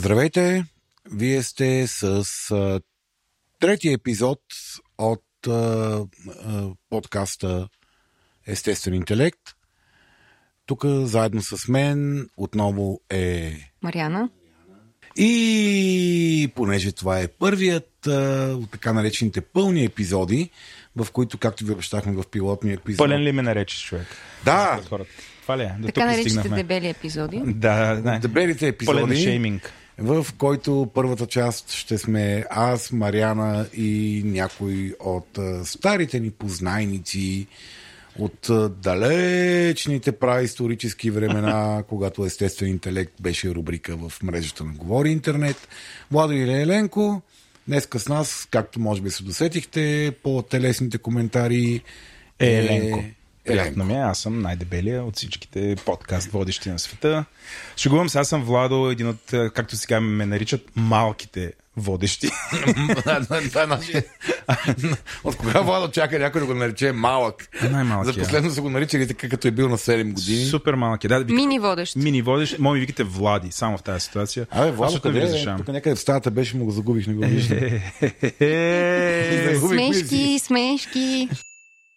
Здравейте! Вие сте с а, третия епизод от а, а, подкаста Естествен интелект. Тук заедно с мен отново е Мариана. И понеже това е първият а, от така наречените пълни епизоди, в които, както ви обещахме в пилотния епизод... Пълен ли ме наречеш човек? Да. Това ли е? До Така наречените стигнахме? дебели епизоди. Да, да. дебелите Пълен епизоди, шейминг. В който първата част ще сме аз, Мариана и някои от старите ни познайници от далечните праисторически времена, когато естествен интелект беше рубрика в мрежата на Говори Интернет. Владо Еленко, днеска с нас, както може би се досетихте по телесните коментари, Е, Еленко. Приятно ми е, аз съм най-дебелия от всичките подкаст водещи на света. Шегувам се, аз съм Владо, един от, е, както сега ме наричат, малките водещи. Това е нашия. От кога Владо чака някой да го нарече малък? Най-малкия. За последно са го наричали така, като е бил на 7 години. Супер малки. Да, да Мини водещ. мини водещ. Може ми викате Влади, само в тази ситуация. Абе, Владо, Аз къде е? Тук някъде в стаята беше, му го загубих, не го виждам. Е, Смешки, смешки.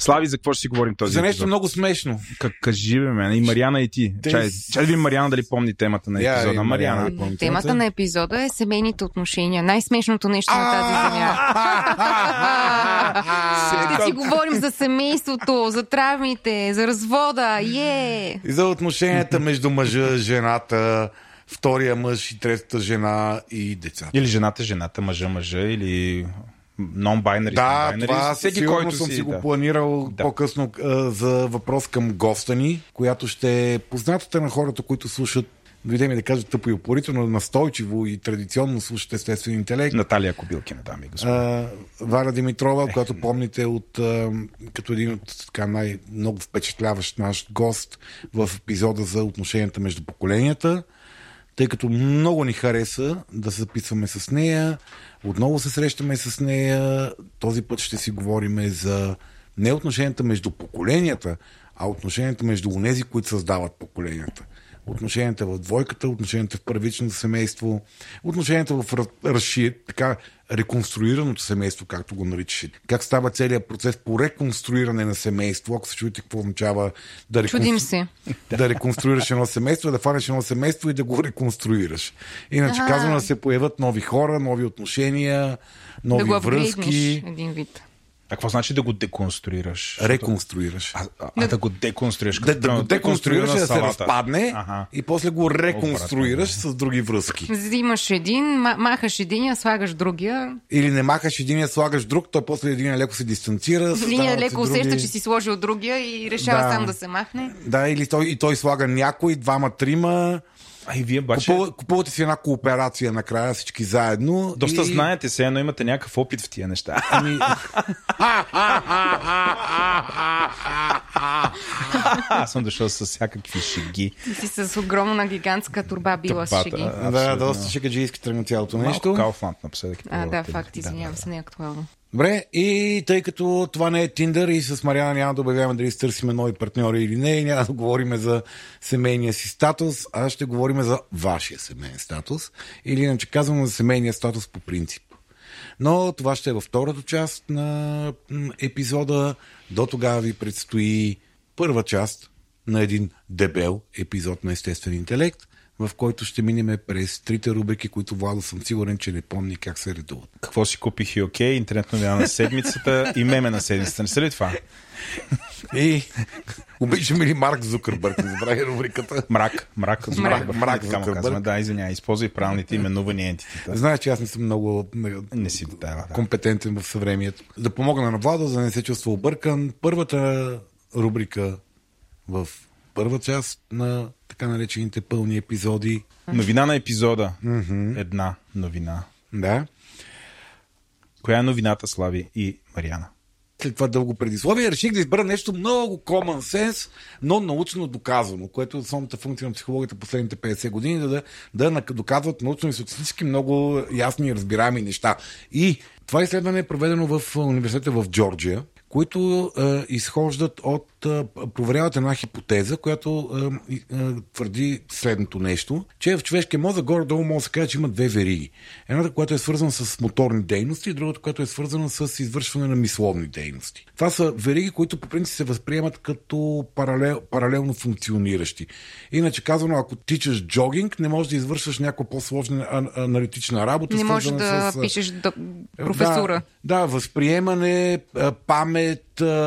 Слави, за какво ще си говорим този За нещо епизод? много смешно. Как, кажи, бе, мен. И Мариана, и ти. Те- Чай, чай да видим Мариана дали помни темата на епизода. и Мариана. Мариана. помни Темата темата? на епизода е семейните отношения. Най-смешното нещо на тази земя. Ще си говорим за семейството, за травмите, за развода. Е! И за отношенията между мъжа, жената, втория мъж и третата жена и децата. Или жената, жената, мъжа, мъжа, или non-binary. Да, това Всеки, сигурно който съм си, си го да. планирал Да. по-късно а, за въпрос към госта ни, която ще е познатата на хората, които слушат, дойде ми да кажа тъпо и упорито, но настойчиво и традиционно слушат естествен интелект. Наталия Кобилкина, дами и господа. А, Валя Димитрова, която помните от, а, като един от така най-много впечатляващ наш гост в епизода за отношенията между поколенията, тъй като много ни хареса да се записваме с нея. Отново се срещаме с нея. Този път ще си говорим за не отношенията между поколенията, а отношенията между онези, които създават поколенията. Отношенията в двойката, отношенията в първичното семейство, отношенията в раз- разшир, така, реконструираното семейство, както го наричаше. Как става целият процес по реконструиране на семейство, ако се чуете какво означава да, реконстру... Чудим се. да реконструираш едно семейство, да фанеш едно семейство и да го реконструираш. Иначе А. казвам да се появят нови хора, нови отношения, нови Да го връзки. един вид. А какво значи да го деконструираш? Реконструираш. А, а, а, да го деконструираш. Да, като, да го деконструираш, да се разпадне Ага. и после го реконструираш с други връзки. Взимаш един, ма- махаш един, слагаш другия. Или не махаш единия, слагаш друг, той после един леко се дистанцира. Един стават леко се други. усеща, че си сложил другия и решава Да. сам да се махне. Да, или той, и той слага някой, двама, трима. А и вие обаче... Купува, купувате си една кооперация накрая всички заедно. Доста и... знаете се, но имате някакъв опит в тия неща. Ами... Аз съм дошъл с всякакви шеги. Ти си с огромна гигантска турба била с шеги. А, да, доста шегаджийски тръгна цялото Малко нещо. Кауфланд напоследък. А, да, факт, извинявам се, не е актуално. Добре, и тъй като това не е Тиндър и с Мариана няма да обявяваме дали си търсиме нови партньори или не, и няма да говорим за семейния си статус, а ще говорим за вашия семейен статус, или иначе казваме за семейния статус по принцип. Но това ще е във втората част на епизода. До тогава ви предстои първа част на един дебел епизод на Естествен интелект, в който ще минеме през трите рубрики, които Владо съм сигурен, че не помни как се редуват. Какво си купих и окей, интернет новина на седмицата и меме на седмицата. Не са ли това? И обичаме ли Марк Зукърбърг? Не забравяй рубриката. Мрак, мрак, Мрак, мрак, мрак Зукърбърг. казваме. Да, извинявай, използвай правилните именувани ентитета. Знаеш, че аз не съм много Не си детайла, да. компетентен в съвремието. Да помогна на Владо, за да не се чувства объркан. Първата рубрика в първа част на така наречените пълни епизоди. Новина на епизода. Една новина. Да. Коя е новината, Слави и Мариана? След това дълго предисловие реших да избера нещо много common sense, но научно доказано, което е основната функция на психологията последните 50 години, да, да, да доказват научно и статистически много ясни и разбираеми неща. И това изследване е проведено в университета в Джорджия, които е, изхождат от, проверяват една хипотеза, която е, е, твърди следното нещо, че в човешкия мозък горе-долу може да се каже, че има две вериги. Едната, която е свързана с моторни дейности, и другата, която е свързана с извършване на мисловни дейности. Това са вериги, които по принцип се възприемат като паралел, паралелно функциониращи. Иначе казано, ако тичаш джогинг, не можеш да извършваш някаква по-сложна аналитична работа. Не можеш да с, пишеш да, професура. да, да, възприемане, памет,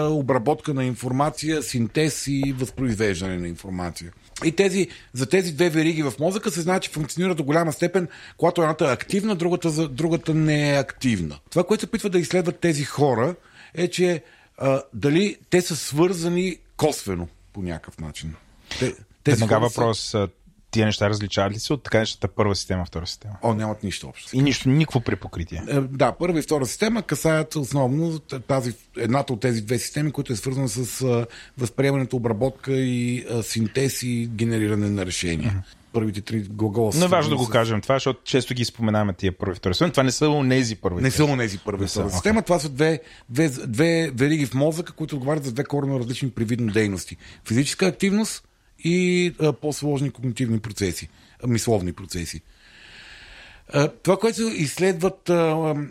обработка на информация, синтез и възпроизвеждане на информация. И тези, за тези две вериги в мозъка се знае, че функционират до голяма степен, когато едната е активна, другата, за- другата не е активна. Това, което се опитва да изследват тези хора, е, че а, дали те са свързани косвено по някакъв начин. Те, тези Веднага са- въпрос. а, Тия неща различават ли се от така нещата първа система, втора система? О, нямат нищо общо. И нищо, никакво препокритие. Е, Да, първа и втора система касаят основно тази, едната от тези две системи, които е свързана с а, възприемането, обработка и а, синтез и генериране на решения. Първите три глагола. Но е важно да го кажем това, защото често ги споменаваме тия първи и втора система. Това не са онези първи. Не са онези първа и са, окей. система. Това са две, две, две вериги в мозъка, които отговарят за две коренно различни привидни дейности. Физическа активност и по-сложни когнитивни процеси, мисловни процеси. Това, което изследват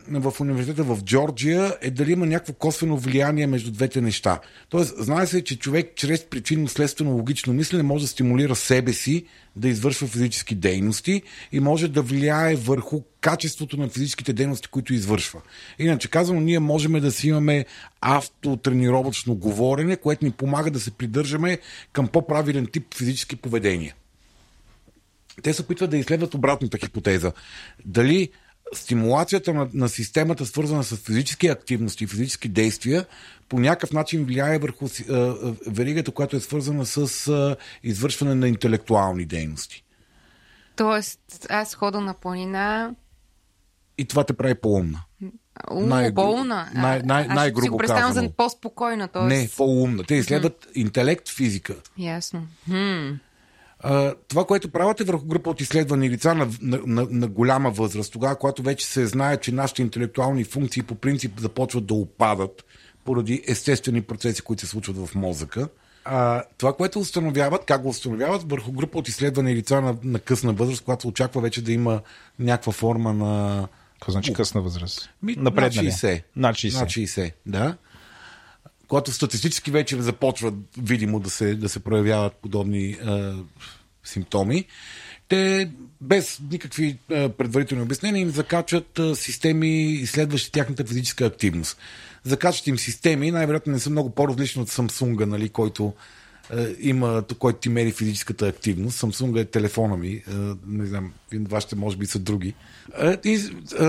в университета в Джорджия е дали има някакво косвено влияние между двете неща. Тоест, знае се, че човек чрез причинно-следствено логично мислене може да стимулира себе си да извършва физически дейности и може да влияе върху качеството на физическите дейности, които извършва. Иначе казано, ние можем да си имаме автотренировъчно говорене, което ни помага да се придържаме към по-правилен тип физически поведения те се опитват да изследват обратната хипотеза. Дали стимулацията на, на системата, свързана с физически активности и физически действия, по някакъв начин влияе върху а, а, веригата, която е свързана с а, извършване на интелектуални дейности. Тоест, аз хода на планина, И това те прави по-умна. ум, Най-гру- болна. Най- най- аз най-грубо си го представям за казано. по-спокойна. Тоест... Не, по-умна. Те изследват интелект, физика. Ясно. Хм. А, това, което правят е върху група от изследвани лица на, на, на, на голяма възраст, тогава, когато вече се знае, че нашите интелектуални функции по принцип започват да опадат поради естествени процеси, които се случват в мозъка. А, това, което установяват, как го установяват, върху група от изследвани лица на, на късна възраст, когато очаква вече да има някаква форма на Какво значи късна възраст? ми, Напред, над 60. Над 60. Над 60, да. Когато статистически вече започват видимо да се, да се проявяват подобни а, симптоми, те без никакви а, предварителни обяснения им закачат а, системи, изследващи тяхната физическа активност. Закачат им системи, най-вероятно не са много по-различни от Samsung, нали, който а, има, който ти мери физическата активност. Samsung е телефона ми, не знам, вашите може би са други. И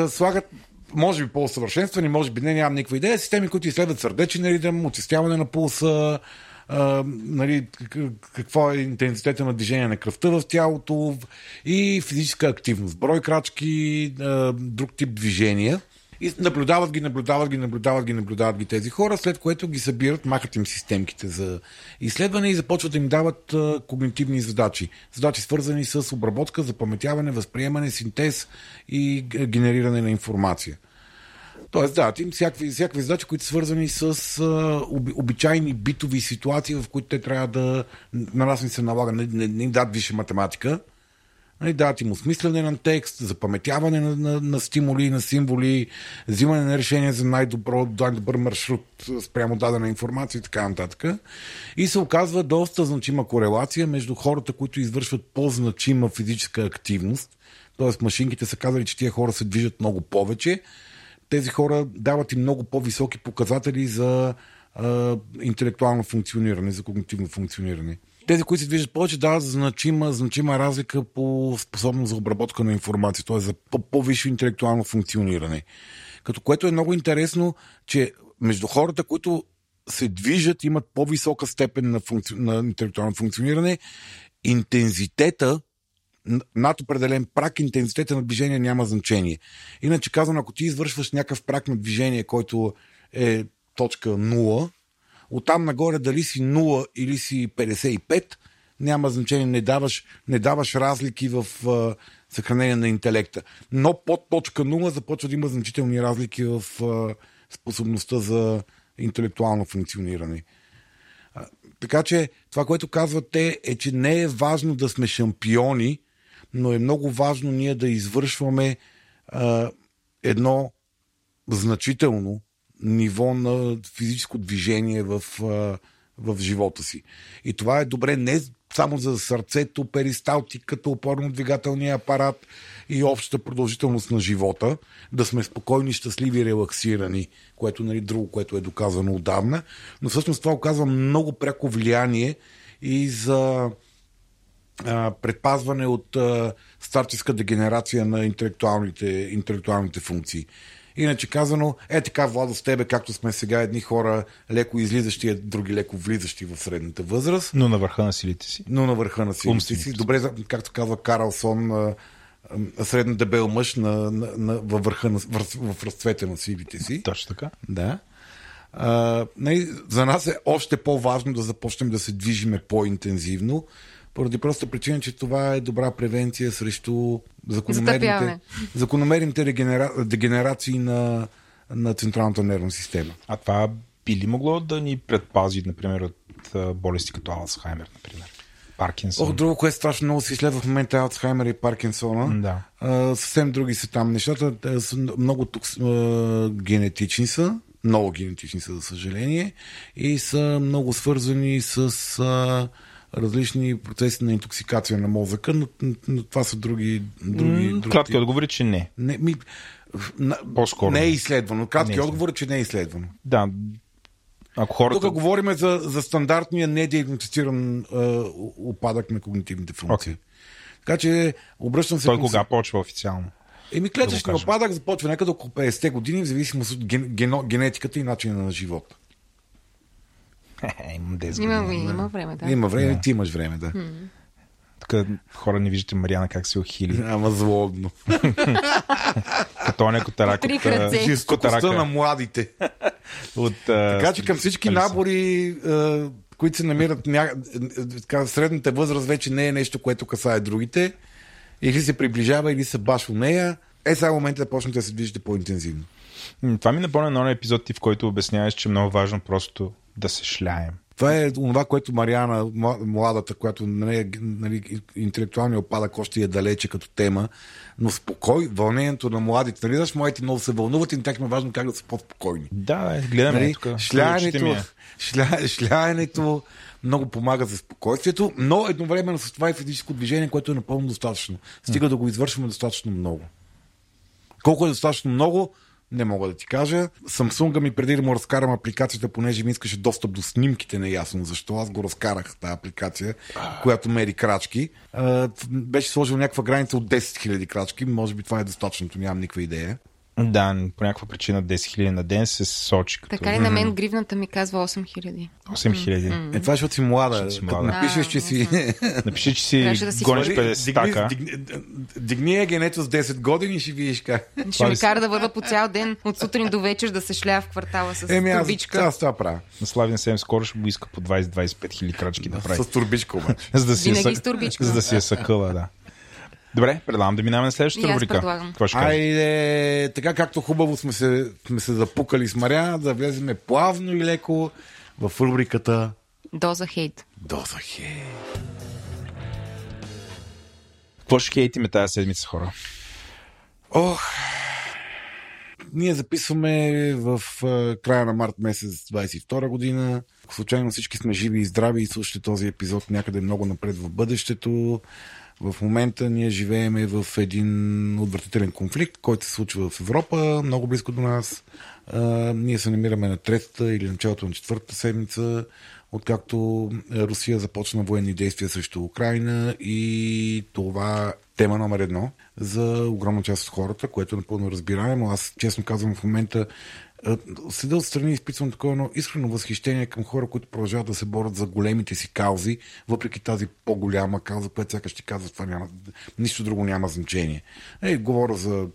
слагат може би по-усъвършенствани, може би не, нямам никаква идея. Системи, които изследват сърдечен ритъм, очистяване на пулса, а, нали, как- какво е интензитета на движение на кръвта в тялото и физическа активност. Брой крачки, а, друг тип движения. И наблюдават ги, наблюдават ги, наблюдават ги, наблюдават ги тези хора, след което ги събират, махат им системките за изследване и започват да им дават когнитивни задачи. Задачи свързани с обработка, запаметяване, възприемане, синтез и генериране на информация. Тоест, да, им всякакви, всякакви задачи, които са свързани с а, оби, обичайни битови ситуации, в които те трябва да. На нас ни се налага, не, не, не им дадат висша математика, Нали, дават им осмислене на текст, запаметяване на, на, на стимули, на символи, взимане на решение за най-добро, най-добър маршрут спрямо дадена информация и така нататък. И се оказва доста значима корелация между хората, които извършват по-значима физическа активност. Тоест машинките са казали, че тия хора се движат много повече. Тези хора дават и много по-високи показатели за а, интелектуално функциониране, за когнитивно функциониране. Тези, които се движат повече, дават значима, значима разлика по способност за обработка на информация, т.е. за по- по-висше интелектуално функциониране. Като което е много интересно, че между хората, които се движат, имат по-висока степен на, функци... на интелектуално функциониране. Интензитета, над определен прак, интензитета на движение няма значение. Иначе казвам, ако ти извършваш някакъв прак на движение, който е точка 0, оттам нагоре дали си 0 или си 55, няма значение, не даваш, не даваш разлики в а, съхранение на интелекта. Но под точка 0 започва да има значителни разлики в а, способността за интелектуално функциониране. А, така че това, което казват те, е, че не е важно да сме шампиони, но е много важно ние да извършваме а, едно значително ниво на физическо движение в, в живота си. И това е добре не само за сърцето, перисталтиката, опорно-двигателния апарат и общата продължителност на живота, да сме спокойни, щастливи, релаксирани, което нали, друго, което е доказано отдавна, но всъщност това оказва много пряко влияние и за а, предпазване от а, старческа дегенерация на интелектуалните, интелектуалните функции. Иначе казано, е така, Владо, с тебе, както сме сега едни хора леко излизащи, а други леко влизащи в средната възраст, Но на върха на силите си. но на върха на силите Умствените. си. Добре, както казва Карлсон, средно дебел мъж на, на, на, във върха на, в, в разцвета на силите си. Точно така. Да. А, нали, за нас е още по-важно да започнем да се движиме по-интензивно, поради проста причина, че това е добра превенция срещу закономерните, закономерните регенера... дегенерации на, на централната нервна система. А това би ли могло да ни предпази, например, от болести като Алцхаймер, например? Паркинсон. О, друго, което страшно много се изследва в момента е Алцхаймер и Паркинсона. Да. А, съвсем други са там нещата. Те са много токс... а, генетични са. Много генетични са, за съжаление. И са много свързани с а, различни процеси на интоксикация на мозъка, но, но това са други... други, други Кратки отговори, че не. не, ми, на, По-скоро не е изследвано. Кратки Не е отговор е, че не е изследвано. Да. Ако хората... Тук говорим за, за стандартния недиагностициран а, упадък на когнитивните функции. Окей. Така че обръщам се Той към... кога почва официално? Еми, кажем. опадък започва някъде около 50-те години, в зависимост от ген, гено, генетиката и начина на живота. Е, имам 10 Има, години. има време, да. Има време, Да. ти имаш време, да. Тук хора не виждате Мариана как се охили. Ама злобно. Като оня котарак Три Жестокостта котарака на младите. от... Така че към всички Алиса. набори, които се намират ня... така, средната възраст вече не е нещо, което касае другите. Или се приближава, или се баш у нея. Е, сега момента да почнете да се движите по-интензивно. Това ми напомня на епизод ти, в който обясняваш, че е много важно просто да се шляем. Това е това, което Мариана, мла- младата, която нали, нали, интелектуалният опадък още е далече като тема, но спокой, вълнението на младите. Нали, знаеш, младите много се вълнуват и на тях им е важно как да са по-спокойни. Да, е, гледаме Нали, тук. шляенето, е. шля, шляенето много помага за спокойствието, но едновременно с това и физическо движение, което е напълно достатъчно. Стига да го извършваме достатъчно много. Колко е достатъчно много, не мога да ти кажа. Самсунга ми преди да му разкарам апликацията, понеже ми искаше достъп до снимките, неясно защо. Аз го разкарах тази апликация, която мери крачки. Беше сложил някаква граница от 10 000 крачки. Може би това е достатъчното, нямам никаква идея. Да, по някаква причина 10 000 на ден се сочи като Така ли на мен гривната ми казва 8000? 8 000. Е, това е, защото си млада. Защото си млада. напишеш, че си... Напиши, че си да си гониш свали. 50 стака. Дигни, дигни, дигни егенето с 10 години и ще видиш как. Ще си? кара да върва по цял ден от сутрин до вечер да се шляя в квартала с Еми, аз, турбичка. аз това правя. На Славин Сем скоро ще го иска по 20-25 хиляди крачки да прави. С турбичка обаче. За да си Винаги с турбичка. За да си е съкъла, да. Добре, предлагам да минаваме на следващата рубрика. Какво ще? Айде, така както хубаво сме се, сме се запукали с Маря, да влеземе плавно и леко в рубриката Доза хейт. Доза Хей. Какво ще хейтиме тази седмица, хора? Ох, ние записваме в края на март месец 22 година. Случайно всички сме живи и здрави и слушате този епизод някъде много напред в бъдещето, в момента ние живееме в един отвратителен конфликт, който се случва в Европа, много близко до нас. Ние се намираме на третата или началото на четвъртата седмица, откакто Русия започна военни действия срещу Украина и това тема номер едно за огромна част от хората, което е напълно разбираемо. Аз честно казвам в момента седя отстрани и изпитвам такова едно искрено възхищение към хора, които продължават да се борят за големите си каузи, въпреки тази по-голяма кауза, която сякаш ти казва, това няма, нищо друго няма значение. Е, говоря за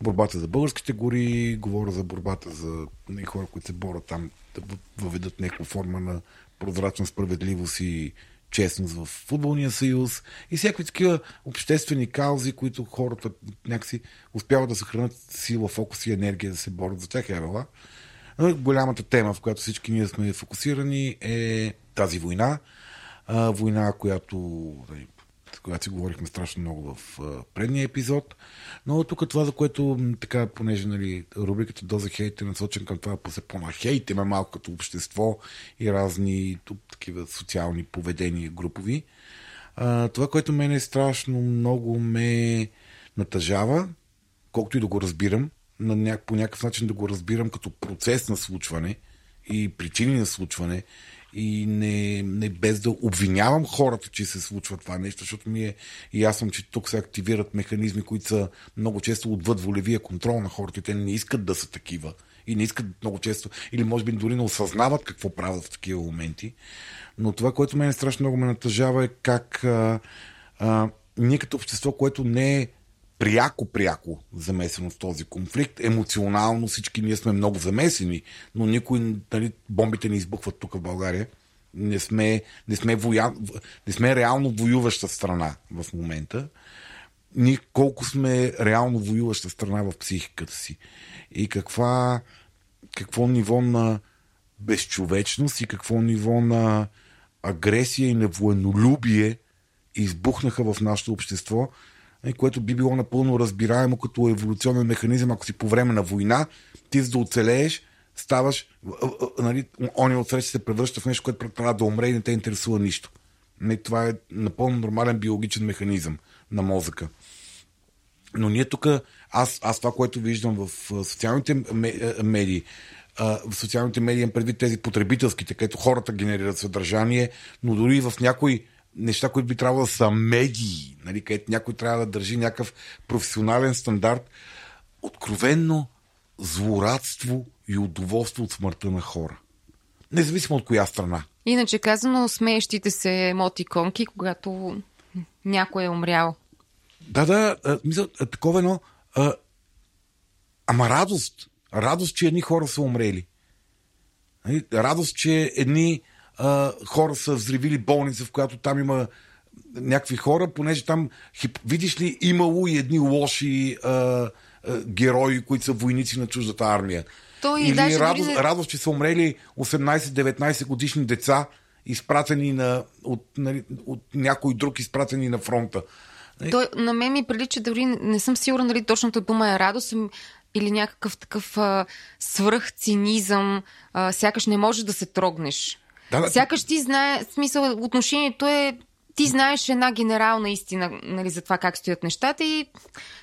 борбата за българските гори, говоря за борбата за нали, хора, които се борят там да въведат някаква форма на прозрачна справедливост и честност в футболния съюз и всякакви такива обществени каузи, които хората някакси успяват да съхранят сила, фокус и енергия да се борят за тях. Евала. Голямата тема, в която всички ние сме фокусирани е тази война. Война, която нали, когато си говорихме страшно много в предния епизод. Но тук това, за което така, понеже нали, рубриката Доза хейт е насочен към това, по се по хейт има малко като общество и разни тук, такива социални поведения групови. А, това, което мен е страшно много ме натъжава, колкото и да го разбирам, на ня... по някакъв начин да го разбирам като процес на случване и причини на случване и не, не без да обвинявам хората, че се случва това нещо, защото ми е ясно, че тук се активират механизми, които са много често отвъд волевия контрол на хората и те не искат да са такива и не искат много често, или може би дори не осъзнават какво правят в такива моменти. Но това, което мен страшно много ме натъжава е как а, а, ние като общество, което не е пряко-пряко замесено в този конфликт. Емоционално всички ние сме много замесени, но никой, нали, бомбите не избухват тук в България. Не сме, не сме, воя... не сме реално воюваща страна в момента. Ние колко сме реално воюваща страна в психиката си. И каква, какво ниво на безчовечност и какво ниво на агресия и на военолюбие избухнаха в нашето общество – което би било напълно разбираемо като еволюционен механизъм, ако си по време на война, ти за да оцелееш, ставаш, нали, он отсреща се превръща в нещо, което трябва да умре и не те интересува нищо. Не, това е напълно нормален биологичен механизъм на мозъка. Но ние тук, аз, аз това, което виждам в социалните медии, в социалните медии, предвид тези потребителските, където хората генерират съдържание, но дори в някои неща, които би трябвало да са медии, нали, където някой трябва да държи някакъв професионален стандарт, откровенно злорадство и удоволство от смъртта на хора. Независимо от коя страна. Иначе казано, смеещите се емотиконки, когато някой е умрял. Да, да, мисля, такова едно. А, ама радост. Радост, че едни хора са умрели. Нали, радост, че едни а, хора са взривили болница, в която там има някакви хора, понеже там, видиш ли, имало и едни лоши а, а, герои, които са войници на чуждата армия. То и Или даже радост, дори радост, че са умрели 18-19 годишни деца, изпратени на, от, нали, от някой друг, изпратени на фронта. Той, на мен ми прилича, дори не съм сигурна дали точната дума е радост или някакъв такъв а, свръх цинизъм, а, сякаш не можеш да се трогнеш. Да, да. Сякаш ти знае, смисъл, отношението е ти знаеш една генерална истина нали, за това как стоят нещата и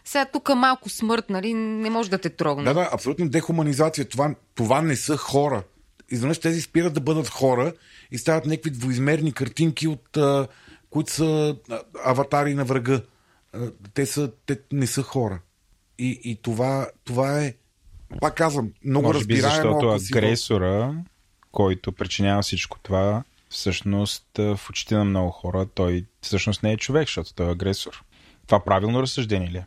сега тук малко смърт, нали, не може да те трогне. Да, да, абсолютно дехуманизация. Това, това не са хора. Изведнъж тези спират да бъдат хора и стават някакви двоизмерни картинки, от, а, които са аватари на врага. А, те, са, те не са хора. И, и това, това е, пак казвам, много разбираемо. защото агресора, който причинява всичко това, всъщност в очите на много хора, той всъщност не е човек, защото той е агресор. Това правилно разсъждение ли е?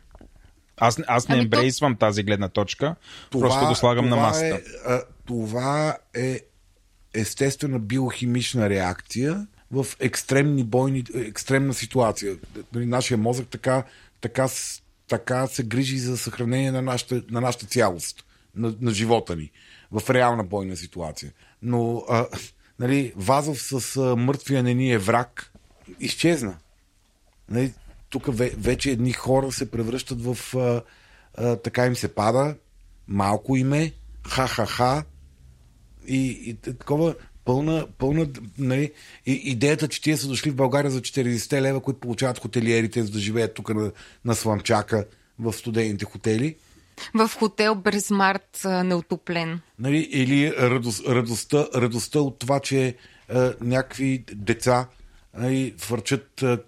Аз, аз не Ами то- ембрейсвам тази гледна точка, просто го слагам на това масата. Е, а, това е естествена биохимична реакция в екстремни бойни, екстремна ситуация. Нали, Нашия мозък така, така, така се грижи за съхранение на нашата, на нашата цялост, на, на живота ни, в реална бойна ситуация. Но а, нали, Вазов с а, мъртвия не ни е враг изчезна. Нали, тук ве- вече едни хора се превръщат в а, а, така им се пада, малко име, ха-ха-ха и, и такова пълна, пълна нали, идеята, че тия са дошли в България за 40 лева, които получават хотелиерите, за да живеят тук на, на Сламчака в студените хотели. В хотел Брезмарт а, неотоплен. Нали, или радост, радостта, радостта от това, че а, някакви деца нали, върчат а,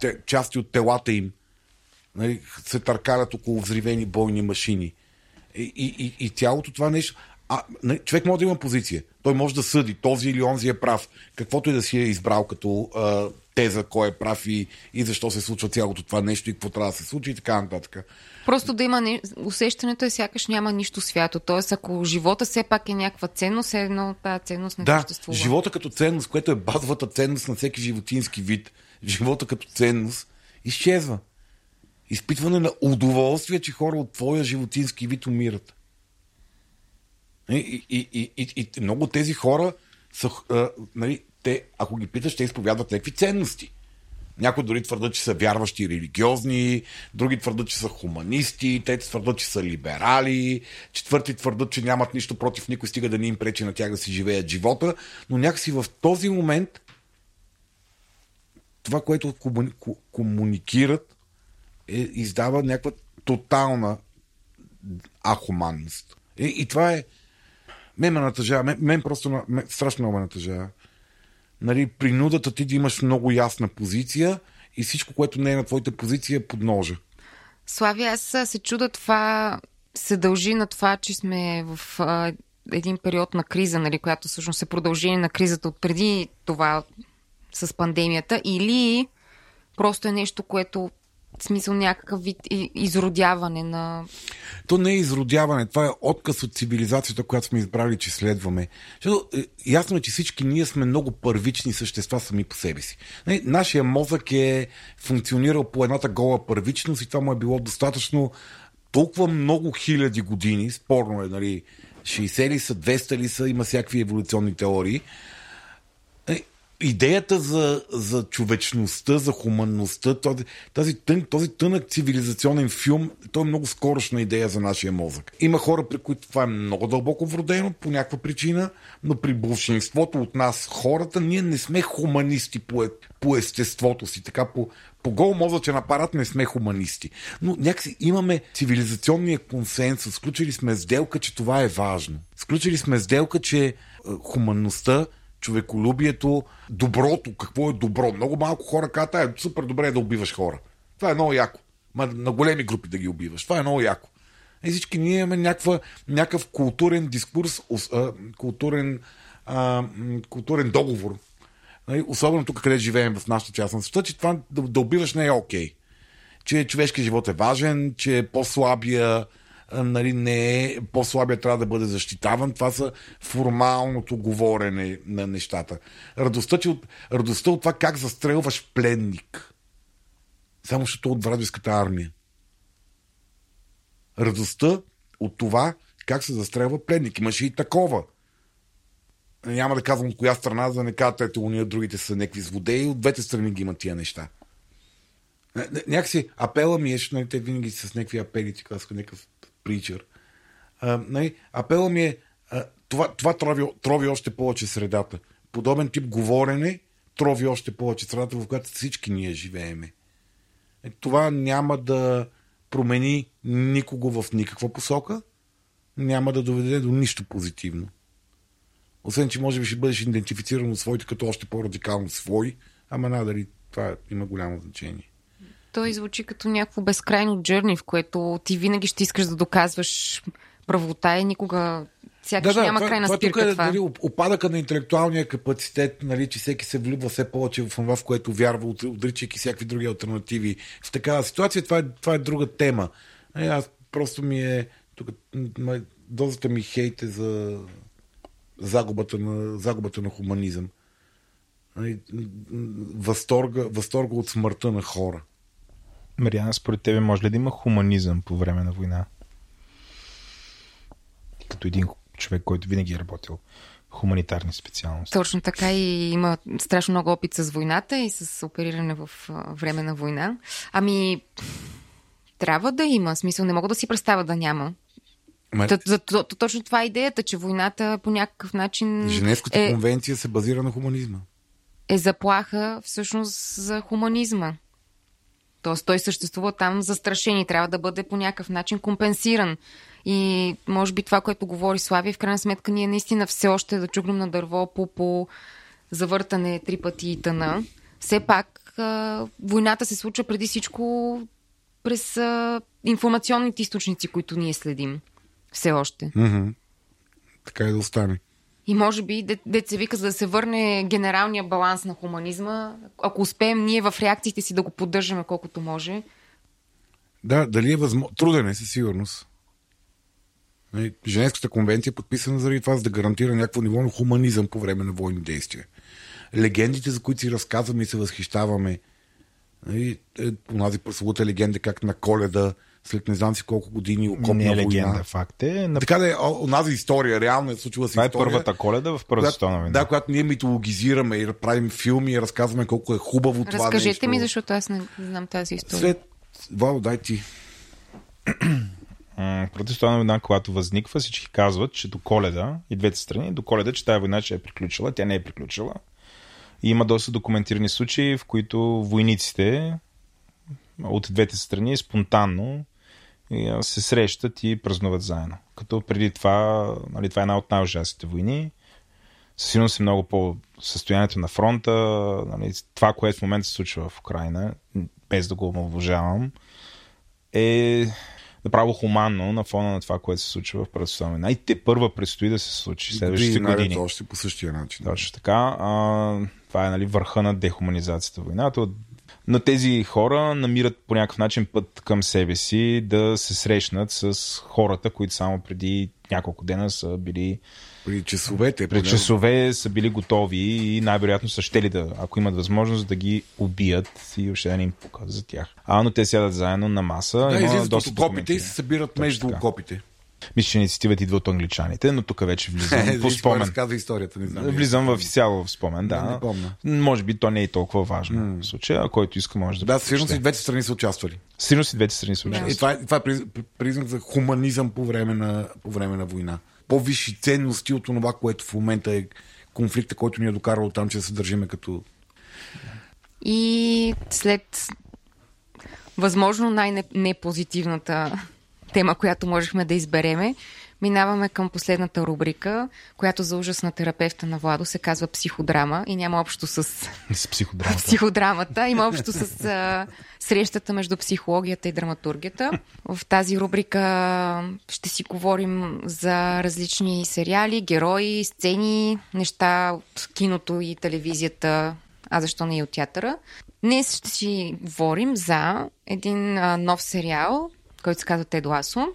те, части от телата им, нали, се търкалят около взривени бойни машини. И, и, и, и цялото това нещо. А, не, човек може да има позиция. Той може да съди този или онзи е прав. Каквото и да си е избрал като а, теза, кой е прав и, и защо се случва цялото това нещо и какво трябва да се случи и така нататък. Просто да има не... усещането е сякаш няма нищо свято. Тоест, ако живота все пак е някаква ценност, е едно тази ценност не Да, съществува. живота като ценност, което е базовата ценност на всеки животински вид, живота като ценност, изчезва. Изпитване на удоволствие, че хора от твоя животински вид умират. И, и, и, и, и, много тези хора са, а, нали, те, ако ги питаш, те изповядват някакви ценности. Някои дори твърдат, че са вярващи религиозни, други твърдат, че са хуманисти, трети твърдат, че са либерали, четвърти твърдат, че нямат нищо против никой, стига да не им пречи на тях да си живеят живота, но някакси в този момент това, което комуни- ко- комуникират, е, издава някаква тотална ахуманност. И, и това е. Мен ме натъжава. Мен, мен просто мен, страшно много ме натъжава. Нали, принудата ти да имаш много ясна позиция и всичко, което не е на твоята позиция, е под ножа. Слави, аз се чуда това се дължи на това, че сме в а, един период на криза, нали, която всъщност е продължение на кризата от преди това с пандемията, или просто е нещо, което смисъл някакъв вид изродяване на... То не е изродяване, това е отказ от цивилизацията, която сме избрали, че следваме. Защото, е, ясно е, че всички ние сме много първични същества сами по себе си. Нашия мозък е функционирал по едната гола първичност и това му е било достатъчно толкова много хиляди години, спорно е, нали, 60 ли са, 200 ли са, има всякакви еволюционни теории. Идеята за, за човечността, за хуманността, този, тази, тън, този тънък цивилизационен филм, той е много скорошна идея за нашия мозък. Има хора, при които това е много дълбоко вродено по някаква причина, но при большинството от нас, хората, ние не сме хуманисти по, е- по естеството си. Така по, по гол мозъчен апарат не сме хуманисти. Но някакси имаме цивилизационния консенсус. Сключили сме сделка, че това е важно. Сключили сме сделка, че е, хуманността човеколюбието, доброто, какво е добро. Много малко хора казват, е супер добре е да убиваш хора. Това е много яко. Ма на големи групи да ги убиваш. Това е много яко. И всички ние имаме някаква, някакъв културен дискурс, културен, културен договор. Нали, Особено тук, къде живеем в нашата част на света, че това да, да убиваш не е окей. Че човешкият живот е важен, че по-слабия а, нали, не е, по-слабия трябва да бъде защитаван. Това са формалното говорене на нещата. Радостта, че от, радостта от това как застрелваш пленник. Само защото от вражеската армия. Радостта от това как се застрелва пленник. Имаше и такова. Няма да казвам от коя страна, за да не кажат, ето уния другите са някакви злодеи. От двете страни ги има тия неща. Ня- ня- Някакси апела ми е, защото нали, те винаги с някакви апели, ти казаха някакъв причър. Нали, апела ми е, това, това трови, трови още повече средата. Подобен тип говорене трови още повече средата, в която всички ние живееме. Е, това няма да промени никого в никаква посока, няма да доведе до нищо позитивно. Освен, че може би ще бъдеш идентифициран от своите като още по-радикално свой, ама надали това има голямо значение. Той звучи като някакво безкрайно джърни, в което ти винаги ще искаш да доказваш правота и никога сякаш няма крайна това спирка тук е това. нали, опадъка на интелектуалния капацитет, нали, че всеки се влюбва все повече в това, в което вярва, от- отричайки всякакви други альтернативи. В такава ситуация това е, това е друга тема. Е, аз просто ми е... Тук, дозата ми хейт е за загубата на, загубата на хуманизъм. Нали, Възторга, възторга от смъртта на хора. Мариана, според тебе може ли да има хуманизъм по време на война? Като един човек, който винаги е работил хуманитарни специалности. Точно така и има страшно много опит с войната и с опериране в време на война. Ами, трябва да има. Смисъл, не мога да си представя да няма. Ма, Т- за- т- Точно това е идеята, че войната по някакъв начин Женевската е, конвенция се базира на хуманизма. е заплаха всъщност за хуманизма. Тоест той съществува там застрашен и трябва да бъде по някакъв начин компенсиран. И може би това, което говори Слави, в крайна сметка ние наистина все още да чугнем на дърво по, по завъртане три пъти и тъна. Все пак а, войната се случва преди всичко през а, информационните източници, които ние следим. Все още. Мгм. така и да остане. И може би, деца се вика, за да се върне генералния баланс на хуманизма, ако успеем ние в реакциите си да го поддържаме колкото може. Да, дали е възможно. Труден е със сигурност. Нали, Женевската конвенция е подписана заради това, за да гарантира някакво ниво на хуманизъм по време на войни действия. Легендите, за които си разказваме и се възхищаваме, нали, е, онази прословута легенда, как на коледа след не знам си колко години окопна Не е легенда, война. факт е. На... Така да е, онази история, реално е случила се Това е история. първата коледа в Първата световна война. да, когато ние митологизираме и правим филми и разказваме колко е хубаво това Разкажете нещо. ми, защото аз не знам тази история. След... Вау, дай ти. Първата световна война, когато възниква, всички казват, че до коледа, и двете страни, до коледа, че тази война ще е приключила. Тя не е приключила. И има доста документирани случаи, в които войниците от двете страни спонтанно се срещат и празнуват заедно. Като преди това, нали, това е една от най-ужасните войни. Със сигурност е много по състоянието на фронта, нали, това, което в момента се случва в Украина, без да го омалважавам, е направо хуманно на фона на това, което се случва в Първата световна война. И те първа предстои да се случи следващите наред години. Още по същия начин. Точно така. А, това е нали, върха на дехуманизацията войната. Но тези хора намират по някакъв начин път към себе си да се срещнат с хората, които само преди няколко дена са били При часовете. поне. часове са били готови и най-вероятно са щели да, ако имат възможност, да ги убият и въобще да не им пука за тях. А, но те сядат заедно на маса. Да, излизат от доста окопите и се събират Точно между така. окопите. Мисля, че инициативата идва от англичаните, но тук вече влизам по спомен. разказва историята, не знам. Влизам в изцяло в спомен, да. Не, не помня. Може би то не е толкова важно в случая, който иска може да Да, сигурно и прочете. двете страни са участвали. Сигурно и двете страни са Да. И участвали. това, е- това е приз- признак за хуманизъм по време на, по време на война. По-висши ценности от това, което в момента е конфликта, който ни е докарал там, че да се държиме като... И след възможно най-непозитивната тема, която можехме да избереме, минаваме към последната рубрика, която за ужас на терапевта на Владо се казва психодрама и няма общо с С психодрамата. психодрамата, има общо с а, срещата между психологията и драматургията. В тази рубрика ще си говорим за различни сериали, герои, сцени, неща от киното и телевизията, а защо не и от театъра. Днес ще си говорим за един а, нов сериал, който се казва Тед Ласо.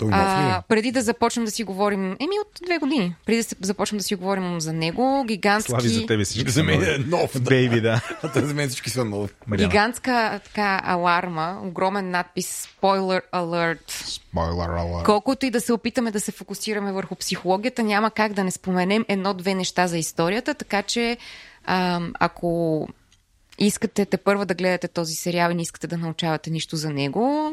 Той е? А, преди да започнем да си говорим, еми от две години, преди да започнем да си говорим за него, гигантски... Слави за тебе всички. За мен е нов. Да. Бейби, да. За мен всички са нови. Гигантска така аларма, огромен надпис Spoiler Alert. Спойлер алърт. Колкото и да се опитаме да се фокусираме върху психологията, няма как да не споменем едно-две неща за историята, така че а, ако искате те първа да гледате този сериал и не искате да научавате нищо за него,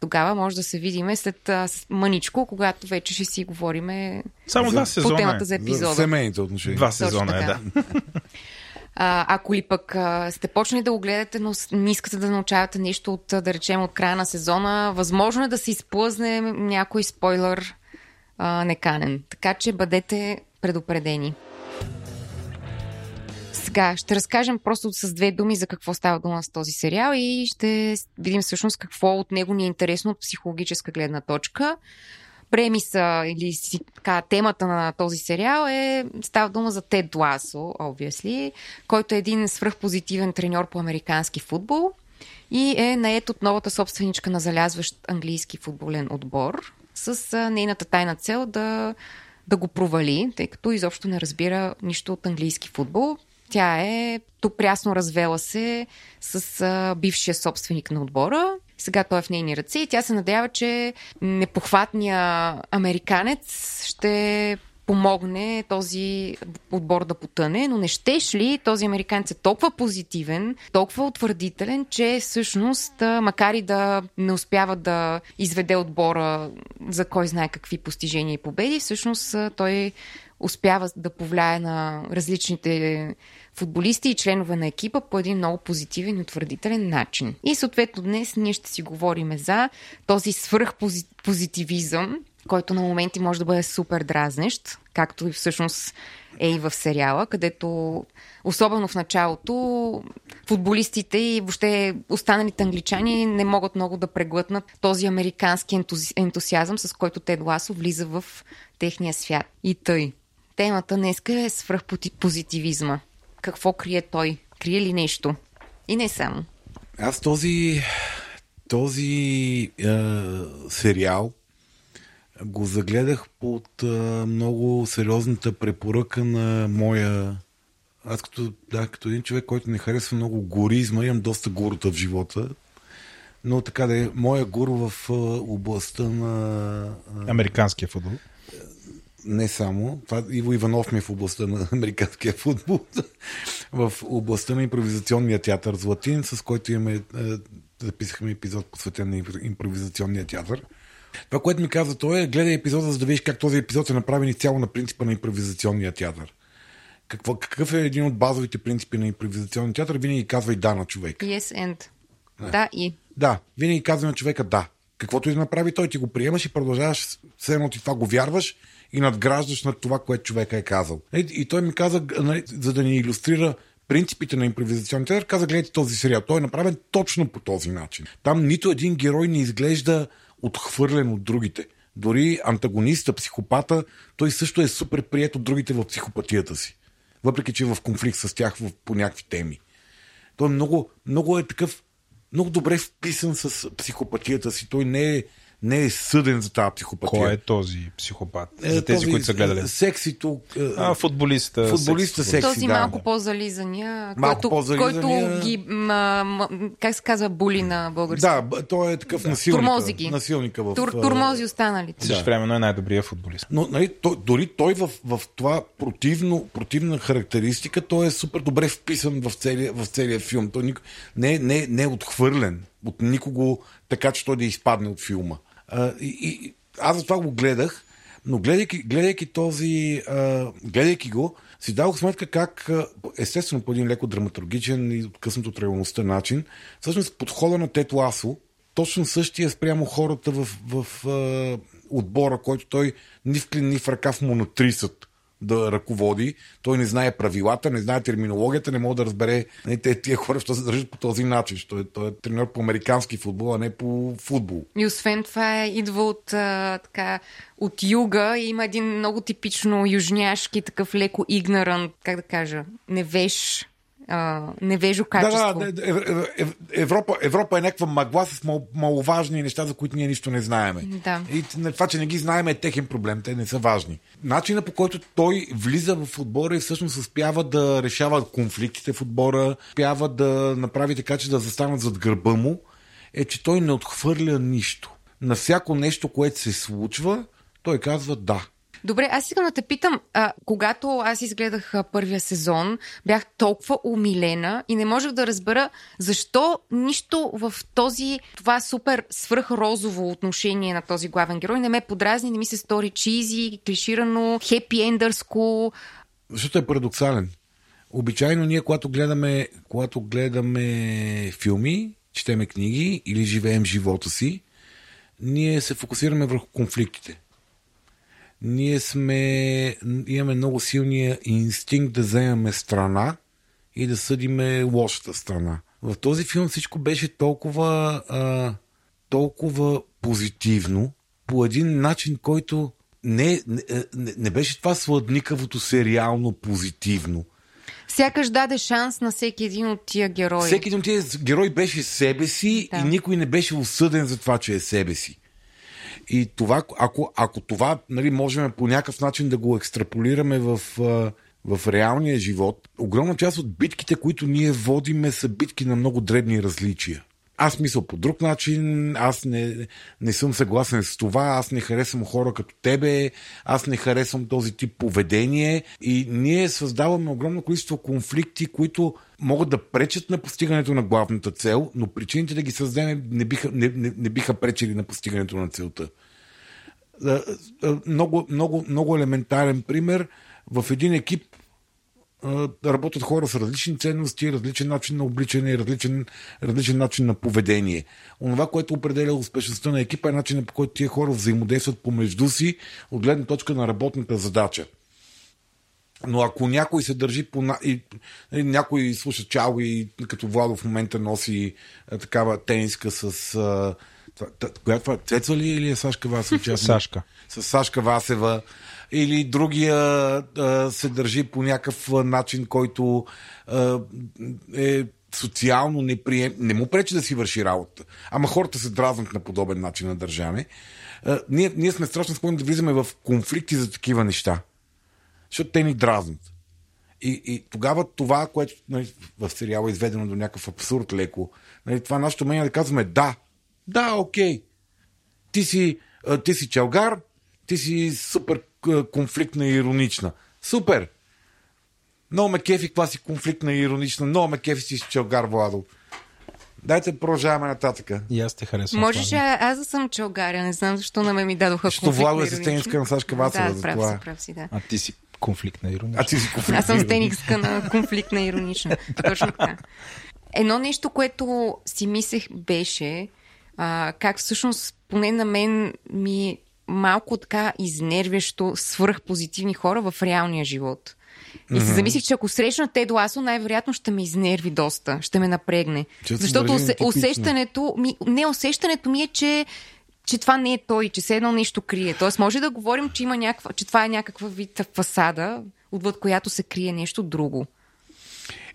тогава може да се видиме след а, мъничко, когато вече ще си говориме Само два по сезона темата е. за За епизода. семейните отношения. Два Точно сезона е, да. А, ако ли пък а, сте почнали да го гледате, но не искате да научавате нещо от, да речем, от края на сезона, възможно е да се изплъзне някой спойлер а, неканен. Така че бъдете предупредени. Сега ще разкажем просто с две думи за какво става дума с този сериал и ще видим всъщност какво от него ни е интересно от психологическа гледна точка. Премиса или си, така, темата на този сериал е става дума за Тед Ласо, obviously, който е един свръхпозитивен треньор по американски футбол и е наед от новата собственичка на залязващ английски футболен отбор с нейната тайна цел да, да го провали, тъй като изобщо не разбира нищо от английски футбол. Тя е тук прясно развела се с а, бившия собственик на отбора. Сега той е в нейни ръце и тя се надява, че непохватният американец ще помогне този отбор да потъне, но не щеш ли този американец е толкова позитивен, толкова утвърдителен, че всъщност, макар и да не успява да изведе отбора за кой знае какви постижения и победи, всъщност той успява да повлияе на различните футболисти и членове на екипа по един много позитивен и утвърдителен начин. И съответно днес ние ще си говорим за този свръхпозитивизъм, който на моменти може да бъде супер дразнещ, както и всъщност е и в сериала, където особено в началото футболистите и въобще останалите англичани не могат много да преглътнат този американски ентузи... ентусиазъм, с който Тед Ласо влиза в техния свят. И тъй. Темата днеска е свръхпозитивизма. Какво крие той? Крие ли нещо? И не само. Аз този, този е, сериал го загледах под е, много сериозната препоръка на моя аз като, да, като един човек, който не харесва много горизма, имам доста гурута в живота. Но така да е, моя гуру в областта на... Американския футбол. Не само. Това Иво Иванов ми е в областта на американския футбол. в областта на импровизационния театър Златин, с който имаме, записахме епизод посветен на импровизационния театър. Това, което ми каза той е, гледай епизода, за да видиш как този епизод е направен изцяло на принципа на импровизационния театър. Какво, какъв е един от базовите принципи на импровизационния театър? Винаги казва и да на човек. Yes and. Не. Да и. Да, винаги казва на човека да. Каквото и да направи, той ти го приемаш и продължаваш, все едно ти това го вярваш и надграждаш над това, което човека е казал. И, и той ми каза, нали, за да ни иллюстрира принципите на импровизационния театър, каза, гледайте този сериал. Той е направен точно по този начин. Там нито един герой не изглежда отхвърлен от другите. Дори антагониста, психопата, той също е супер прият от другите в психопатията си въпреки че е в конфликт с тях по някакви теми. Той много, много е такъв, много добре вписан с психопатията си. Той не е не е съден за тази психопатия. Кой е този психопат? Е, за тези, този, които са гледали. Сексито. Е, а, футболиста. Футболиста секси, Този да. малко по-зализания, малко който, по-зализания... който ги, м, м, как се казва, були на български. Да, той е такъв да. насилник. Турмози ги. Насилника в... Тур, турмози останалите. Също времено е най-добрият футболист. Но нали, той, дори той в, в това противно, противна характеристика, той е супер добре вписан в целия, в целия филм. Той не, не, не е отхвърлен от никого, така че той да изпадне от филма. И, и, аз това го гледах, но гледайки, гледайки този, а, гледайки го, си дадох сметка как, естествено по един леко драматургичен и откъснат от реалността начин, всъщност подхода на Тет Ласо, точно същия спрямо хората в, в, в отбора, който той ни в клин, ни в ръка в монотрисът да ръководи. Той не знае правилата, не знае терминологията, не може да разбере не, те, тия хора, що се държат по този начин. Той, той е тренер по американски футбол, а не по футбол. И освен това идва от, а, така, от юга и има един много типично южняшки, такъв леко игнорант, как да кажа, невеж невежо качество. Да, да, Европа, Европа е някаква мъгла с мал, маловажни неща, за които ние нищо не знаеме. Да. И това, че не ги знаеме е техен проблем, те не са важни. Начина по който той влиза в отбора и всъщност успява да решава конфликтите в отбора, успява да направи така, че да застанат зад гърба му, е, че той не отхвърля нищо. На всяко нещо, което се случва, той казва да. Добре, аз искам да те питам, а, когато аз изгледах първия сезон, бях толкова умилена и не можех да разбера защо нищо в този, това супер свръхрозово отношение на този главен герой не ме подразни, не ми се стори чизи, клиширано, хепи ендърско. Защото е парадоксален. Обичайно ние, когато гледаме, когато гледаме филми, четеме книги или живеем живота си, ние се фокусираме върху конфликтите ние сме, имаме много силния инстинкт да вземаме страна и да съдиме лошата страна. В този филм всичко беше толкова, а, толкова позитивно, по един начин, който не, не, не, не беше това сладникавото сериално позитивно. Сякаш даде шанс на всеки един от тия герои. Всеки един от тия герои беше себе си да. и никой не беше осъден за това, че е себе си. И това, ако, ако това нали, можем по някакъв начин да го екстраполираме в, в реалния живот, огромна част от битките, които ние водиме, са битки на много дребни различия. Аз мисля по друг начин, аз не, не съм съгласен с това, аз не харесвам хора като тебе, аз не харесвам този тип поведение и ние създаваме огромно количество конфликти, които могат да пречат на постигането на главната цел, но причините да ги създадем не биха, не, не, не биха пречили на постигането на целта. Много, много, много елементарен пример. В един екип работят хора с различни ценности, различен начин на обличане, различен, различен начин на поведение. Онова, което определя успешността на екипа е начинът по който тия хора взаимодействат помежду си от гледна точка на работната задача. Но ако някой се държи по... И, и някой слуша чао и като Владо в момента носи а, такава тениска с... А, това, коя това? Цеца ли или е Сашка Васева? Сашка. С Сашка Васева. Или другия а, се държи по някакъв начин, който а, е социално неприем... Не му пречи да си върши работа. Ама хората се дразнат на подобен начин на държане. Ние, ние сме страшно склонни да влизаме в конфликти за такива неща защото те ни дразнат. И, и тогава това, което нали, в сериала е изведено до някакъв абсурд леко, нали, това нашето мнение да казваме да, да, окей. Ти си, ти си чалгар, ти си супер конфликтна и иронична. Супер! Много ме кефи каква си конфликтна и иронична. Много ме кефи си чалгар, Владо. Дайте продължаваме нататъка. И аз те харесвам. Можеш а, аз да съм чалгаря, не знам защо на ме ми дадоха Защото Владо е конфликтна асистентка на Сашка Васева, Да, за прав това. си, прав си, да. А ти си конфликт на ирония. А ти си конфликтна Аз съм и стеникска на конфликтна и иронична. Точно така. Едно нещо, което си мислех беше а, как всъщност поне на мен ми малко така изнервящо свръхпозитивни хора в реалния живот. И се замислих, че ако срещна Тед Ласо, най-вероятно ще ме изнерви доста, ще ме напрегне. Че се Защото усе, нетипично. усещането ми, не, усещането ми е, че че това не е той, че все едно нещо крие. Тоест, може да говорим, че, има някаква, че това е някаква вид фасада, отвъд която се крие нещо друго.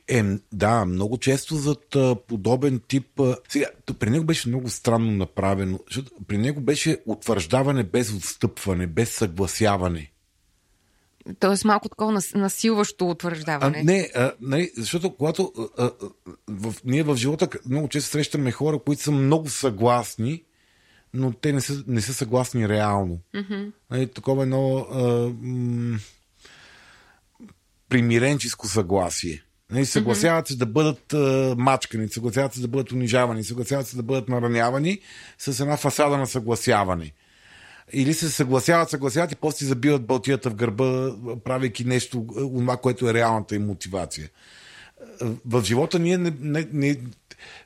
Е, да, много често зад а, подобен тип. А, сега, при него беше много странно направено, защото при него беше утвърждаване без отстъпване, без съгласяване. Тоест, малко такова нас, насилващо А, утвърждаване. не, а, нали, защото когато а, а, в, ние в живота много често срещаме хора, които са много съгласни, но те не са, не са съгласни реално. Mm-hmm. Нали, такова едно а, м- примиренческо съгласие. Нали, съгласяват се да бъдат а, мачкани, съгласяват се да бъдат унижавани, съгласяват се да бъдат наранявани с една фасада на съгласяване. Или се съгласяват, съгласяват и после си забиват балтията в гърба, правейки нещо, това, което е реалната им мотивация. В живота ние не, не, не,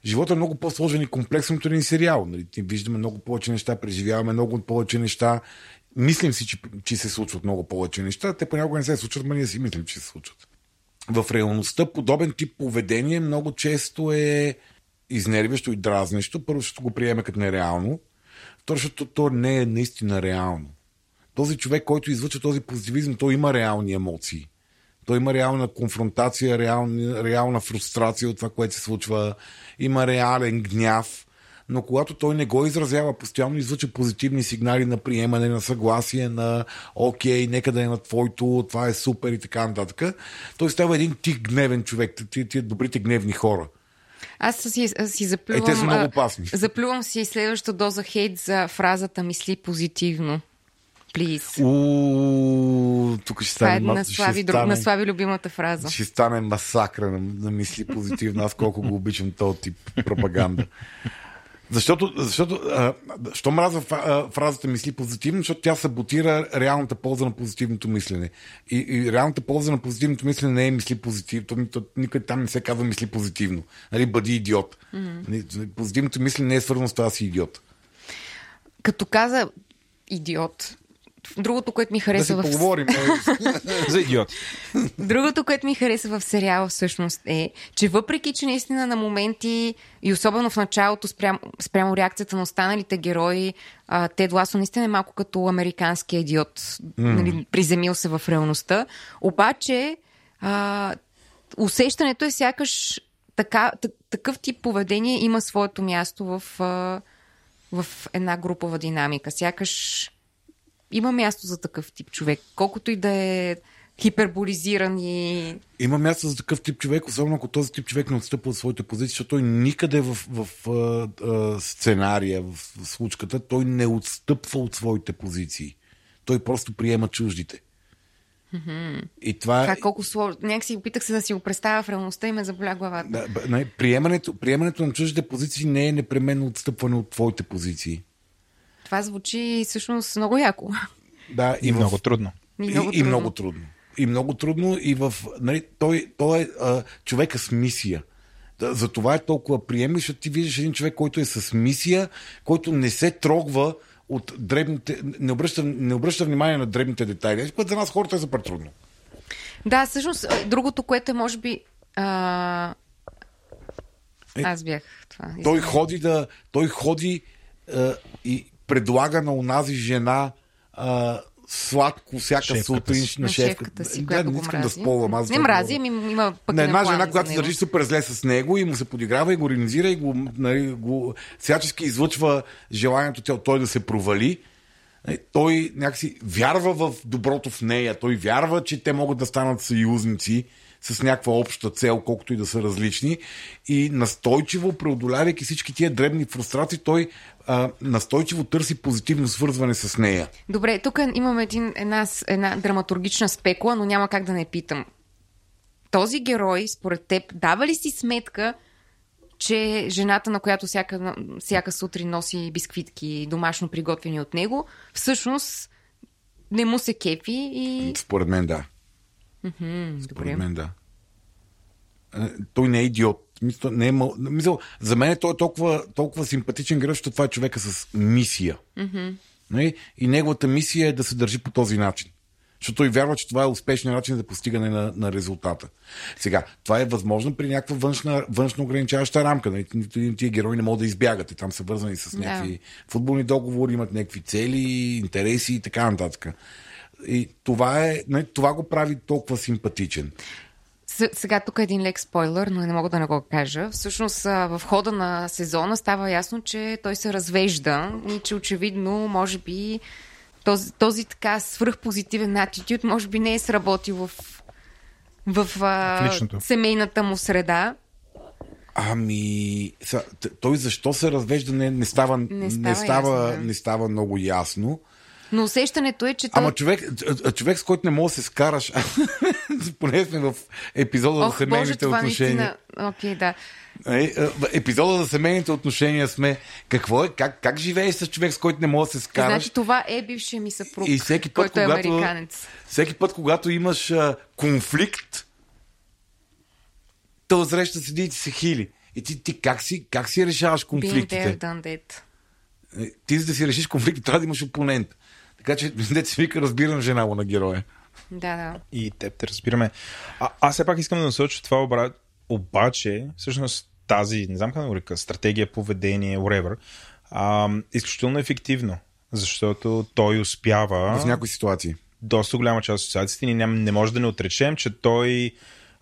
живота е много по-сложен и комплексен от един сериал. Нали? Виждаме много повече неща, преживяваме много повече неща. Мислим си, че, че се случват много повече неща. Те понякога не се случват, но ние си мислим, че се случват. В реалността подобен тип поведение много често е изнервящо и дразнещо. Първо, защото го приеме като нереално. Второ, защото то не е наистина реално. Този човек, който излъчва този позитивизъм, той има реални емоции. Той има реална конфронтация, реална, реална фрустрация от това, което се случва. Има реален гняв. Но когато той не го изразява, постоянно излъчва позитивни сигнали на приемане, на съгласие, на окей, нека да е на твоето, това е супер и така нататък. Той става един тих гневен човек, тия, тия добрите гневни хора. Аз си, си заплювам... Е, те са много опасни. Заплювам си следваща доза хейт за фразата мисли позитивно. У, тук ще Това е стане, на Слави, друг, стане- на Слави любимата фраза. ще стане масакра на, на мисли позитивно. Аз колко го обичам този тип пропаганда. Защото, защото а, що мраза фразата мисли позитивно, защото тя саботира реалната полза на позитивното мислене. И, и реалната полза на позитивното мислене не е мисли позитивно. Никъде там не се казва мисли позитивно. Нали, бъди идиот. Mm-hmm. Позитивното мислене не е свързано с това си идиот. Като каза идиот, другото, което ми Да си хареса в поговорим. е, За идиот. Другото, което ми хареса в сериала всъщност е, че въпреки, че наистина на моменти и особено в началото спрямо, спрямо реакцията на останалите герои, а, Тед Ласо наистина е малко като американски идиот, mm. нали, приземил се в реалността, обаче а, усещането е сякаш така, такъв тип поведение има своето място в, в една групова динамика. Сякаш има място за такъв тип човек. Колкото и да е хиперболизиран и... Има място за такъв тип човек, особено ако този тип човек не отстъпва от своите позиции, защото той никъде в, в, в а, сценария, в, в случката, той не отстъпва от своите позиции. Той просто приема чуждите. Mm-hmm. И това Това е. колко сложно. Някакси опитах се да си го представя в реалността и ме заболя главата. Да, не, приемането, приемането на чуждите позиции не е непременно отстъпване от твоите позиции. Това звучи всъщност много яко. Да, и, И в- много трудно. И И, много и трудно. много трудно. И много трудно. И в, нали, той, той е а, човека с мисия. Да, Затова е толкова приемлив, защото ти виждаш един човек, който е с мисия, който не се трогва от дребните, не обръща, не обръща внимание на дребните детайли, което за нас хората е супер трудно. Да, всъщност, другото, което е, може би. А... Е, Аз бях това. Той ходи да. Той ходи а, и предлага на онази жена а, сладко всяка Шефката сутрин си. на на шефка. шефката си, да, която не го искам мрази. да сполвам. Аз не да мрази, говоря. ами има пък на една жена, която се държи супер зле с него и му се подиграва и го иронизира и го, нали, го всячески излъчва желанието тя- той да се провали. Е, Той някакси вярва в доброто в нея. Той вярва, че те могат да станат съюзници с някаква обща цел, колкото и да са различни. И настойчиво, преодолявайки всички тия дребни фрустрации, той а, настойчиво търси позитивно свързване с нея. Добре, тук имаме един, една, една драматургична спекула, но няма как да не питам. Този герой, според теб, дава ли си сметка, че жената, на която всяка, всяка сутрин носи бисквитки, домашно приготвени от него, всъщност не му се кефи и... Според мен да. М, Според Добре. мен да. Е, Той не е идиот. Мисля, не е мъл... Мисля, за мен той е толкова, толкова симпатичен гръб, защото това е човека с мисия. Mm-hmm. И неговата мисия е да се държи по този начин. Защото той вярва, че това е успешният начин за постигане на, на резултата. Сега, това е възможно при някаква външна, външно ограничаваща рамка. Нали? Нито един от тия герои не могат да избягат. И там са вързани с Да. някакви футболни договори, имат някакви цели, интереси и така нататък. И това, е, нали, това го прави толкова симпатичен. Сега тук е един лек спойлер, но не мога да не го кажа. Всъщност в хода на сезона става ясно, че той се развежда и че очевидно, може би, този, този така свръхпозитивен атитюд, може би не е сработил в, в, В личното. семейната му среда. Ами, той защо се развежда не, не става, Не става не става, ясно, да. не става много ясно. Но усещането е, че Ама той... човек, човек, с който не мога да се скараш, поне сме в епизода за Ох, Боже, семейните това отношения. Окей, да. Е, в епизода за семейните отношения сме. Какво е? Как, как живееш с човек, с който не мога да се скараш? Значи това е бившия ми съпруг, И всеки път, който е когато, американец. всеки път, когато имаш а, конфликт, то среща седи и ти се хили. И ти, ти как, си, как си решаваш Been конфликтите? there, done that. Е, Ти за да си решиш конфликт, трябва да имаш опонент. Така че, се вика, разбирам жена му на героя. Да, да. И теб те разбираме. А, аз все пак искам да насоча това обра... обаче, всъщност тази, не знам как да го река, стратегия, поведение, whatever, а, изключително ефективно. Защото той успява В някои ситуации. доста голяма част от ситуациите. Ние не може да не отречем, че той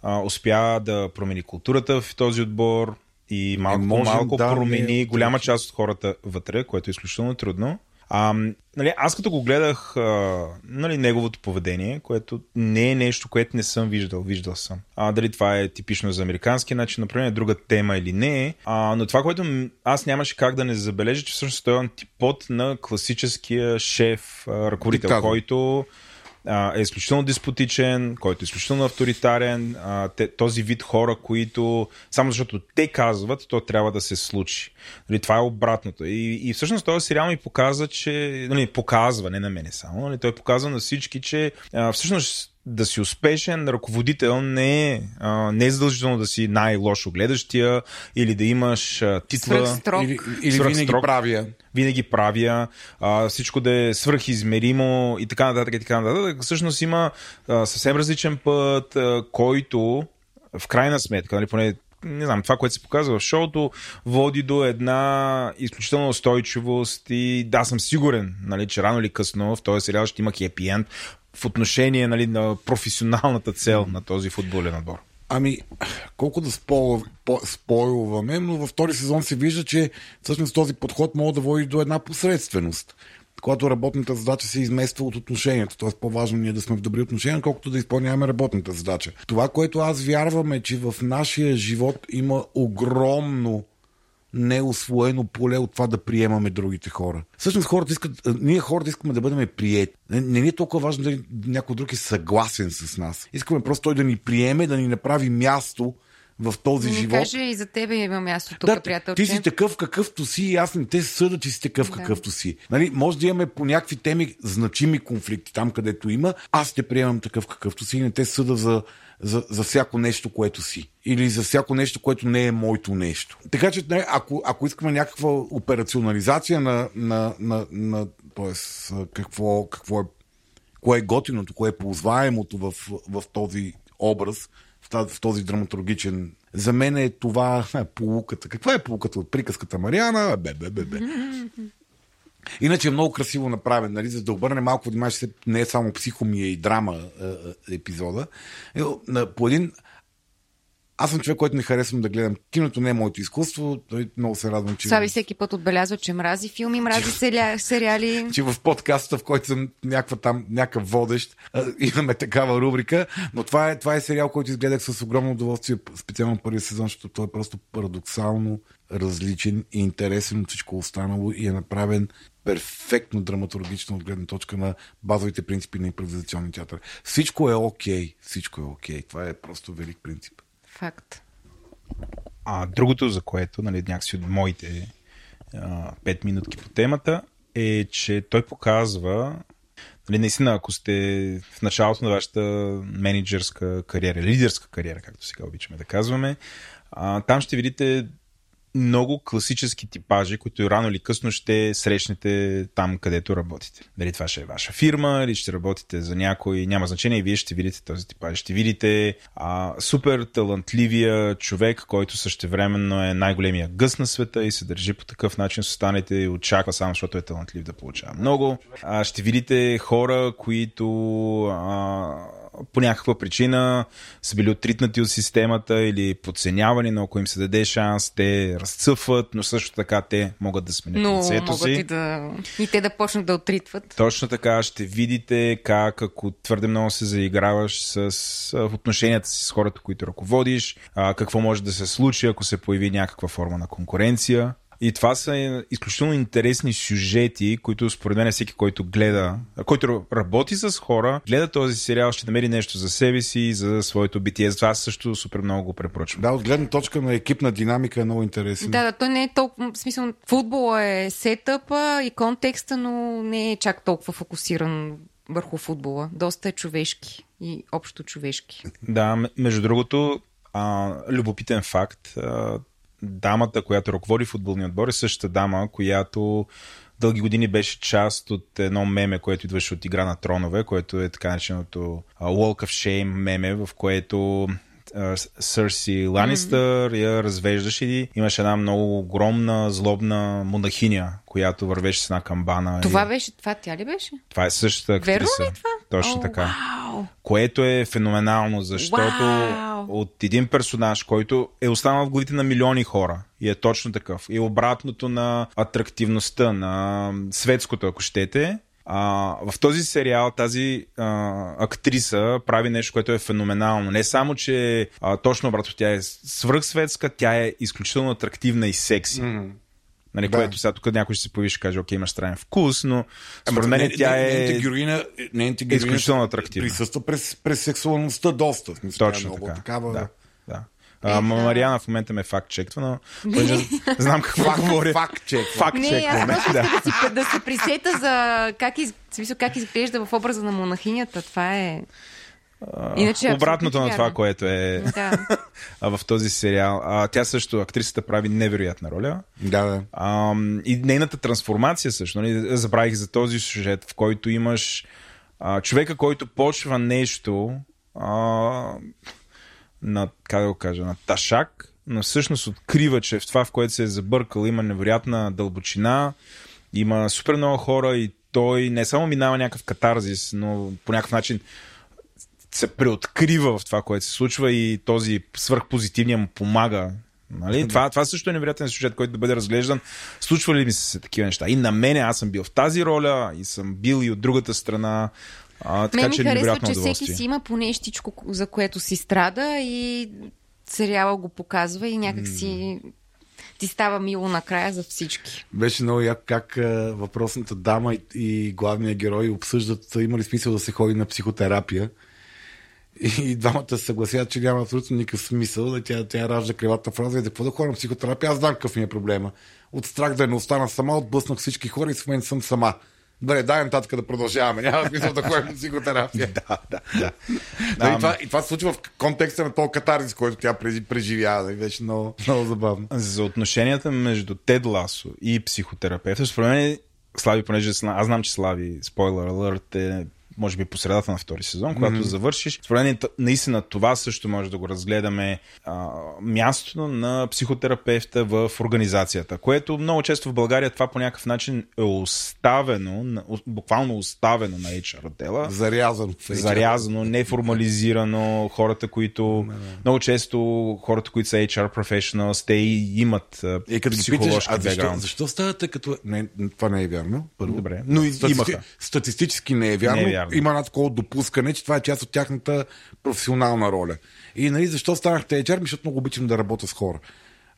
а, успя да промени културата в този отбор и малко можем малко да промени не голяма част от хората вътре, което е изключително трудно. А, нали, аз като го гледах а, нали, неговото поведение, което не е нещо, което не съм виждал, виждал съм. А, дали това е типично за американски начин на правене, друга тема или не. А, но това, което аз нямаше как да не забележа, че всъщност той е антипод на класическия шеф, а, ръководител, Диктатор. който е изключително диспотичен, който е изключително авторитарен, а, те, този вид хора, които само защото те казват, то трябва да се случи. Нали, това е обратното. И, и всъщност този сериал ми показа, че нали, показва, не на мене само, нали, той показва на всички, че а, всъщност да си успешен ръководител не е, а, не е задължително да си най-лошо гледащия или да имаш титла. Свръхстрог. Или, или Свръх винаги строг. правя. винаги правя, а, всичко да е свръхизмеримо и така нататък и така нататък. Всъщност има а, съвсем различен път, а, който в крайна сметка, нали, поне не знам, това, което се показва в шоуто, води до една изключителна устойчивост и да, съм сигурен, нали, че рано или късно в този сериал ще има хепи енд в отношение нали, на професионалната цел на този футболен отбор. Ами, колко да спол, по, спойлваме, но във втори сезон се вижда, че всъщност този подход може да води до една посредственост. Когато работната задача се измества от отношението. Тоест по-важно ние да сме в добри отношения, колкото да изпълняваме работната задача. Това, което аз вярвам е, че в нашия живот има огромно неосвоено поле от това да приемаме другите хора. Всъщност хората искат, а, ние хората искаме да бъдем приети. Не, не ни е толкова важно дали някой друг е съгласен с нас. Искаме просто той да ни приеме, да ни направи място в този Не живот. каже и за тебе има място тук, Да, приятелче. ти си такъв какъвто си и аз не те съда, че си такъв Да. какъвто си. Нали, може да имаме по някакви теми значими конфликти там, където има. Аз те приемам такъв какъвто си и не те съда за, за, за всяко нещо, което си. Или за всяко нещо, което не е моето нещо. Така че, нали, ако, ако искаме някаква операционализация на, на, на, на тоест, какво, какво е кое е готиното, кое е ползваемото в, в този образ, в този драматургичен. За мен е това е, полуката. Каква е полуката от приказката Мариана? Бе, бе, бе, бе. Иначе е много красиво направен, нали, за да обърне малко внимание, че не е само психомия и драма е, е, епизода. Е, по един аз съм човек, който не харесвам да гледам. Киното не е моето изкуство. Той много се радвам, че... Слави всеки път отбелязва, че мрази филми, мрази сериали. сериали. че в подкаста, в който съм някаква там, някакъв водещ, имаме такава рубрика, но това е, това е сериал, който изгледах с огромно удоволствие, специално първия сезон, защото той е просто парадоксално различен и интересен от всичко останало и е направен перфектно драматургично от гледна точка на базовите принципи на импровизационния театър. Всичко е окей, okay. всичко е окей. Okay. Това е просто велик принцип. Факт. А другото, за което, нали, някакси от моите а, 5 минутки по темата, е, че той показва, нали, наистина, ако сте в началото на вашата менеджерска кариера, лидерска кариера, както сега обичаме да казваме, а, там ще видите много класически типажи, които рано или късно ще срещнете там, където работите. Дали това ще е ваша фирма, или ще работите за някой, няма значение, и вие ще видите този типаж. Ще видите а, супер талантливия човек, който същевременно е най-големия гъс на света и се държи по такъв начин с останалите и очаква само, защото е талантлив да получава много. А, ще видите хора, които а, по някаква причина са били отритнати от системата или подценявани, но ако им се даде шанс, те разцъфват, но също така те могат да сменят Но лицето могат си. и, да... и те да почнат да отритват. Точно така ще видите как ако твърде много се заиграваш с отношенията си с хората, които ръководиш, какво може да се случи, ако се появи някаква форма на конкуренция. И това са изключително интересни сюжети, които според мен всеки, който гледа, който работи с хора, гледа този сериал, ще намери нещо за себе си и за своето битие. Затова аз също супер много го препоръчвам. Да, от гледна точка на екипна динамика е много интересен. Да, да, той не е толкова, в смисъл, футбола е сетъпа и контекста, но не е чак толкова фокусиран върху футбола. Доста е човешки и общо човешки. Да, между другото, а, любопитен факт. А, дамата, която ръководи футболния отбор, е същата дама, която дълги години беше част от едно меме, което идваше от Игра на тронове, което е така нареченото Walk of Shame меме, в което Сърси Ланистър mm-hmm. я развеждаше и имаше една много огромна, злобна монахиня, която вървеше с една камбана. Това и... беше, това тя ли беше? Това е същата актриса. Верно ли това? Точно О, така. Което е феноменално, защото Вау! от един персонаж, който е останал в главите на милиони хора и е точно такъв, и обратното на атрактивността, на светското, ако щете, а, в този сериал тази а, актриса прави нещо, което е феноменално. Не само, че а, точно обратно тя е свръхсветска, тя е изключително атрактивна и секси. М. Нали, Да. което сега тук някой ще се появи и ще каже, окей, имаш странен вкус, но според мен тя не- е... Нейната героиня, нейната героиня изключително атрактивна. Присъства през, през сексуалността доста. Смисъл, е Точно много така. такава... Да, да. А. Мариана в момента ме факт чеква, но понеже знам какво Факт, говоря. факт чек. Факт Не, чек. аз просто да. да. си, да се присета за как, из, смисъл, как изглежда в образа на монахинята. Това е... Иначе е Обратното на това, което е Да. в този сериал. А, тя също, актрисата прави невероятна роля. Да, да. А, и нейната трансформация също. Нали? Забравих за този сюжет, в който имаш а, човека, който почва нещо а, на, как да го кажа, на ташак, но всъщност открива, че в това, в което се е забъркал, има невероятна дълбочина, има супер много хора и той не само минава някакъв катарзис, но по някакъв начин се преоткрива в това, което се случва и този свърхпозитивния му помага. Нали? Това, това също е невероятен сюжет, който да бъде разглеждан. Случва ли ми се такива неща? И на мене аз съм бил в тази роля и съм бил и от другата страна. А, така Мен ми че е харесва, че всеки си има по нещичко, за което си страда и сериала го показва и някак си ти става мило накрая за всички. Беше много як как а, въпросната дама и, и главният герой обсъждат има ли смисъл да се ходи на психотерапия. И двамата се съгласят, че няма абсолютно никакъв смисъл. Да тя, тя ражда кривата фраза и да какво да ходя на психотерапия. Аз знам какъв ми е проблема. От страх да не остана сама, отблъснах всички хора и в момента съм сама. Добре, дай нататък да продължаваме. Няма смисъл да ходим на психотерапия. Да, да, да. Да, и, това, и това се случва в контекста на този катарзис, който тя прежи- преживява. И беше много, много забавно. За отношенията между Тед Ласо и психотерапевта, според мен Слави, понеже аз знам, че Слави, спойлер алърт, е може би по средата на втори сезон, когато mm-hmm. завършиш. Според мен наистина това също може да го разгледаме а, мястото на психотерапевта в организацията, което много често в България това по някакъв начин е оставено, буквално оставено на HR отдела. Зарязан. в HR. зарязано, неформализирано, хората, които много често хората, които са HR professionals, те и имат И като ги питаш, психоложки а защо, защо ставате като... Не, това не е вярно. Първо. Добре, но и- имаха. Статистически не е вярно. Не е вярно. Има едно такова допускане, че това е част от тяхната професионална роля. И нали, защо станахте HR? Защото много обичам да работя с хора.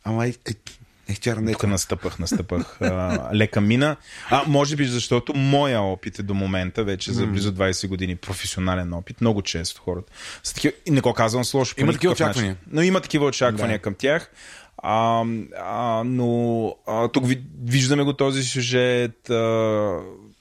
Ама е, е, HR не е Тук настъпах, настъпах а, лека мина. А, може би защото моя опит е до момента, вече за близо 20 години професионален опит, много често хората. С такива, и не го казвам с лошо. Има такива начин. очаквания. Но има такива очаквания Да. към тях. А, а, но а, тук ви, виждаме го този сюжет, а,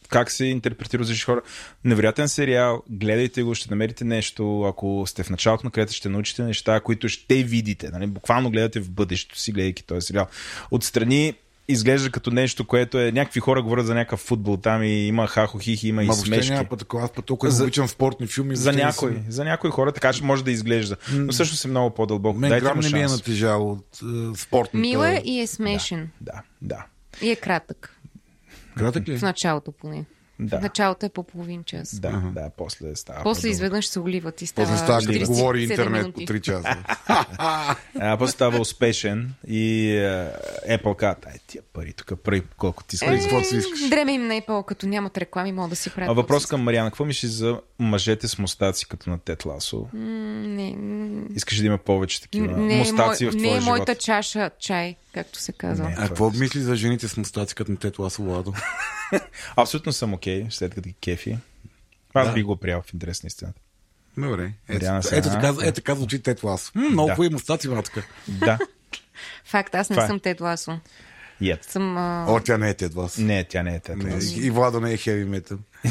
как се интерпретира за хора. Невероятен сериал, гледайте го, ще намерите нещо. Ако сте в началото на крета, ще научите неща, които ще видите. Нали? Буквално гледате в бъдещето си, гледайки този сериал. Отстрани изглежда като нещо, което е... Някакви хора говорят за някакъв футбол там и има хахо хихи, има и Ма въобще смешки. няма път. Аз път толкова За- обичам спортни филми. За някой, съм- за някои хора така ще може да изглежда. Но всъщност е много по-дълбоко. Мен Дайте грам не ми е натежал от е, спортната... Мил е и е смешен. Да, да. И е кратък. Кратък ли? В началото поне. Да. Началото е по половин час. Да, да, после става. После по-дълго. изведнъж се оливат и става После става 47 говори интернет минути. по 3 часа. А, после става успешен и е, Apple казва, ай тия пари, тук пари, колко ти искаш. Какво си искаш? Дреме им на Apple, като нямат реклами, могат да си правят. А въпрос към Мариана. Какво мислиш за мъжете с мустаци, като на Тет Ласо? М, Не, Искаш да има повече такива не, е мустаци мой, в не твоя е моята чаша чай, както се казва. Не. А какво мисли за жените с мустаци като на Тето Ласо Владо? Абсолютно съм окей, след като ги кефи. Аз Да. би го приял в интерес на истината. Добре. Ето, ето, сега, така, ето така звучи Тето Ласо. М, Много Да. хубави мустаци, братка. Да. Факт, аз не Това е. съм Тед Ласо. Yet. Съм... А... О, тя не е Тед Ласо. Не, тя не е Тет Ласо. И Владо не е хеви метал.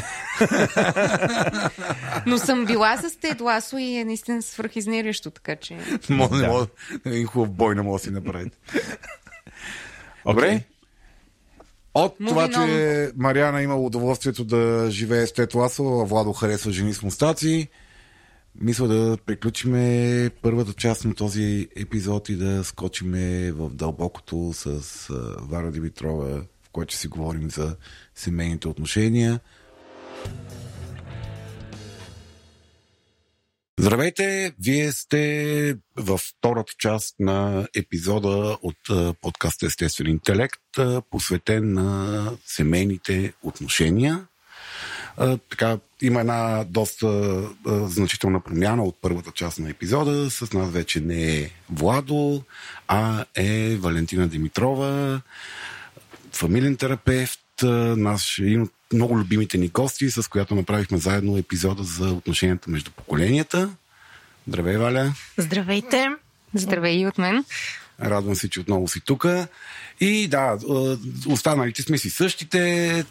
Но съм била с Тед Ласо и е наистина свръхизнервящо, така че... Може, Да. не може, един хубав бой не може да си направите. Добре. От Moving това, че Мариана има удоволствието да живее с Тет Ласо, а Владо харесва жени с мустаци, мисля да приключиме първата част на този епизод и да скочиме в дълбокото с Вара Димитрова, в което ще си говорим за семейните отношения. Здравейте! Вие сте във втората част на епизода от подкаста Естествен интелект, посветен на семейните отношения. Така, има една доста значителна промяна от първата част на епизода. С нас вече не е Владо, а е Валентина Димитрова, фамилен терапевт, наш един от много любимите ни гости, с която направихме заедно епизода за отношенията между поколенията. Здравей, Валя! Здравейте! Здравей и от мен. Радвам се, че отново си тук. И да, останалите сме си същите.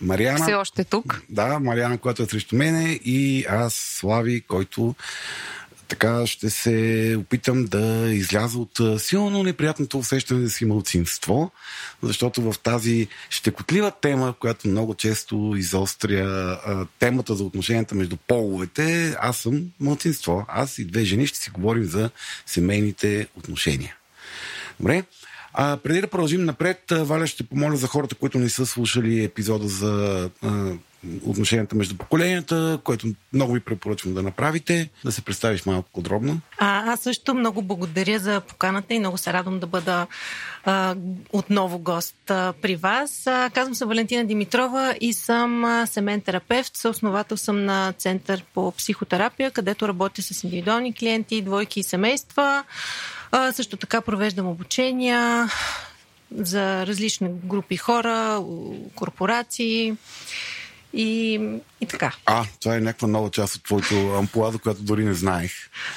Мариана. Все още тук. Да, Мариана, която е срещу мене и аз, Слави, който така ще се опитам да изляза от силно неприятното усещане да си малцинство, защото в тази щекотлива тема, която много често изостря темата за отношенията между половете, аз съм малцинство. Аз и две жени ще си говорим за семейните отношения. Добре. А преди да продължим напред, Валя ще помоля за хората, които не са слушали епизода за а, отношенията между поколенията, което много ви препоръчвам да направите, да се представиш малко подробно. А, аз също много благодаря за поканата и много се радвам да бъда а, отново гост а, при вас. А, казвам се Валентина Димитрова и съм семен терапевт. Съосновател съм на Център по психотерапия, където работя с индивидуални клиенти, двойки и семейства. А, също така провеждам обучения за различни групи хора, корпорации. и, и така. А, това е някаква нова част от твоето ампула, за която дори не знаех.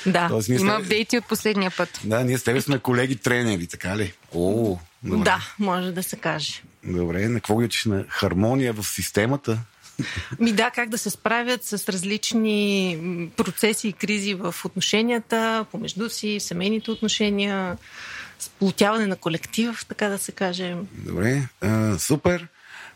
Да. Тоест, Има сте- апдейти от последния път. Да, ние с тебе сме колеги тренери, така ли? О, добре. Да, може да се каже. Добре, на какво ги учиш на хармония в системата? Ми да, как да се справят с различни процеси и кризи в отношенията, помежду си, семейните отношения, сплотяване на колектив, така да се каже. Добре, а, супер.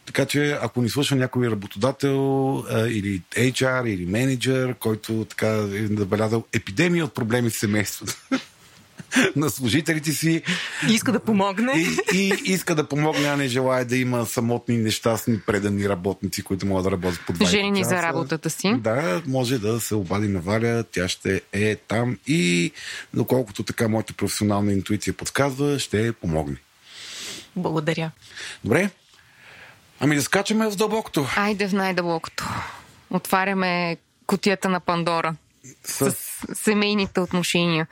Така че, ако ни слуша някой работодател а, или HR или менеджер, който така е набелязал епидемия от проблеми в семейството на служителите си иска да помогне. и, и иска да помогне, а не желая да има самотни, нещастни, предани работници, които могат да работят по 20 Женени часа. за работата си. Да, може да се обади на Валя, тя ще е там и доколкото така моята професионална интуиция подсказва, ще помогне. Благодаря. Добре? Ами да скачаме в дълбокото. Айде в най-дълбокото. Отваряме котията на Пандора С... с семейните отношения.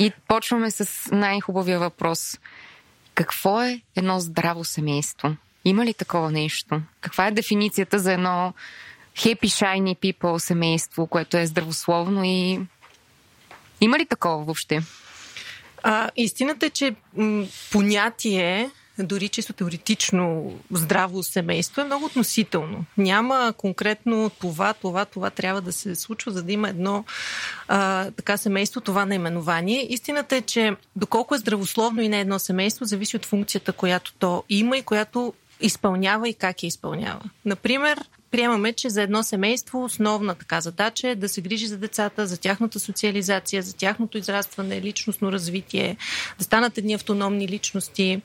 И почваме с най-хубавия въпрос. Какво е едно здраво семейство? Има ли такова нещо? Каква е дефиницията за едно happy, shiny people семейство, което е здравословно и има ли такова въобще? А, истината е, че м, понятие, дори чисто теоретично здраво семейство е много относително. Няма конкретно това, това, това трябва да се случва, за да има едно а, така семейство, това наименование. Истината е, че доколко е здравословно и не едно семейство, зависи от функцията, която то има и която изпълнява и как я изпълнява. Например, приемаме, че за едно семейство основна така задача е да се грижи за децата, за тяхната социализация, за тяхното израстване, личностно развитие, да станат едни автономни личности.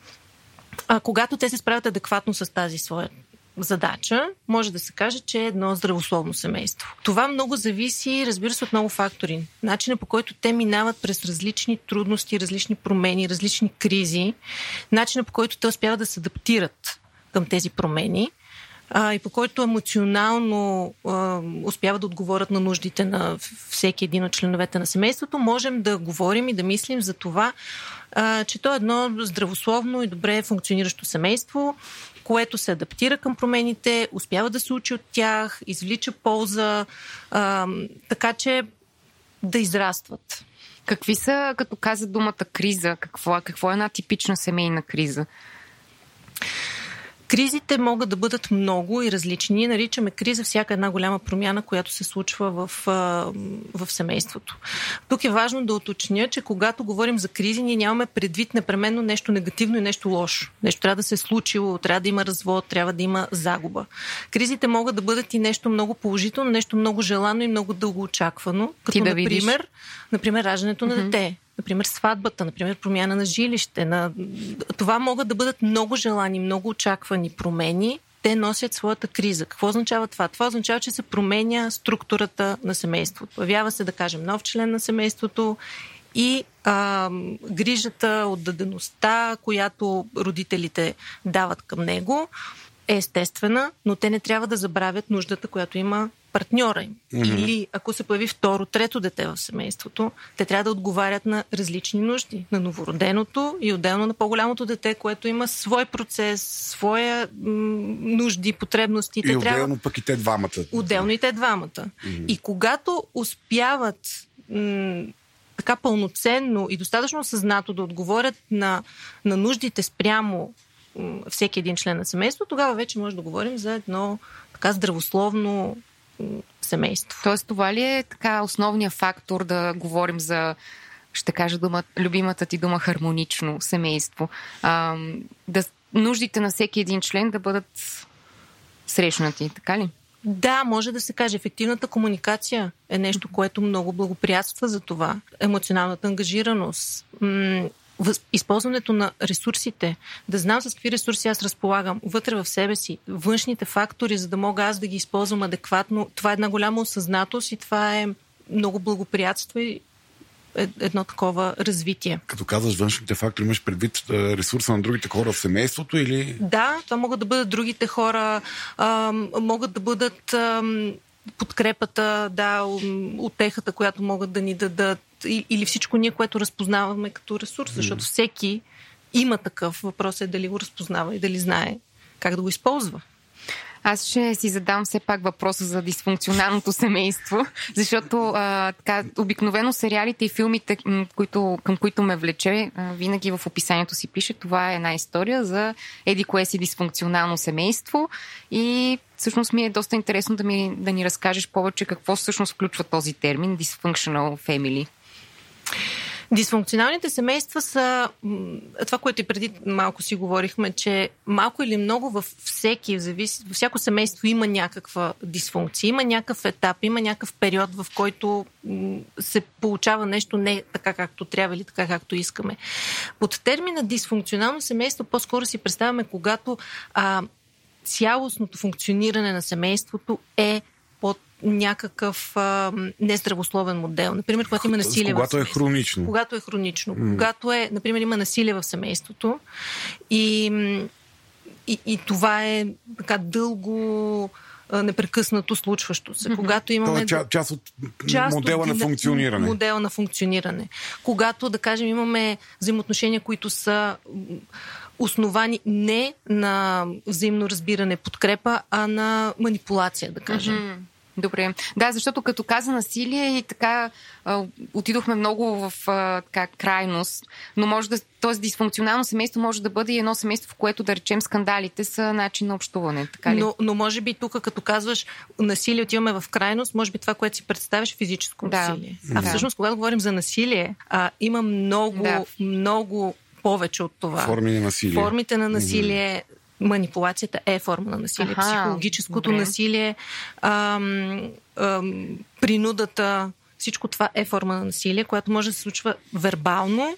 А, когато те се справят адекватно с тази своя задача, може да се каже, че е едно здравословно семейство. Това много зависи, разбира се, от много фактори. Начинът по който те минават през различни трудности, различни промени, различни кризи, начинът по който те успяват да се адаптират към тези промени а, и по който емоционално а, успяват да отговорят на нуждите на всеки един от членовете на семейството, можем да говорим и да мислим за това, а, че то е едно здравословно и добре функциониращо семейство, което се адаптира към промените, успява да се учи от тях, извлича полза, а, така че да израстват. Какви са, като каза думата криза, какво, е- какво е една типична семейна криза? Кризите могат да бъдат много и различни. Ние наричаме криза всяка една голяма промяна, която се случва в, в семейството. Тук е важно да уточня, че когато говорим за кризи, ние нямаме предвид непременно нещо негативно и нещо лошо. Нещо трябва да се е случило, трябва да има развод, трябва да има загуба. Кризите могат да бъдат и нещо много положително, нещо много желано и много дълго очаквано. Като, да видиш. например, например, раждането на дете. Например, сватбата, например, промяна на жилище. На... Това могат да бъдат много желани, много очаквани промени. Те носят своята криза. Какво означава това? Това означава, че се променя структурата на семейството. Появява се, да кажем, нов член на семейството и а, грижата, отдадеността, която родителите дават към него, е естествена, но те не трябва да забравят нуждата, която има партньора им. Mm-hmm. Или ако се появи второ, трето дете в семейството, те трябва да отговарят на различни нужди. На новороденото и отделно на по-голямото дете, което има свой процес, своя м- нужди, потребности. И те отделно трябва... пък и те двамата. Отделно и те двамата. Mm-hmm. И когато успяват м- така пълноценно и достатъчно съзнато да отговорят на, на нуждите спрямо всеки един член на семейство, тогава вече може да говорим за едно така здравословно семейство. Тоест, това ли е така основният фактор да говорим за, ще кажа дума, любимата ти дума, хармонично семейство? А, да, нуждите на всеки един член да бъдат срещнати, така ли? Да, може да се каже. Ефективната комуникация е нещо, което много благоприятства за това. Емоционалната ангажираност, използването на ресурсите, да знам с какви ресурси аз разполагам вътре в себе си, външните фактори, за да мога аз да ги използвам адекватно. Това е една голяма осъзнатост и това е много благоприятства и е- едно такова развитие. Като казваш външните фактори, имаш предвид е, ресурса на другите хора в семейството или... Да, това могат да бъдат другите хора, ам, могат да бъдат ам, подкрепата, да, м, утехата, която могат да ни дадат, или всичко ние, което разпознаваме като ресурс, защото всеки има такъв. Въпрос е дали го разпознава и дали знае как да го използва. Аз ще си задам все пак въпроса за дисфункционалното семейство, защото а, така, обикновено сериалите и филмите, които, към които ме влече, винаги в описанието си пише, това е една история за еди кое си дисфункционално семейство и всъщност ми е доста интересно да, ми, да ни разкажеш повече какво всъщност включва този термин dysfunctional family. Дисфункционалните семейства са това, което и преди малко си говорихме, че малко или много във всеки, във всяко семейство има някаква дисфункция, има някакъв етап, има някакъв период, в който се получава нещо не така както трябва или така както искаме. Под термина дисфункционално семейство по-скоро си представяме, когато а, цялостното функциониране на семейството е някакъв а, нездравословен модел. Например, когато има насилие когато в Когато е хронично. Когато е хронично. Mm. Когато е, например, има насилие в семейството и, и, и това е така дълго непрекъснато случващо се. Mm-hmm. Когато имаме... Това е част от част модела от, на функциониране. Модела на функциониране. Когато, да кажем, имаме взаимоотношения, които са основани не на взаимно разбиране, подкрепа, а на манипулация, да кажем. Mm-hmm. Добре. Да, защото като каза насилие и така а, отидохме много в а, така, крайност, но може да, т.е. дисфункционално семейство може да бъде и едно семейство, в което да речем скандалите са начин на общуване. Така ли? Но, но може би тук, като казваш насилие, отиваме в крайност, може би това, което си представяш, е физическо да. насилие. А да. всъщност, когато говорим за насилие, а, има много, да. много повече от това. Форми на насилие. Формите на насилие, манипулацията е форма на насилие. Аха, Психологическото добре. насилие, ам, ам, принудата, всичко това е форма на насилие, която може да се случва вербално,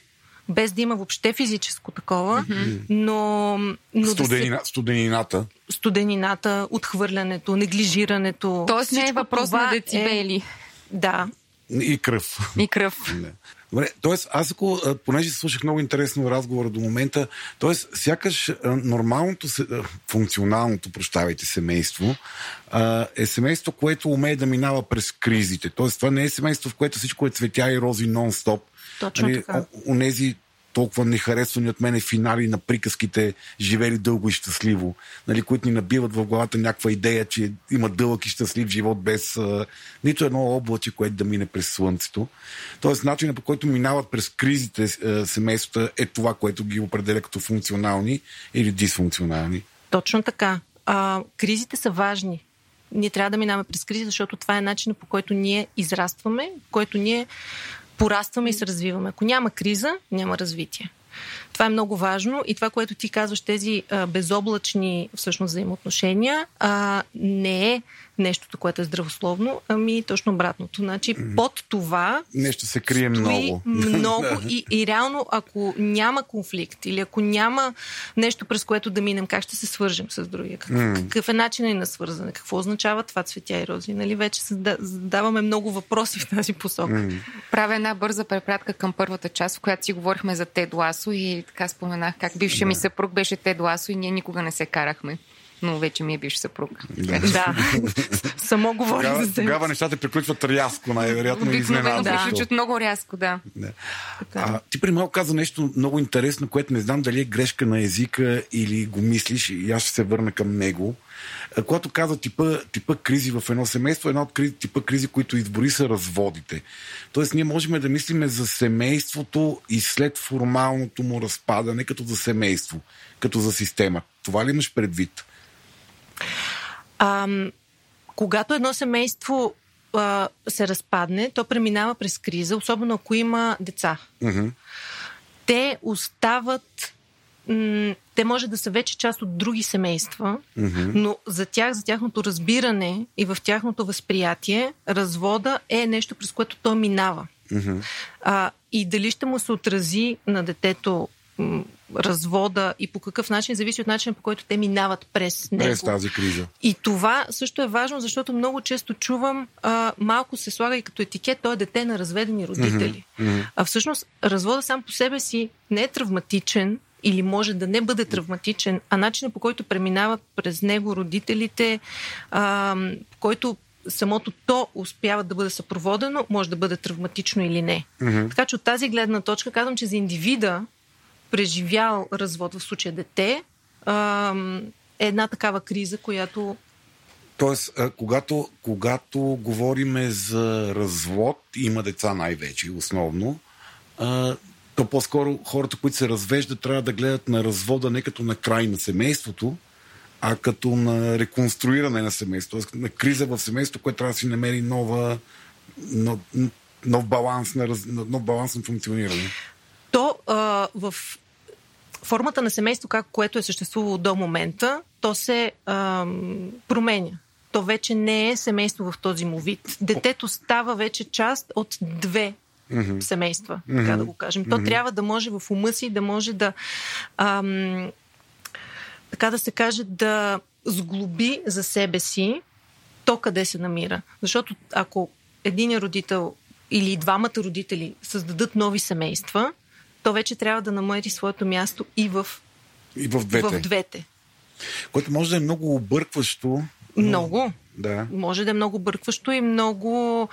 без да има въобще физическо такова, mm-hmm. но... но Студенина, да се... Студенината. Студенината, отхвърлянето, неглижирането. Тоест не е въпрос на децибели. Е... Да. И кръв. И кръв. Не. Добре, т.е. аз ако, понеже слушах много интересно разговора до момента, т.е. сякаш нормалното, функционалното, прощавайте, семейство е семейство, което умее да минава през кризите. Т.е. това не е семейство, в което всичко е цветя и рози нон-стоп. Точно нали, така. Онези толкова нехаресвани от мене финали на приказките живели дълго и щастливо, нали, които ни набиват в главата някаква идея, че има дълъг и щастлив живот без а, нито едно облаче, което да мине през слънцето. Тоест, начинът по който минават през кризите а, е това, което ги определя като функционални или дисфункционални. Точно така. А, кризите са важни. Ние трябва да минаваме през кризи, защото това е начинът по който ние израстваме, който ние порастваме и се развиваме. Ако няма криза, няма развитие. Това е много важно и това, което ти казваш, тези а, безоблачни всъщност взаимоотношения, а, не е нещото, което е здравословно, ами точно обратното. Значи под това... Нещо се крие много. Много и, и реално, ако няма конфликт или ако няма нещо, през което да минем, как ще се свържем с другия? Какъв, mm. какъв е начинът на свързане? Какво означава това цветя и рози? Нали? Вече задаваме много въпроси в тази посока. Mm. Правя една бърза препратка към първата част, в която си говорихме за Тед Ласо и така споменах как бившия да. ми съпруг беше Тед Ласо и ние никога не се карахме но вече ми е бивш съпруг. Да. да. Само говори тогава, за Тогава нещата приключват рязко, най-вероятно и изненадващо. Да, приключват много рязко, да. да. А, ти при малко каза нещо много интересно, което не знам дали е грешка на езика или го мислиш и аз ще се върна към него. Когато каза типа, типа кризи в едно семейство, една от кризи, типа кризи, които избори са разводите. Тоест ние можем да мислиме за семейството и след формалното му разпадане като за семейство, като за система. Това ли имаш предвид? А, когато едно семейство а, се разпадне, то преминава през криза, особено ако има деца. Mm-hmm. Те остават те може да са вече част от други семейства, mm-hmm. но за тях, за тяхното разбиране и в тяхното възприятие, развода е нещо, през което той минава. Mm-hmm. А, и дали ще му се отрази на детето развода и по какъв начин, зависи от начина по който те минават през него. През тази криза. И това също е важно, защото много често чувам, а, малко се слага и като етикет, той е дете на разведени родители. Mm-hmm. А всъщност развода сам по себе си не е травматичен, или може да не бъде травматичен, а начинът по който преминава през него родителите, а, по който самото то успява да бъде съпроводено, може да бъде травматично или не. Mm-hmm. Така че от тази гледна точка казвам, че за индивида преживял развод, в случая дете, е една такава криза, която Тоест, когато, когато говориме за развод, има деца най-вече, основно, то по-скоро хората, които се развеждат, трябва да гледат на развода не като на край на семейството, а като на реконструиране на семейството, т.е. на криза в семейството, което трябва да си намери нова, нов, нов, баланс, на, нов баланс на функциониране. То а, в формата на семейство, как, което е съществувало до момента, то се а, променя. То вече не е семейство в този му вид. Детето става вече част от две mm-hmm. семейства, mm-hmm. така да го кажем. То mm-hmm. трябва да може в ума си да може да ам, така да се каже, да сглоби за себе си то къде се намира. Защото ако един родител или двамата родители създадат нови семейства, то вече трябва да намери своето място и в, И в двете. в двете. Което може да е много объркващо. Много. Да. Може да е много бъркващо и много,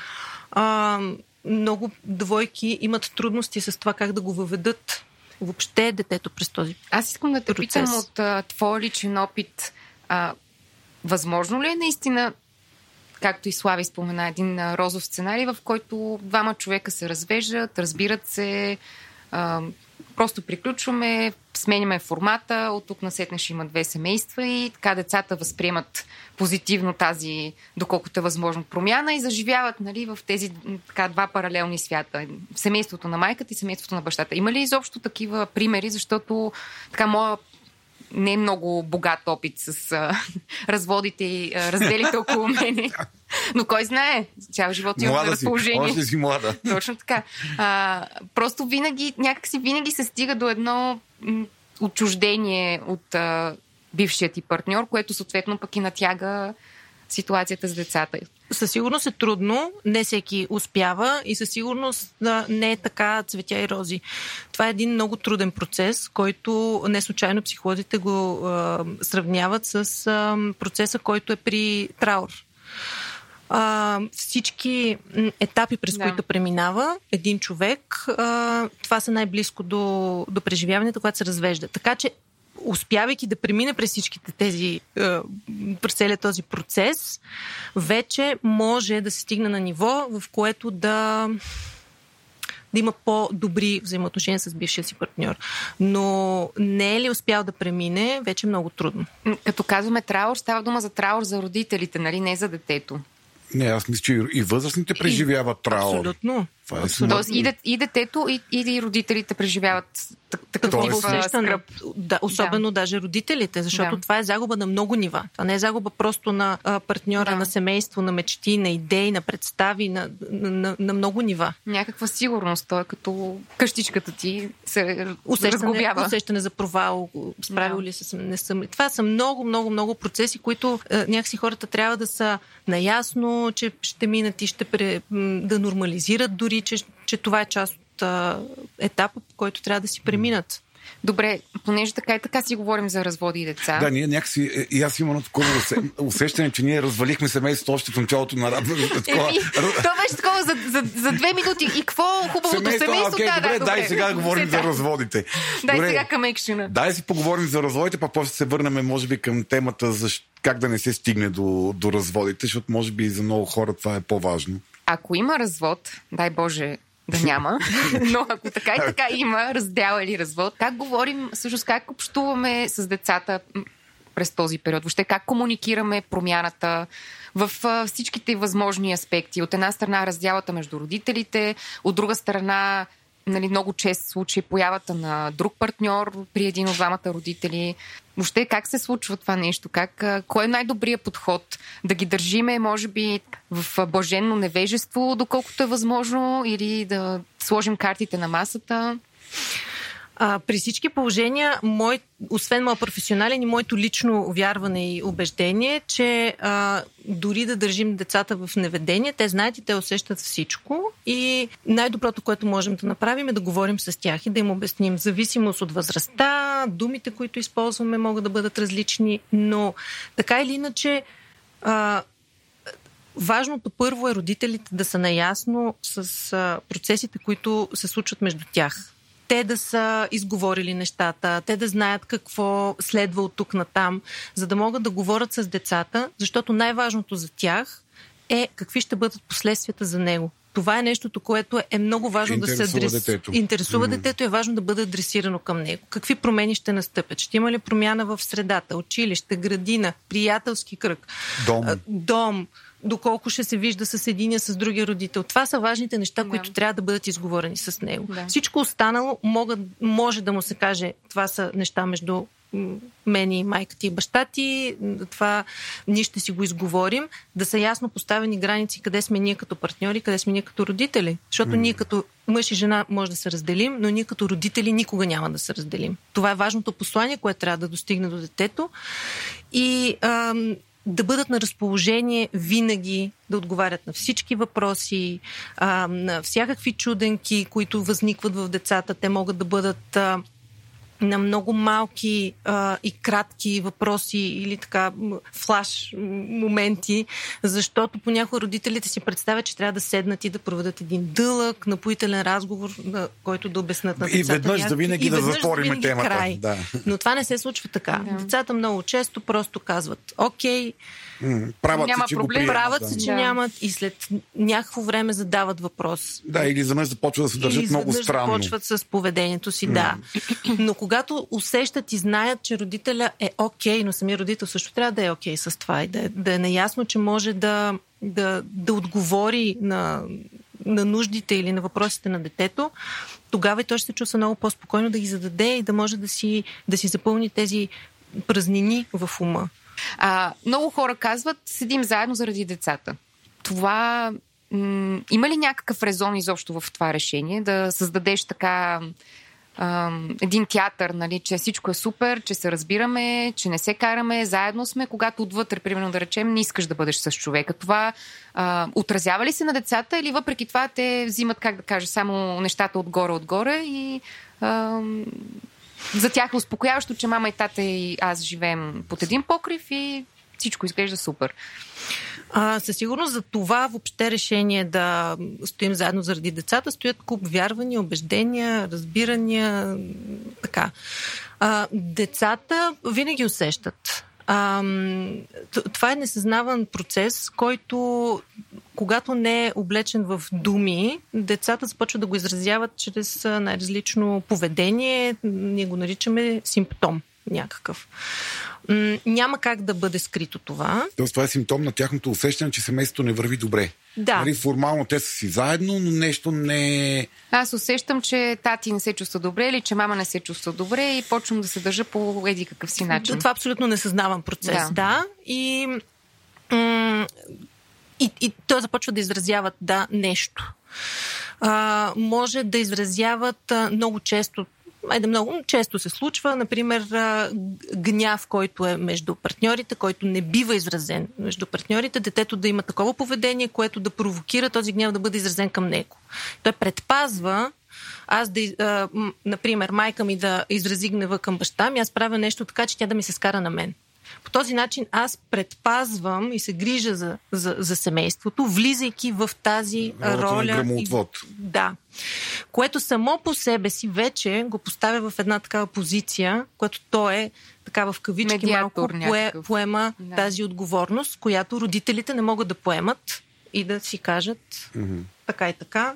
а, много двойки имат трудности с това как да го въведат въобще детето през този Аз искам да те процес. питам от а, твой личен опит. А, възможно ли е наистина, както и Слави спомена, един а, розов сценарий, в който двама човека се развеждат, разбират се, просто приключваме, сменяме формата, от тук насетне ще има две семейства и така децата възприемат позитивно тази, доколкото е възможно, промяна и заживяват нали, в тези така, два паралелни свята. Семейството на майката и семейството на бащата. Има ли изобщо такива примери, защото така моя не е много богат опит с а, разводите и а, разделите около мене. Но кой знае, цял живот имам Млада си, разположение. още си млада. Точно така. А, просто винаги, някакси винаги се стига до едно отчуждение от а, бившия ти партньор, което съответно пък и натяга ситуацията с децата. Със сигурност е трудно, не всеки успява и със сигурност не е така цветя и рози. Това е един много труден процес, който не случайно психолозите го а, сравняват с а, процеса, който е при траур. А, всички етапи, през Да. които преминава един човек, а, това са най-близко до, до преживяването, когато се развежда. Така че успявайки да премине през всичките тези, е, през целият този процес, вече може да се стигне на ниво, в което да да има по-добри взаимоотношения с бившия си партньор. Но не е ли успял да премине, вече е много трудно. Като казваме траур, става дума за траур за родителите, нали? Не за детето. Не, аз мисля, че и възрастните преживяват траур. Абсолютно. Това е. Тоест и, дет, и детето, и, и родителите преживяват так- такъв Такова тип а, усещане. скръп. Да, особено да. даже родителите, защото Да. това е загуба на много нива. Това не е загуба просто на а, партньора, Да. на семейство, на мечти, на идеи, на представи, на, на, на, на много нива. Някаква сигурност. Той е като къщичката ти се Усещане, разглобява. усещане за провал, справил Да. ли се, не съм. ли. Това са много, много, много процеси, които е, някакси хората трябва да са наясно, че ще минат и ще пре, да нормализират дори, че, че това е част от а, етапа, по който трябва да си преминат. Добре, понеже така и така си говорим за разводи и деца. Да, ние някакси, е, и аз имам едно такова усе- усещане, че ние развалихме семейството още в началото на работа. Еми, то беше такова за, за, за две минути. И какво хубавото семейство? окей, да, добре, да, дай сега да говорим за разводите. Дай Добре, сега към екшена. Дай си поговорим за разводите, па после се върнем, може би, към темата за как да не се стигне до, до разводите, защото може би за много хора това е по-важно. Ако има развод, дай Боже да няма, но ако така и така има раздял или развод, как говорим, всъщност как общуваме с децата през този период? Въобще как комуникираме промяната в всичките възможни аспекти? От една страна раздялата между родителите, от друга страна нали, много чест случаи появата на друг партньор при един от двамата родители. Въобще как се случва това нещо? Как, кой е най-добрият подход? Да ги държиме, може би, в блаженно невежество, доколкото е възможно, или да сложим картите на масата? А, при всички положения, мой, освен моят професионален и моето лично вярване и убеждение, че а, дори да държим децата в неведение, те знаят и те усещат всичко и най-доброто, което можем да направим е да говорим с тях и да им обясним. Зависимост от възрастта, думите, които използваме, могат да бъдат различни, но така или иначе а, Важното първо е родителите да са наясно с а, процесите, които се случват между тях. Те да са изговорили нещата, те да знаят какво следва от тук на там, за да могат да говорят с децата, защото най-важното за тях е какви ще бъдат последствията за него. Това е нещото, което е много важно да се адрес... детето. интересува mm. детето. Е важно да бъде адресирано към него. Какви промени ще настъпят? Ще има ли промяна в средата? Училище, градина, приятелски кръг, Дом. дом доколко ще се вижда с единия, с другия родител. Това са важните неща, Да. които трябва да бъдат изговорени с него. Да. Всичко останало могат, може да му се каже, това са неща между мен и майка ти и баща ти, това ние ще си го изговорим, да са ясно поставени граници къде сме ние като партньори, къде сме ние като родители. Защото ние като мъж и жена може да се разделим, но ние като родители никога няма да се разделим. Това е важното послание, което трябва да достигне до детето. И ам, да бъдат на разположение винаги, да отговарят на всички въпроси, а, на всякакви чуденки, които възникват в децата. Те могат да бъдат а, на много малки а, и кратки въпроси или така флаш моменти, защото понякога родителите си представят, че трябва да седнат и да проведат един дълъг, напоителен разговор, на който да обяснат на И децата. веднъж някакви- завинаги и да затворим завинаги темата. Край. Да. Но това не се случва така. Да. Децата много често просто казват, окей, М, Правят Няма се, че проблем, го приемат. правят да. се, че Да. нямат и след някакво време задават въпрос. Да, или за мен започва да се държат Или много странно. започват с поведението си, да. Но когато усещат и знаят, че родителя е окей, но самия родител също трябва да е окей с това и да, е- да е наясно, че може да, да, да отговори на, на нуждите или на въпросите на детето, тогава и той ще се чувства много по-спокойно да ги зададе и да може да си, да си запълни тези празнини в ума. А, много хора казват, седим заедно заради децата. Това м- има ли някакъв резон изобщо в това решение? Да създадеш така един театър, нали, че всичко е супер, че се разбираме, че не се караме, заедно сме, когато отвътре, примерно да речем, не искаш да бъдеш с човека. Това а, отразява ли се на децата или въпреки това те взимат, как да кажа, само нещата отгоре-отгоре и ам, за тях е успокояващо, че мама и тата и аз живеем под един покрив и всичко изглежда супер. А, със сигурност за това въобще решение да стоим заедно заради децата стоят куп вярвания, убеждения, разбирания, така. А, децата винаги усещат. А, това е несъзнаван процес, който когато не е облечен в думи, децата започват да го изразяват чрез най-различно поведение. Ние го наричаме симптом някакъв. М, няма как да бъде скрито това. Тоест, това е симптом на тяхното усещане, че семейството не върви добре. Да. Нали, формално те са си заедно, но нещо не е... Аз усещам, че тати не се чувства добре или че мама не се чувства добре и почвам да се държа по еди какъв си начин. Да, това абсолютно несъзнаван процес, да. Да. да. И, м- и, и той започва да изразяват, да, нещо. А, може да изразяват а, много често Айде много често се случва, например, гняв, който е между партньорите, който не бива изразен между партньорите, детето да има такова поведение, което да провокира този гняв да бъде изразен към него. Той предпазва аз да, например, майка ми да изрази гнева към баща ми, аз правя нещо така, че тя да ми се скара на мен. По този начин аз предпазвам и се грижа за, за, за семейството, влизайки в тази Ролята на роля. И, да. Което само по себе си вече го поставя в една такава позиция, която той е така в кавички Медиатор малко пое, поема Да. тази отговорност, която родителите не могат да поемат и да си кажат така и така,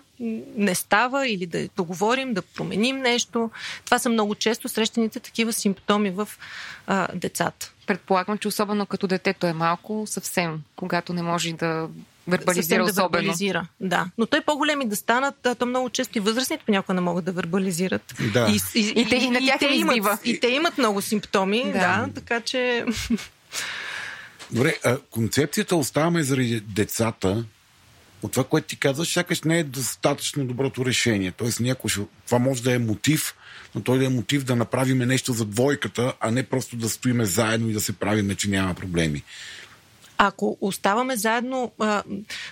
не става или да договорим, да променим нещо. Това са много често срещаните такива симптоми в а, децата. Предполагам, че особено като детето е малко, съвсем, когато не може да Съвсем вербализира да особено. вербализира. Да. Но той по-големи да станат, то много често и възрастните понякога не могат да вербализират. Да. И, и, И те- и на тях те им имат, и те имат много симптоми, да, Да. да така че Добре, а концепцията оставаме заради децата. От това, което ти казваш, сякаш не е достатъчно доброто решение. Тоест, някой ще... това може да е мотив, но той да е мотив да направиме нещо за двойката, а не просто да стоиме заедно и да се правиме, че няма проблеми. ако оставаме заедно, а,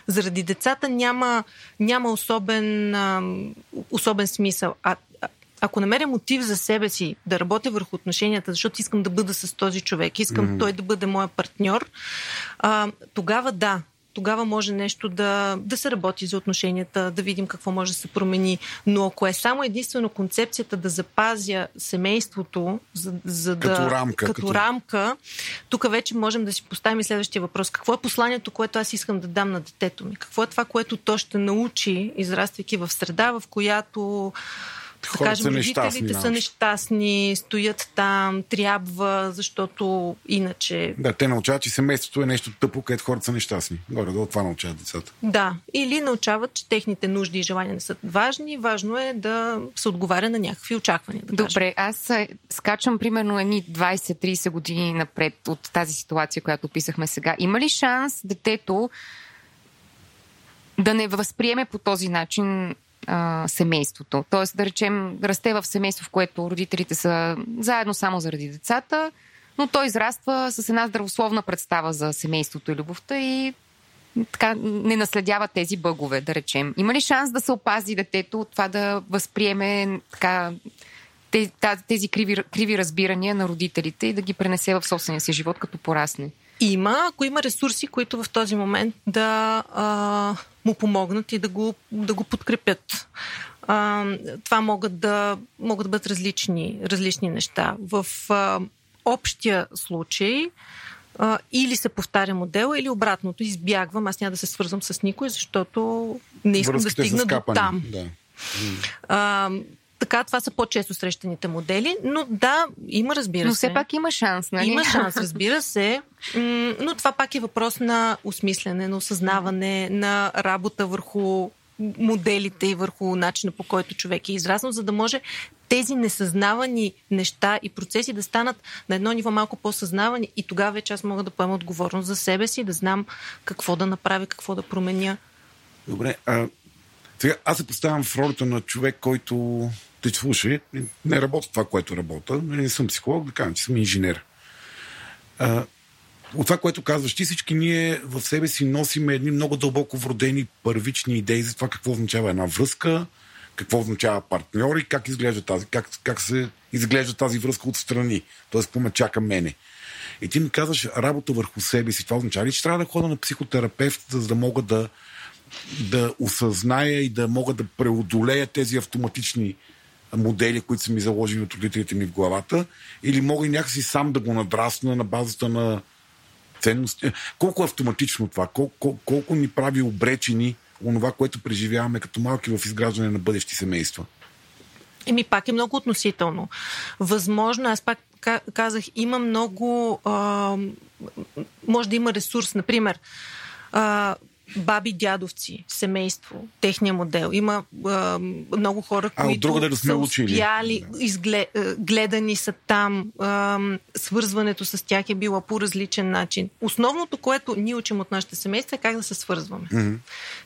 заради децата няма, няма особен, а, особен смисъл. А, ако намеря мотив за себе си да работя върху отношенията, защото искам да бъда с този човек, искам mm-hmm. той да бъде моя партньор, а, тогава да. Тогава може нещо да, да се работи за отношенията, да видим какво може да се промени. Но ако е само единствено концепцията да запазя семейството, за, за като да. Рамка, като, като рамка, тук вече можем да си поставим и следващия въпрос. Какво е посланието, което аз искам да дам на детето ми? Какво е това, което то ще научи, израствайки в среда, в която да Хората кажем, са нещастни, родителите са нещастни, стоят там, трябва, защото иначе Да, те научават, че семейството е нещо тъпо, където хората са нещастни. Горе, долу това научават децата. Да, или научават, че техните нужди и желания не са важни. Важно е да се отговаря на някакви очаквания. Да кажем. Добре, аз скачам примерно едни 20-30 години напред от тази ситуация, която описахме сега. Има ли шанс детето да не възприеме по този начин а, семейството? Тоест, да речем, расте в семейство, в което родителите са заедно само заради децата, но той израства с една здравословна представа за семейството и любовта и така не наследява тези бъгове, да речем. Има ли шанс да се опази детето от това да възприеме така те- та- тези криви, криви разбирания на родителите и да ги пренесе в собствения си живот, като порасне? Има, ако има ресурси, които в този момент да а, му помогнат и да го, да го подкрепят. А, това могат да, могат да бъдат различни, различни неща. В а, общия случай а, или се повтаря модела, или обратното. Избягвам, аз няма да се свързвам с никой, защото не искам Връзките да стигна до там. Да. А, така, това са по-често срещаните модели, но да, има, разбира Но се. все пак има шанс, нали? Има шанс, разбира се, но това пак е въпрос на осмислене, на осъзнаване, на работа върху моделите и върху начина по който човек е израснал, за да може тези несъзнавани неща и процеси да станат на едно ниво малко по-съзнавани и тогава вече аз мога да поема отговорност за себе си, да знам какво да направя, какво да променя. Добре. А, сега аз се поставям в ролята на човек, който те слуша. Не работя това, което работя. Не съм психолог, да кажем, че съм инженер. А, от това, което казваш ти, всички ние в себе си носиме едни много дълбоко вродени първични идеи за това какво означава една връзка, какво означава партньор и как изглежда тази, как, как се изглежда тази връзка отстрани. Тоест, какво ме чака мене. И ти ми казваш работа върху себе си. Това означава ли, че трябва да ходя на психотерапевт, за да мога да, да осъзная и да мога да преодолея тези автоматични модели, които са ми заложили от родителите ми в главата, или мога и някакси сам да го надрасна на базата на ценности. Колко е автоматично това? Колко, колко, ни прави обречени онова, което преживяваме като малки в изграждане на бъдещи семейства? Еми, пак е много относително. Възможно, аз пак ка- казах, има много. А, може да има ресурс. Например, а, баби, дядовци, семейство, техния модел. Има а, много хора, А, които другаде да сме са учили. успяли, изгле, а, гледани са там, а, свързването с тях е било по различен начин. Основното, което ние учим от нашите семейства е как да се свързваме. Mm-hmm.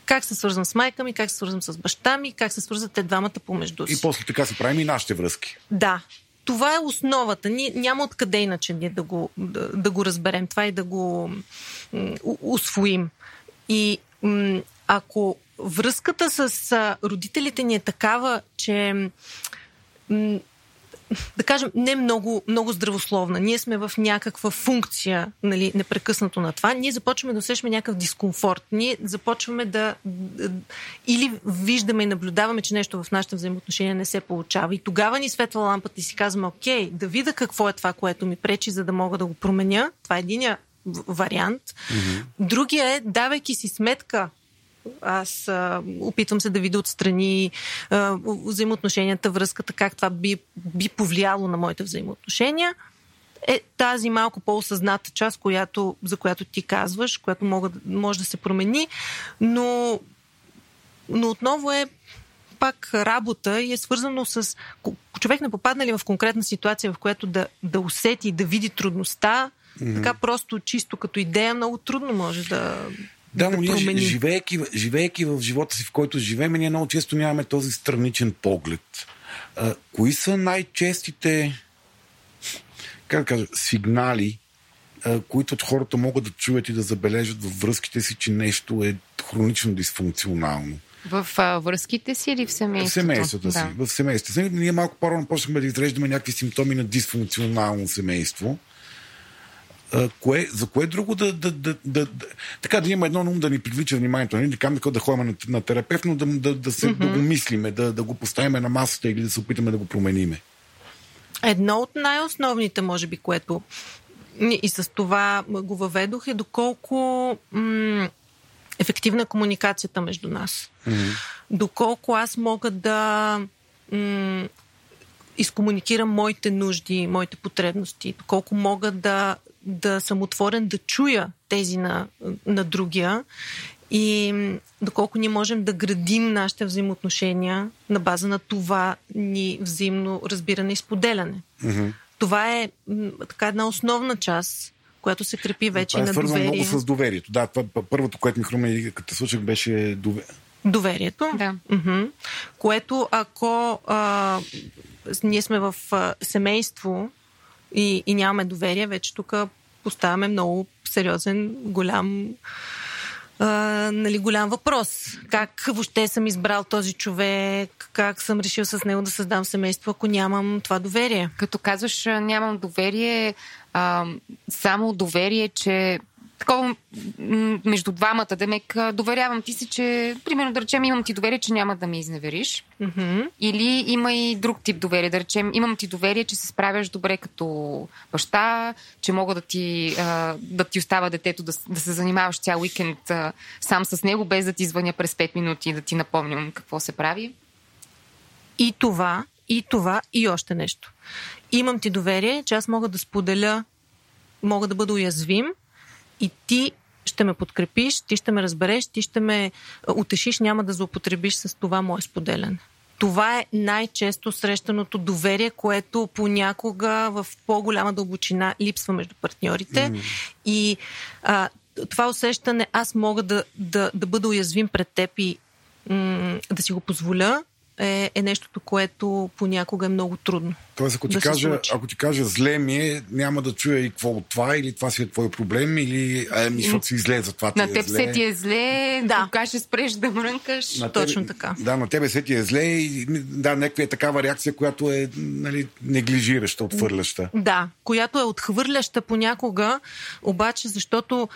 Как се свързвам с майка ми, как се свързвам с баща ми, как се свързват те двамата помежду си. И после така се правим и нашите връзки. Да. Това е основата. Ние няма откъде иначе ние да го, да, да го разберем. Това и да го м, усвоим. И м, ако връзката с а, родителите ни е такава, че м, да кажем, не много, много здравословна. Ние сме в някаква функция, нали, непрекъснато на това. Ние започваме да усещаме някакъв дискомфорт. Ние започваме да, или виждаме и наблюдаваме, че нещо в нашите взаимоотношения не се получава. И тогава ни светва лампата и си казваме, окей, да видя какво е това, което ми пречи, за да мога да го променя. Това е единия вариант. Mm-hmm. Другия е, давайки си сметка аз а, опитвам се да видя отстрани а, взаимоотношенията, връзката, как това би, би повлияло на моите взаимоотношения. Е тази малко по-осъзната част, която, за която ти казваш, която мога, може да се промени, но, но отново е пак работа и е свързано с човек не попадна ли в конкретна ситуация, в която да, да усети, да види трудността, mm-hmm. така просто чисто като идея много трудно може да, Да, но ние, промени. живеейки, живеейки в живота си, в който живеем, ние много често нямаме този страничен поглед. А, кои са най-честите как да кажа, сигнали, а, които от хората могат да чуят и да забележат във връзките си, че нещо е хронично дисфункционално? В а, връзките си или в В семейството? семействата си. Да. В семействата си. Ние малко по-рано почнахме да изреждаме някакви симптоми на дисфункционално семейство. А, кое, за кое друго да, да, да, да, да така да има едно ум да ни привлича вниманието. Не да да ходим на, на терапевт, но да, да, да, се, mm-hmm. да го мислиме, да, да го поставим на масата или да се опитаме да го промениме. Едно от най-основните, може би, което и с това го въведох е доколко м- ефективна комуникацията между нас. Mm-hmm. Доколко аз мога да м- изкомуникирам моите нужди, моите потребности, доколко мога да, да съм отворен да чуя тези на, на другия и доколко ние можем да градим нашите взаимоотношения на база на това ни взаимно разбиране и споделяне. Mm-hmm. Това е така една основна част, която се крепи вече това е на доверие. много с доверието. Да, това, първото, което ми хрума и като слушах, беше доверие. Доверието. Да. Mm-hmm. Което ако а, ние сме в а, семейство и, и нямаме доверие, вече тук поставяме много сериозен, голям а, нали, голям въпрос. Как въобще съм избрал този човек, как съм решил с него да създам семейство, ако нямам това доверие? Като казваш, нямам доверие, а, само доверие, че такова между двамата, Демек, доверявам ти си, че, примерно, да речем, имам ти доверие, че няма да ме изневериш. Mm-hmm. Или има и друг тип доверие. Да речем, имам ти доверие, че се справяш добре като баща, че мога да ти, да ти остава детето, да, да се занимаваш цял уикенд сам с него, без да ти звъня през 5 минути и да ти напомням какво се прави. И това, и това, и още нещо. Имам ти доверие, че аз мога да споделя, мога да бъда уязвим и ти ще ме подкрепиш, ти ще ме разбереш, ти ще ме утешиш, няма да злоупотребиш с това мое споделяне. Това е най-често срещаното доверие, което понякога в по-голяма дълбочина липсва между партньорите. Mm. И а, това усещане, аз мога да, да, да бъда уязвим пред теб и м- да си го позволя, е, е нещото, което понякога е много трудно. Тоест, ако ти, да кажа, ако ти кажа зле ми е, няма да чуя и какво от това, или това си е твой проблем, или ами, защото си зле, за това ти На е теб зле. се ти е зле, да. кога ще спреш да мрънкаш. На тебе, Точно така. Да, на тебе се ти е зле и да, някаква е такава реакция, която е нали, неглижираща, отхвърляща. Да, която е отхвърляща понякога, обаче защото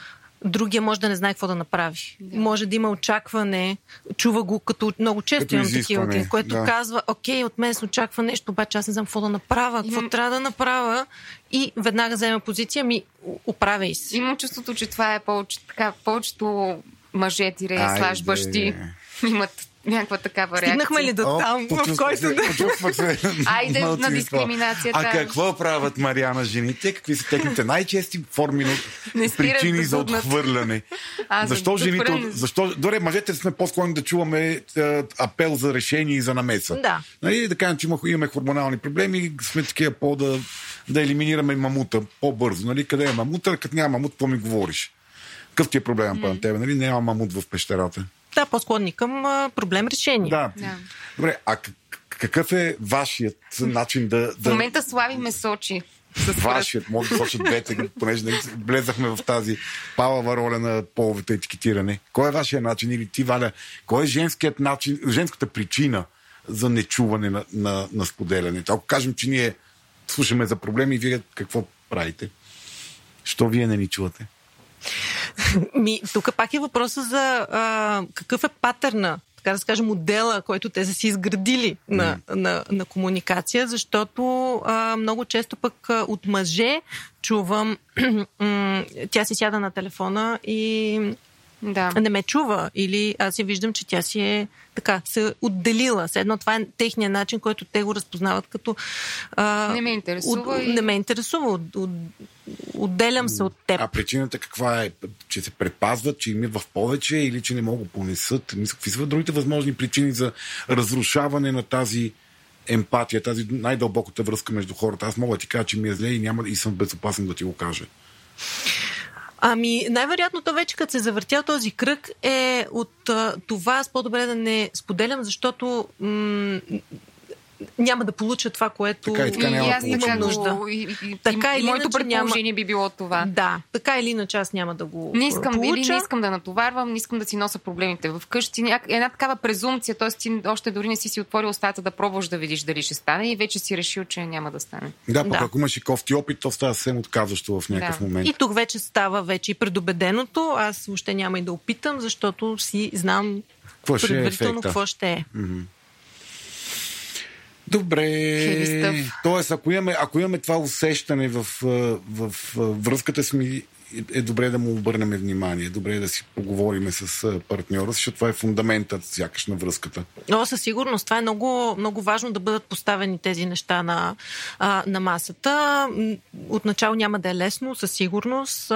другия може да не знае какво да направи. Да. Може да има очакване, чува го като много често като имам такива, което да. казва, окей, от мен се очаква нещо, обаче аз не знам какво да направя, какво имам... трябва да направя и веднага взема позиция, ми оправяй се. Имам чувството, че това е повече, така, повечето мъже, тире, слаж бащи имат някаква такава реакция. Стигнахме ли до там, О, в който да... Айде на дискриминацията. А какво правят Мариана жените? Какви са техните най-чести форми на причини да за отхвърляне? А, защо за жените... Защо... Добре, мъжете сме по-склонни да чуваме е, апел за решение и за намеса. Да. Нали, да кажем, че имаме хормонални проблеми, сме такива по да, да елиминираме мамута по-бързо. Нали? Къде е мамута? Като няма мамут, какво ми говориш? Какъв ти е проблем mm. на тебе? Нали? Няма мамут в пещерата да, по-склонни към проблем решение. Да. да. Добре, а какъв е вашият начин да... да... В момента Слави ме сочи. Вашият, може да сочат двете, понеже нали, влезахме в тази палава роля на половото етикетиране. Кой е вашия начин или ти, Валя, кой е женският начин, женската причина за нечуване на, на, на споделянето? Ако кажем, че ние слушаме за проблеми, вие какво правите? Що вие не ни чувате? Ми, тук пак е въпроса за а, какъв е патърна така да скажем, модела, който те са си изградили mm. на, на, на комуникация, защото а, много често пък а, от мъже чувам, тя си сяда на телефона и да. не ме чува. Или аз я виждам, че тя си е така, се отделила. Все едно това е техният начин, който те го разпознават като... А, не ме интересува. От, и... Не ме интересува. От, от, отделям се от теб. А причината каква е? Че се предпазват, че имат в повече или че не могат понесат? Какви са другите възможни причини за разрушаване на тази емпатия, тази най-дълбоката връзка между хората? Аз мога да ти кажа, че ми е зле и, няма, и съм безопасен да ти го кажа. Ами, най-вероятно то вече като се завъртя този кръг е от а, това аз по-добре да не споделям, защото м- няма да получа това, което Така и така и, няма и да аз така нужда. и, и, и, Така и, или моето предположение няма- би било това. Да, така или иначе аз няма да го Не искам, получа. или не искам да натоварвам, не искам да си нося проблемите вкъщи. Една такава презумпция, т.е. ти още дори не си си отворил устата да пробваш да видиш дали ще стане и вече си решил, че няма да стане. Да, пък Да. ако имаш и кофти опит, то става съвсем отказващо в някакъв Да. момент. И тук вече става вече и предубеденото. Аз въобще няма и да опитам, защото си знам Какво ще е предварително ефекта? какво ще е. Добре. Тоест, ако имаме, ако имаме това усещане в, в, в връзката с ми, е добре да му обърнем внимание, добре да си поговорим с партньора, защото това е фундаментът сякаш на връзката. О, със сигурност. Това е много, много важно да бъдат поставени тези неща на, на масата. Отначало няма да е лесно, със сигурност,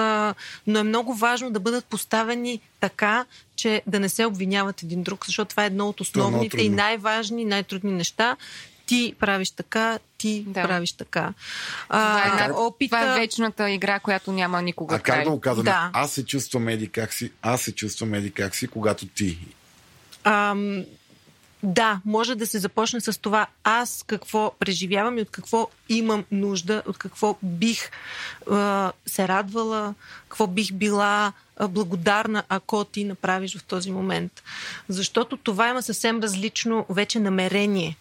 но е много важно да бъдат поставени така, че да не се обвиняват един друг, защото това е едно от е основните и трудно. най-важни, най-трудни неща. Ти правиш така, ти Да. правиш така. А, една, опита... това е вечната игра, която няма никога А как да го казваме? Да. Аз се чувствам еди как си, аз се чувствам еди как си, когато ти. Ам, да, може да се започне с това аз какво преживявам и от какво имам нужда, от какво бих а, се радвала, какво бих била а, благодарна, ако ти направиш в този момент. Защото това има съвсем различно вече намерение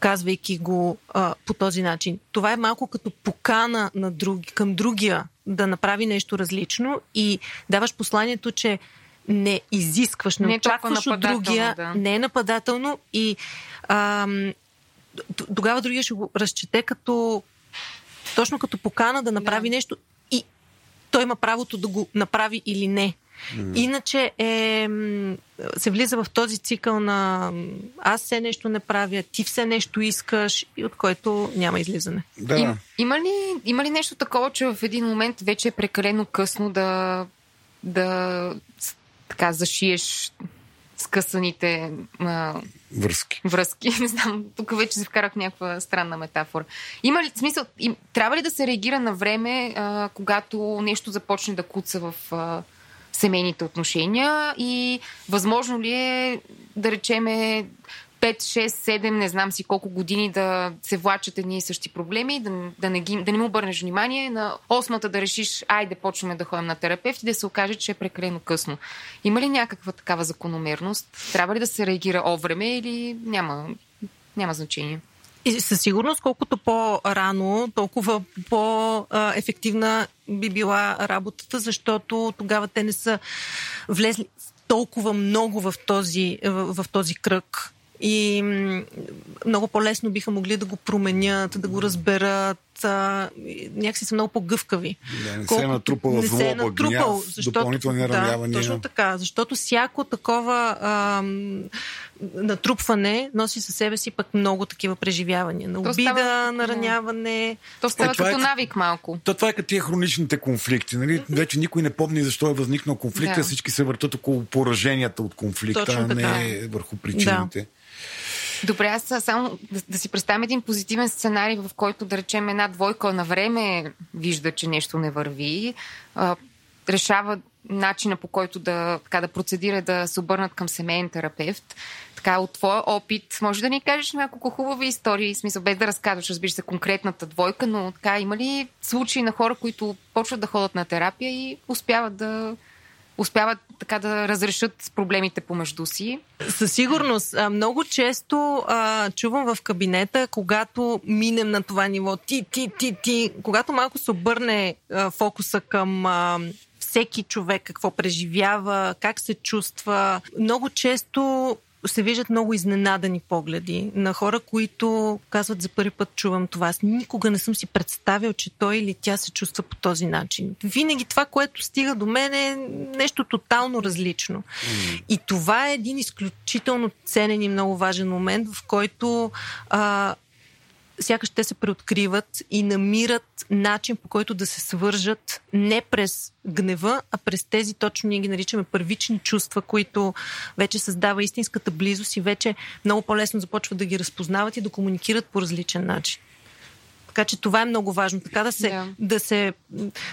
казвайки го а, по този начин. Това е малко като покана на други, към другия да направи нещо различно и даваш посланието, че не изискваш, не, Не е очакваш от другия, да. не е нападателно и ам, тогава другия ще го разчете като точно като покана да направи Да. нещо и той има правото да го направи или не. Иначе е, се влиза в този цикъл на аз все нещо не правя, ти все нещо искаш и от който няма излизане. Да. Им, има, ли, има ли нещо такова, че в един момент вече е прекалено късно да, да така зашиеш скъсаните а, Връзки. връзки. Не знам, тук вече се вкарах някаква странна метафора. Има ли смисъл, им, трябва ли да се реагира на време, а, когато нещо започне да куца в а, семейните отношения и възможно ли е, да речеме, 5, 6, 7, не знам си колко години да се влачат едни и същи проблеми, да, да, не, ги, да не му обърнеш внимание, на осмата да решиш, айде почваме да ходим на терапевт и да се окаже, че е прекалено късно. Има ли някаква такава закономерност? Трябва ли да се реагира о време или няма, няма значение? И със сигурност, колкото по-рано, толкова по-ефективна би била работата, защото тогава те не са влезли толкова много в този, в, в този кръг. И много по-лесно биха могли да го променят, да го разберат. А, някакси са много по-гъвкави. Да, не се Колко- е натрупал не се е натрупал, гняв, защото, допълнителни да, ранявания. точно така, защото всяко такова ам, натрупване носи със себе си пък много такива преживявания. На То обида, става- на раняване. То става това е като как- навик малко. То това е като тия хроничните конфликти. Нали? Вече никой не помни защо е възникнал конфликта. Да. Всички се въртат около пораженията от конфликта, а не върху причините. Добре, аз са- само да, да си представим един позитивен сценарий, в който да речем една двойка на време вижда, че нещо не върви, а, решава начина по който да, така, да процедира да се обърнат към семейен терапевт. Така, от твоя опит, може да ни кажеш няколко хубави истории, смисъл без да разказваш, разбира се, конкретната двойка, но така, има ли случаи на хора, които почват да ходят на терапия и успяват да успяват така да разрешат проблемите помежду си? Със сигурност. Много често а, чувам в кабинета, когато минем на това ниво, ти, ти, ти, ти, когато малко се обърне а, фокуса към а, всеки човек, какво преживява, как се чувства, много често се виждат много изненадани погледи на хора, които казват за първи път чувам това. Аз никога не съм си представил, че той или тя се чувства по този начин. Винаги това, което стига до мен е нещо тотално различно. И това е един изключително ценен и много важен момент, в който а, сякаш те се преоткриват и намират начин по който да се свържат не през гнева, а през тези, точно ние ги наричаме първични чувства, които вече създава истинската близост и вече много по-лесно започват да ги разпознават и да комуникират по различен начин. Така че това е много важно. Така да се, Да. да се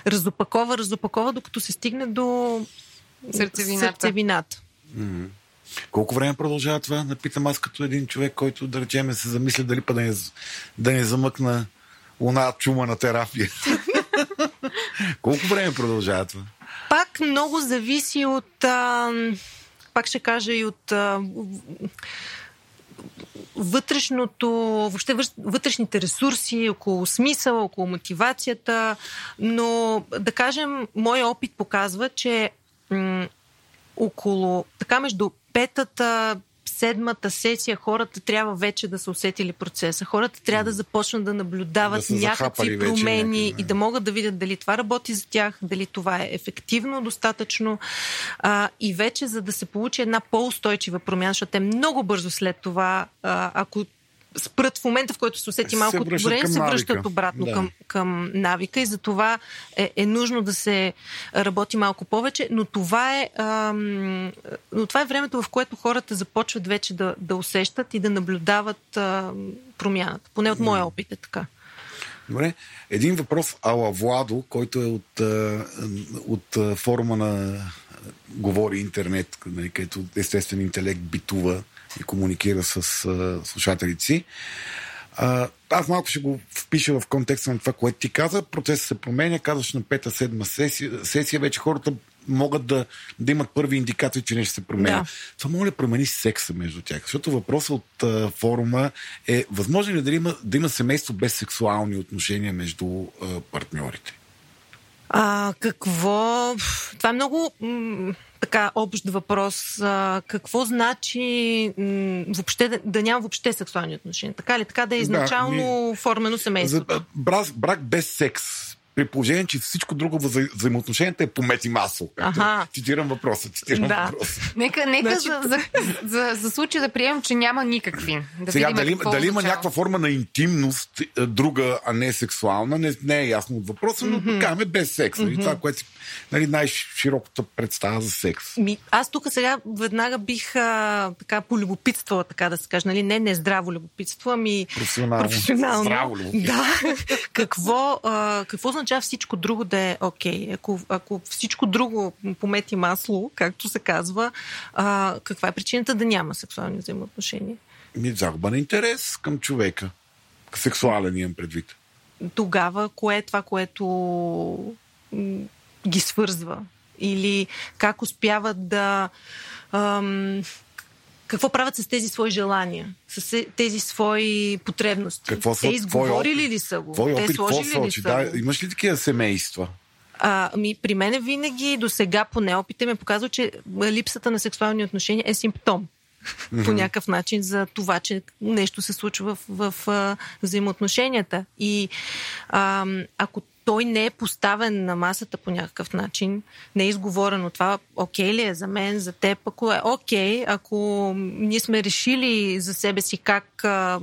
разопакова, разопакова, докато се стигне до Сърцевината. сърцевината. Колко време продължава това? Да питам аз като един човек, който да речеме се замисля дали па да не, да не замъкна луна чума на терапия. Колко време продължава това? Пак много зависи от, а, пак ще кажа и от а, вътрешното, въобще вътрешните ресурси, около смисъла, около мотивацията, но да кажем, мой опит показва, че м- около, така между петата, седмата сесия хората трябва вече да са усетили процеса. Хората трябва да започнат да наблюдават да някакви промени вече, и да могат да видят дали това работи за тях, дали това е ефективно достатъчно. А, и вече, за да се получи една по-устойчива промяна, защото те много бързо след това, а, ако спрат в момента, в който се усети малко одобрение, се връщат обратно да. към, към навика и за това е, е нужно да се работи малко повече, но това е, ам, но това е времето, в което хората започват вече да, да усещат и да наблюдават ам, промяната. Поне от моя опит е така. Добре. Един въпрос ала Владо, който е от, от форума на Говори интернет, нали, където естествен интелект битува и комуникира с а, слушателите си. А, аз малко ще го впиша в контекста на това, което ти каза. Процесът се променя. Казваш на пета, седма сесия, сесия вече хората могат да, да имат първи индикации, че нещо се променя. Да. Може да промени секса между тях. Защото въпросът от а, форума е, възможно ли да има, да има семейство без сексуални отношения между а, партньорите? А, какво? Това е много така общ въпрос. А, какво значи м- въобще да, да няма въобще сексуални отношения? Така ли? Така да е изначално да, формено семейство? Брак, брак без секс при положение, че всичко друго вза... взаимоотношенията е помет и масло. Ага. Цитирам въпроса. Цитирам да. въпроса. Нека, нека значи... за, за, за, за случай да приемем, че няма никакви. Да Сега, дали, дали има някаква форма на интимност, е, друга, а не сексуална, не, не е ясно от въпроса, но mm-hmm. така без секс. Mm-hmm. Това, което си нали, най-широката представа за секс. Ми, аз тук сега веднага бих а, така полюбопитствала, така да се каже. Нали? Не, не здраво любопитство, ами професионално. професионално. Здраво любопитство. Да. какво, а, какво означава всичко друго да е окей? Okay? Ако, ако всичко друго помети масло, както се казва, а, каква е причината да няма сексуални взаимоотношения? Ми, загуба на интерес към човека. Сексуален имам предвид. Тогава, кое е това, което ги свързва? Или как успяват да. Ам, какво правят с тези свои желания, с тези свои потребности? Какво са, Те изговорили ли са го? Твой опит, Те сложили ли са да, го? Имаш ли такива семейства? А, ми, при мен винаги до сега поне опита ме показва, че липсата на сексуални отношения е симптом. По някакъв начин за това, че нещо се случва в, в, в взаимоотношенията. И а, ако той не е поставен на масата по някакъв начин, не е изговорено това, окей ли е за мен, за теб, ако е окей, ако ние сме решили за себе си как а,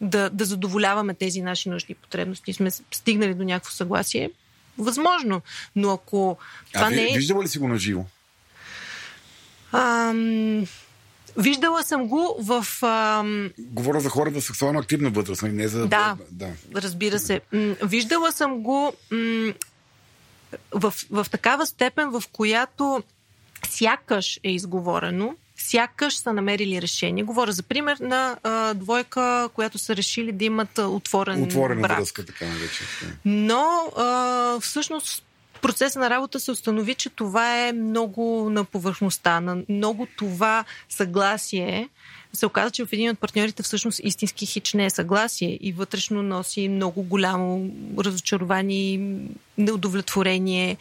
да, да задоволяваме тези наши нужди и потребности, сме стигнали до някакво съгласие, възможно. Но ако това а, не е... Виждала ли си го на живо? Ам... Виждала съм го в... Ам... Говоря за хората сексуално активна възраст, нали? не за... Да, да, разбира се. Виждала съм го м- в, в такава степен, в която сякаш е изговорено, сякаш са намерили решение. Говоря за пример на а, двойка, която са решили да имат отворен Отворена брак. връзка, така нарече. Но а, всъщност процеса на работа се установи, че това е много на повърхността, на много това съгласие. Се оказа, че в един от партньорите всъщност истински хич не е съгласие и вътрешно носи много голямо разочарование, неудовлетворение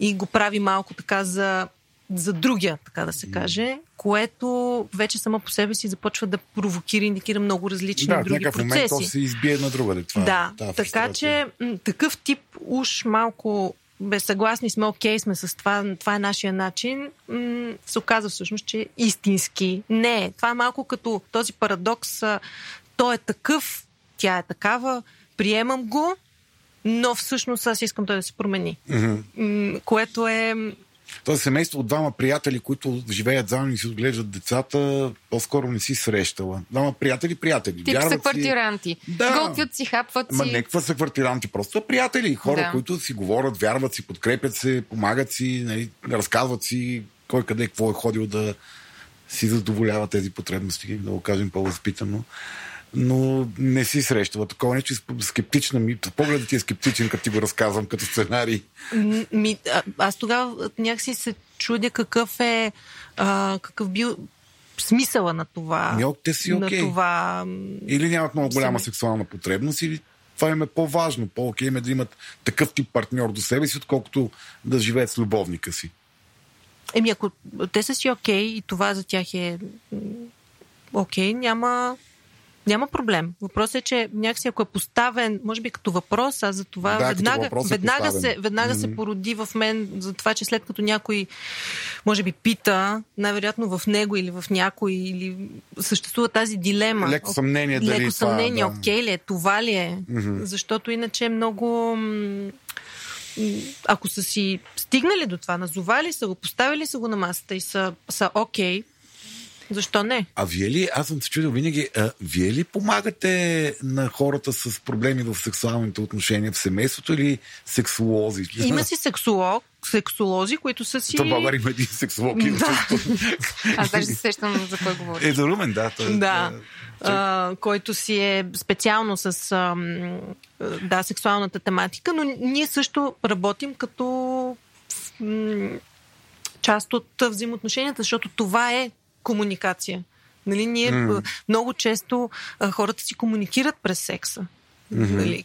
и го прави малко така за за другия, така да се каже, което вече само по себе си започва да провокира, индикира много различни да, други процеси. Да, в момент то се избие на друга. Това, да, така че такъв тип уж малко безсъгласни сме, окей сме с това, това е нашия начин, м- се оказа всъщност, че истински не е. Това е малко като този парадокс, той е такъв, тя е такава, приемам го, но всъщност аз искам той да се промени. Mm-hmm. Което е това семейство от двама приятели, които живеят заедно и си отглеждат децата, по-скоро не си срещала. Двама приятели, приятели. Тип са квартиранти. Си... Да. Готвят си, хапват си. Ма неква са квартиранти, просто приятели. Хора, да. които си говорят, вярват си, подкрепят се, помагат си, нали, разказват си кой къде какво е ходил да си задоволява тези потребности, да го кажем по-възпитано. Но не си срещала такова нещо. Скептична ми. Погледът ти е скептичен, като ти го разказвам като сценарий. Ми, а, аз тогава някакси се чудя какъв е а, какъв бил смисъла на това. Не, те си окей. На това... Или нямат много голяма сексуална потребност, или това им е по-важно. По-окей им е да имат такъв тип партньор до себе си, отколкото да живеят с любовника си. Еми, ако те са си окей и това за тях е окей, няма, няма проблем. Въпросът е, че някакси ако е поставен, може би като въпрос, а за това Да, веднага, е веднага, поставен. се, веднага се Мгм. породи в мен за това, че след като някой може би пита, най-вероятно в него или в някой, или съществува тази дилема. Леко съмнение дали Леко това, съмнение, да. окей ли е, това ли е? Мгм. Защото иначе е много... Ако са си стигнали до това, назовали са го, поставили са го на масата и са, са окей, защо не? А вие ли, аз съм се чудил винаги, а, вие ли помагате на хората с проблеми в сексуалните отношения в семейството или сексуолози? Има си сексолог, сексолози, които са си... То България има един сексолог. Да. също. Аз даже се сещам за кой говориш. Е, за Румен, да. Той, Да. А, който си е специално с ам, да, сексуалната тематика, но ние също работим като част от взаимоотношенията, защото това е комуникация. Нали, ние м. много често а, хората си комуникират през секса. Нали,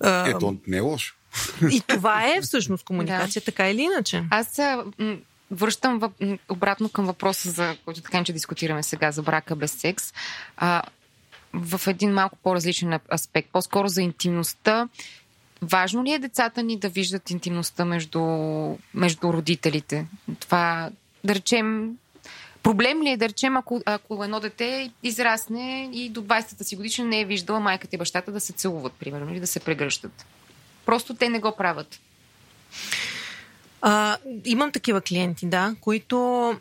а, Ето, не е лошо. и това е всъщност комуникация, така или иначе. Аз а, м, връщам въп, обратно към въпроса, за който така че дискутираме сега, за брака без секс. А, в един малко по-различен аспект, по-скоро за интимността. Важно ли е децата ни да виждат интимността между, между родителите? Това, да речем, проблем ли е, да речем, ако, ако едно дете израсне и до 20-та си годишна не е виждала майката и бащата да се целуват, примерно, или да се прегръщат? Просто те не го правят. А, имам такива клиенти, да, които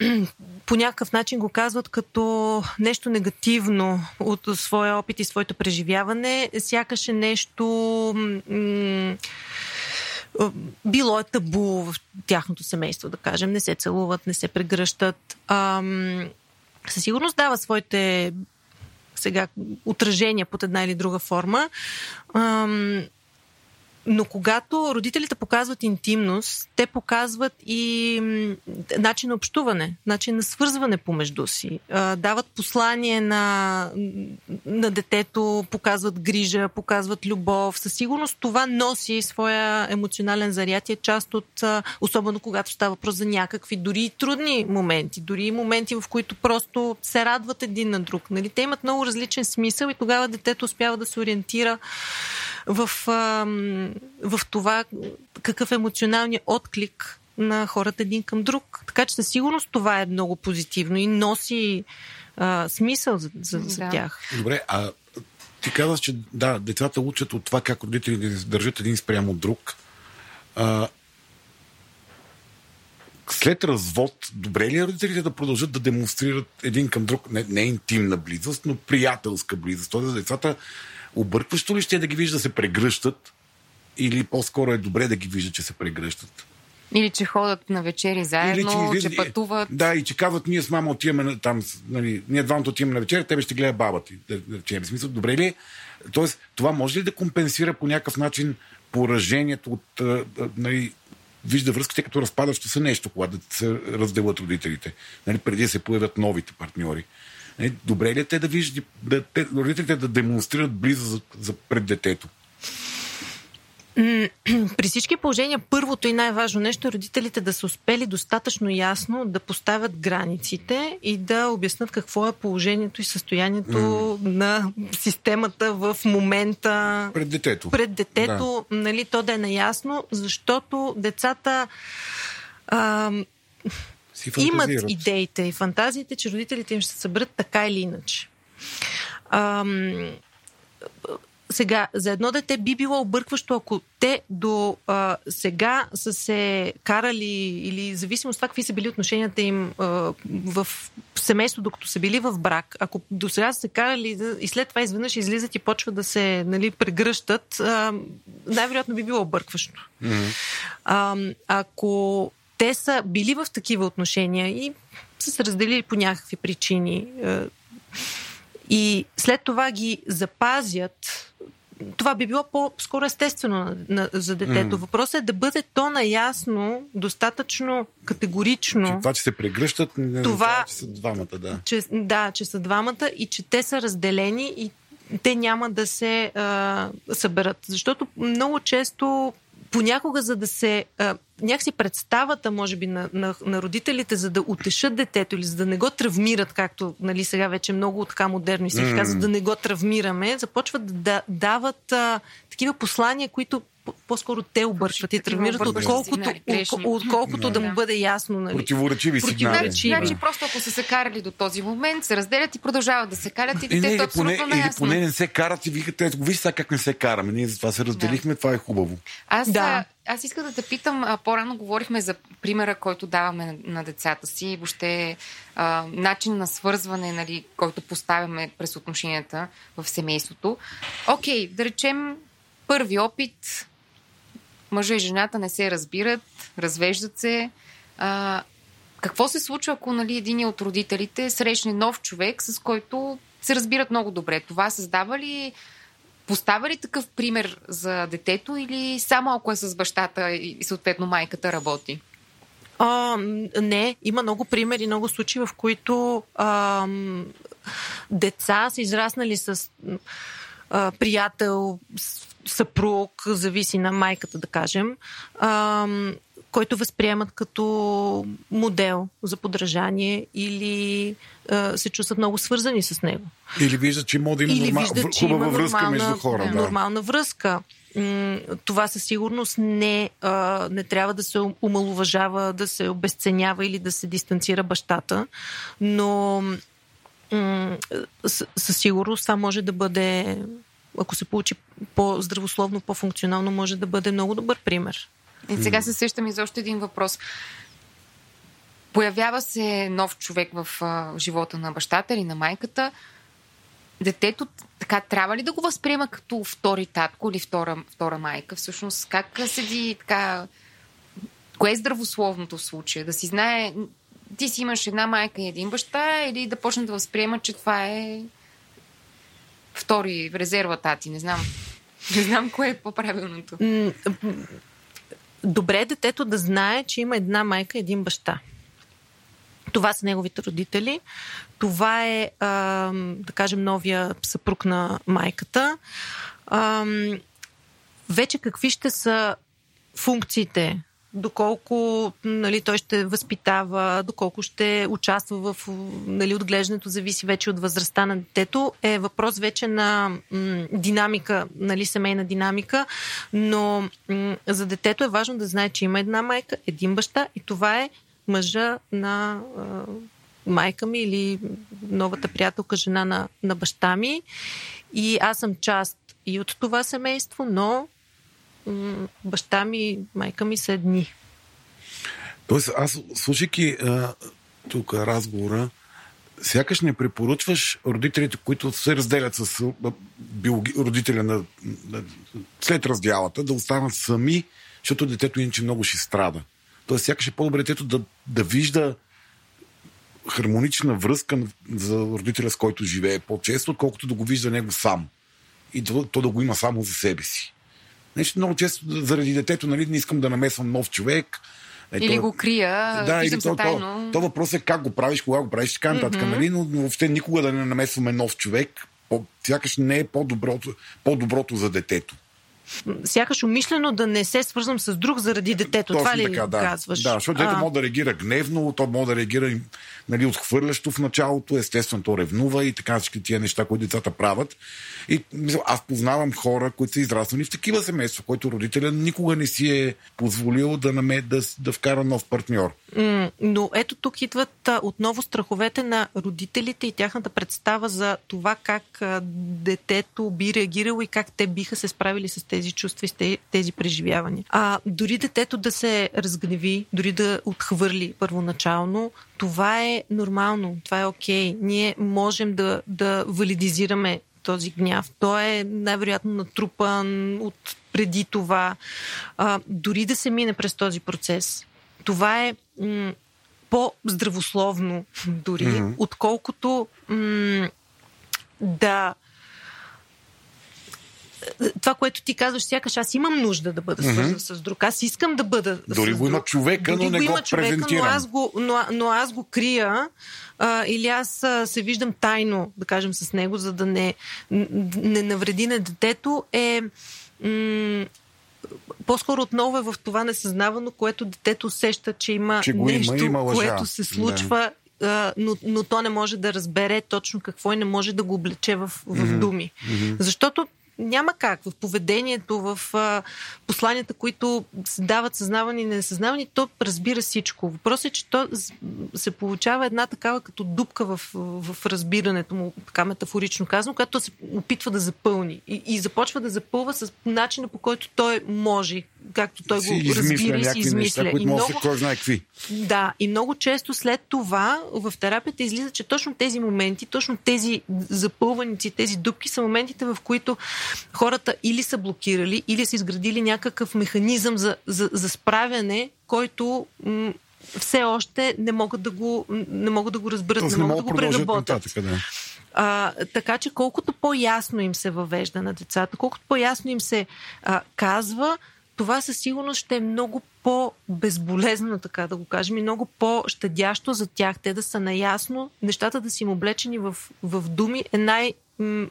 по някакъв начин го казват като нещо негативно от своя опит и своето преживяване, сякаш е нещо м- било е табу в тяхното семейство, да кажем. Не се целуват, не се прегръщат. Ам, със сигурност дава своите сега отражения под една или друга форма. Ам, но когато родителите показват интимност, те показват и начин на общуване, начин на свързване помежду си. Дават послание на, на детето, показват грижа, показват любов. Със сигурност това носи своя емоционален заряд и е част от, особено когато става въпрос за някакви дори трудни моменти, дори моменти, в които просто се радват един на друг. Нали? Те имат много различен смисъл и тогава детето успява да се ориентира в, в това какъв е емоционалният отклик на хората един към друг. Така че със сигурност това е много позитивно и носи а, смисъл за, за, за Да. тях. Добре, а ти казваш, че да, децата учат от това как родителите се държат един спрямо друг. А, след развод, добре ли е родителите да продължат да демонстрират един към друг, не, не интимна близост, но приятелска близост? Тоест, за децата объркващо ли ще е да ги вижда да се прегръщат или по-скоро е добре да ги вижда, че се прегръщат? Или че ходят на вечери заедно, че, излизат- пътуват. Да, и че казват, ние с мама отиваме там, нали, ние двамата отиваме на вечеря, тебе ще гледа баба ти. Да, да смисъл, добре ли е? Тоест, това може ли да компенсира по някакъв начин поражението от, нали, вижда връзките като разпадащо се нещо, когато се разделят родителите, нали, преди да се появят новите партньори. Нали, добре ли е те да виждат, да, те, родителите да демонстрират близо за, за пред детето? При всички положения, първото и най-важно нещо е родителите да са успели достатъчно ясно да поставят границите и да обяснат какво е положението и състоянието mm. на системата в момента Пред детето. пред детето, да. нали, то да е наясно, защото децата а, Си имат идеите и фантазиите, че родителите им ще се съберат така или иначе. Ам, сега, за едно дете би било объркващо, ако те до а, сега са се карали или зависимо от това какви са били отношенията им а, в семейство, докато са били в брак, ако до сега са се карали и след това изведнъж излизат и почват да се нали, прегръщат, а, най-вероятно би било объркващо. Мгм. А, ако те са били в такива отношения и са се разделили по някакви причини. И след това ги запазят това би било по-скоро естествено на, на, за детето. Mm. Въпросът е да бъде то наясно, достатъчно категорично. Че това, че се прегръщат, не това, че са двамата, да. Че, да, че са двамата и че те са разделени и те няма да се а, съберат. Защото много често понякога, за да се. А, някакси представата, може би, на, на, на родителите, за да утешат детето или за да не го травмират, както нали, сега вече много така модерно и се mm. казва, да не го травмираме, започват да дават а, такива послания, които по-скоро те обършват и травмират, отколкото, отколкото да. да му бъде ясно. Нали. Противоречиви сигнали. Значи, значи просто ако са се карали до този момент, се разделят и продължават да се карат и детето е абсолютно поне, Или поне не се карат и викате, виж сега как не се караме. Ние затова се разделихме, да. това е хубаво. Аз, да. аз исках да те питам, а, по-рано говорихме за примера, който даваме на, на децата си, въобще а, начин на свързване, нали, който поставяме през отношенията в семейството. Окей, да речем първи опит, мъжа и жената не се разбират, развеждат се. А, какво се случва, ако нали, един от родителите срещне нов човек, с който се разбират много добре? Това създава ли Поставя ли такъв пример за детето или само ако е с бащата и съответно майката работи? А, не, има много примери, много случаи, в които а, деца са израснали с приятел, съпруг, зависи на майката, да кажем, а, който възприемат като модел за подражание или а, се чувстват много свързани с него. Или виждат, че има да има норма... виждат, хубава има връзка нормална, между хора. Да. Нормална връзка. Това със сигурност не, а, не трябва да се омалуважава, да се обесценява или да се дистанцира бащата, но със сигурност това може да бъде ако се получи по-здравословно, по-функционално, може да бъде много добър пример. И сега се сещам и за още един въпрос. Появява се нов човек в а, живота на бащата или на майката. Детето така трябва ли да го възприема като втори татко или втора, втора майка? Всъщност как седи така... Кое е здравословното в случая? Да си знае, ти си имаш една майка и един баща или да почне да възприема, че това е втори резерва тати, не знам. Не знам кое е по-правилното. Добре е детето да знае, че има една майка и един баща. Това са неговите родители. Това е, а, да кажем, новия съпруг на майката. Вече какви ще са функциите доколко нали, той ще възпитава, доколко ще участва в нали, отглеждането, зависи вече от възрастта на детето, е въпрос вече на м, динамика, нали, семейна динамика, но м, за детето е важно да знае, че има една майка, един баща и това е мъжа на а, майка ми или новата приятелка, жена на, на баща ми. И аз съм част и от това семейство, но баща ми, майка ми са дни. Тоест, аз слушайки тук разговора, сякаш не препоръчваш родителите, които се разделят с биологи... родителя на, след раздялата, да останат сами, защото детето иначе много ще страда. Тоест, сякаш е по-добре детето да, да вижда хармонична връзка за родителя, с който живее по-често, отколкото да го вижда него сам. И то, то да го има само за себе си. Нещо много често заради детето, нали, не искам да намесвам нов човек. Е, или то, го крия, да, или то, то, то, въпрос е как го правиш, кога го правиш, така нататък. Mm-hmm. Нали? Но, въобще никога да не намесваме нов човек, по, сякаш не е по-доброто, по-доброто за детето сякаш умишлено да не се свързвам с друг заради детето. Точно Това ли така, да. казваш? Да, защото детето може да реагира гневно, то може да реагира нали, отхвърлящо в началото, естествено то ревнува и така всички тия неща, които децата правят. И аз познавам хора, които са израснали в такива семейства, които родителя никога не си е позволил да, наме, да, да вкара нов партньор. Но ето тук идват отново страховете на родителите и тяхната представа за това как детето би реагирало и как те биха се справили с тези чувства и с тези преживявания. А дори детето да се разгневи, дори да отхвърли първоначално, това е нормално, това е окей. Okay. Ние можем да, да валидизираме този гняв. Той е най-вероятно натрупан от преди това. А, дори да се мине през този процес, това е м- по-здравословно дори, mm-hmm. отколкото м- да това, което ти казваш, сякаш аз имам нужда да бъда свързан mm-hmm. с друг. Аз искам да бъда. Дори го има човека, но не го, го човека, презентирам. Но аз го, но, но аз го крия а, или аз а, се виждам тайно, да кажем, с него, за да не, не навреди на детето, е. М- по-скоро отново е в това несъзнавано, което детето усеща, че има че нещо, има, има лъжа. което се случва, да. но, но то не може да разбере точно какво и не може да го облече в, в mm-hmm. думи. Mm-hmm. Защото няма как в поведението, в посланията, които се дават съзнавани и несъзнавани, то разбира всичко. Въпросът е, че то се получава една такава като дупка в, в разбирането му, така метафорично казано, която се опитва да запълни и, и започва да запълва с начина по който той може, както той си го разбира и си измисля. Неща, и много, кой знае какви. Да, и много често след това в терапията излиза, че точно тези моменти, точно тези запълваници, тези дупки са моментите, в които хората или са блокирали, или са изградили някакъв механизъм за, за, за справяне, който м- все още не могат да го, не могат да го разберат, Тоест, не могат да го преработят. Нататък, да. А, така че колкото по-ясно им се въвежда на децата, колкото по-ясно им се а, казва, това със сигурност ще е много по-безболезнено, така да го кажем, и много по-щадящо за тях. Те да са наясно, нещата да си им облечени в, в думи е най-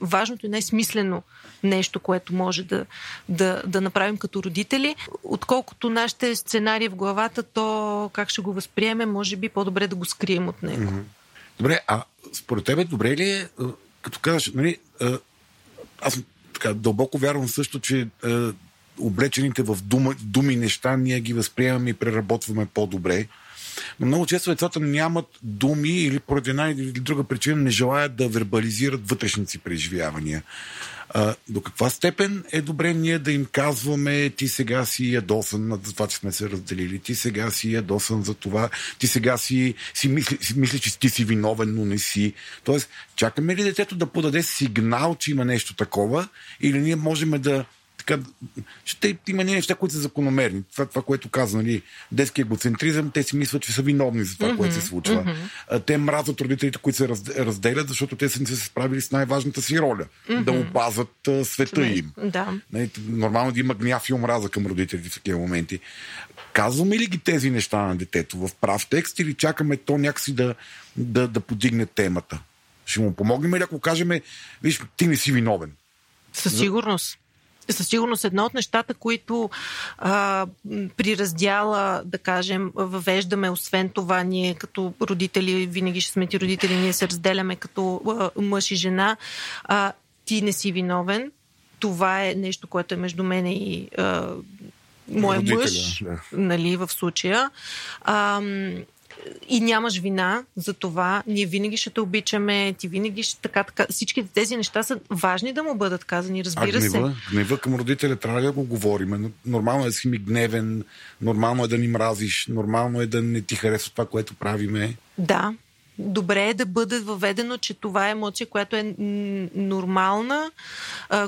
важното и най-смислено нещо, което може да, да, да направим като родители. Отколкото нашите сценарии в главата, то как ще го възприемем, може би по-добре да го скрием от него. Добре, а според тебе добре ли е, като казваш, нали, аз така дълбоко вярвам също, че облечените в думи, думи неща ние ги възприемаме и преработваме по-добре. Но много често децата нямат думи или поради една или друга причина не желаят да вербализират вътрешните си преживявания. А, до каква степен е добре ние да им казваме ти сега си ядосан за това, че сме се разделили, ти сега си ядосан за това, ти сега си, си, мисли, си мисли, че ти си виновен, но не си. Тоест, чакаме ли детето да подаде сигнал, че има нещо такова или ние можем да така, ще има неща, които са закономерни. Това, това което каза, нали, детски егоцентризъм, те си мислят, че са виновни за това, mm-hmm. което се случва. Mm-hmm. Те мразят родителите, които се разделят, защото те са не се справили с най-важната си роля mm-hmm. да опазват а, света им. Да. Нали, нормално да има гняв и омраза към родителите в такива моменти. Казваме ли ги тези неща на детето в прав текст или чакаме то някакси да, да, да подигне темата? Ще му помогнем ли ако кажем, виж, ти не си виновен? Със сигурност със сигурност едно от нещата, които а, при раздяла, да кажем, въвеждаме, освен това, ние като родители, винаги ще сме ти родители, ние се разделяме като а, мъж и жена, а, ти не си виновен. Това е нещо, което е между мене и а, моя мъж, да. нали, в случая. А, и нямаш вина за това. Ние винаги ще те обичаме, ти винаги ще така, така. Всички тези неща са важни да му бъдат казани, разбира а гнева, се. Гнева към родителя трябва да го говорим. Нормално е да си ми гневен, нормално е да ни мразиш, нормално е да не ти харесва това, което правиме. Да, добре е да бъде въведено, че това е емоция, която е нормална,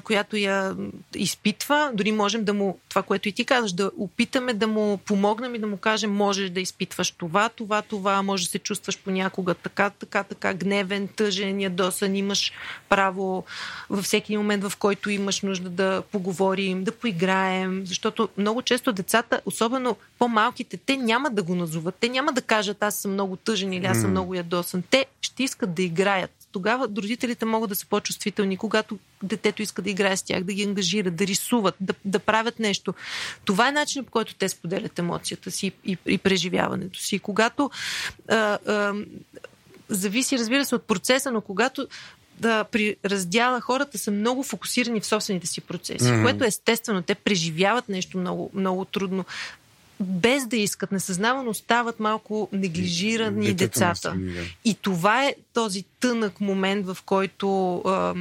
която я изпитва. Дори можем да му, това, което и ти казваш, да опитаме да му помогнем и да му кажем, можеш да изпитваш това, това, това, може да се чувстваш понякога така, така, така, гневен, тъжен, ядосан, имаш право във всеки момент, в който имаш нужда да поговорим, да поиграем, защото много често децата, особено по-малките, те няма да го назоват, те няма да кажат аз съм много тъжен или аз съм много ядосан. Те ще искат да играят. Тогава родителите могат да са по-чувствителни, когато детето иска да играе с тях, да ги ангажират, да рисуват, да, да правят нещо. Това е начинът по който те споделят емоцията си и, и преживяването си. Когато а, а, зависи, разбира се, от процеса, но когато да, при раздяла хората са много фокусирани в собствените си процеси, mm-hmm. което естествено те преживяват нещо много, много трудно без да искат, несъзнавано стават малко неглижирани децата. И това е този тънък момент, в който а,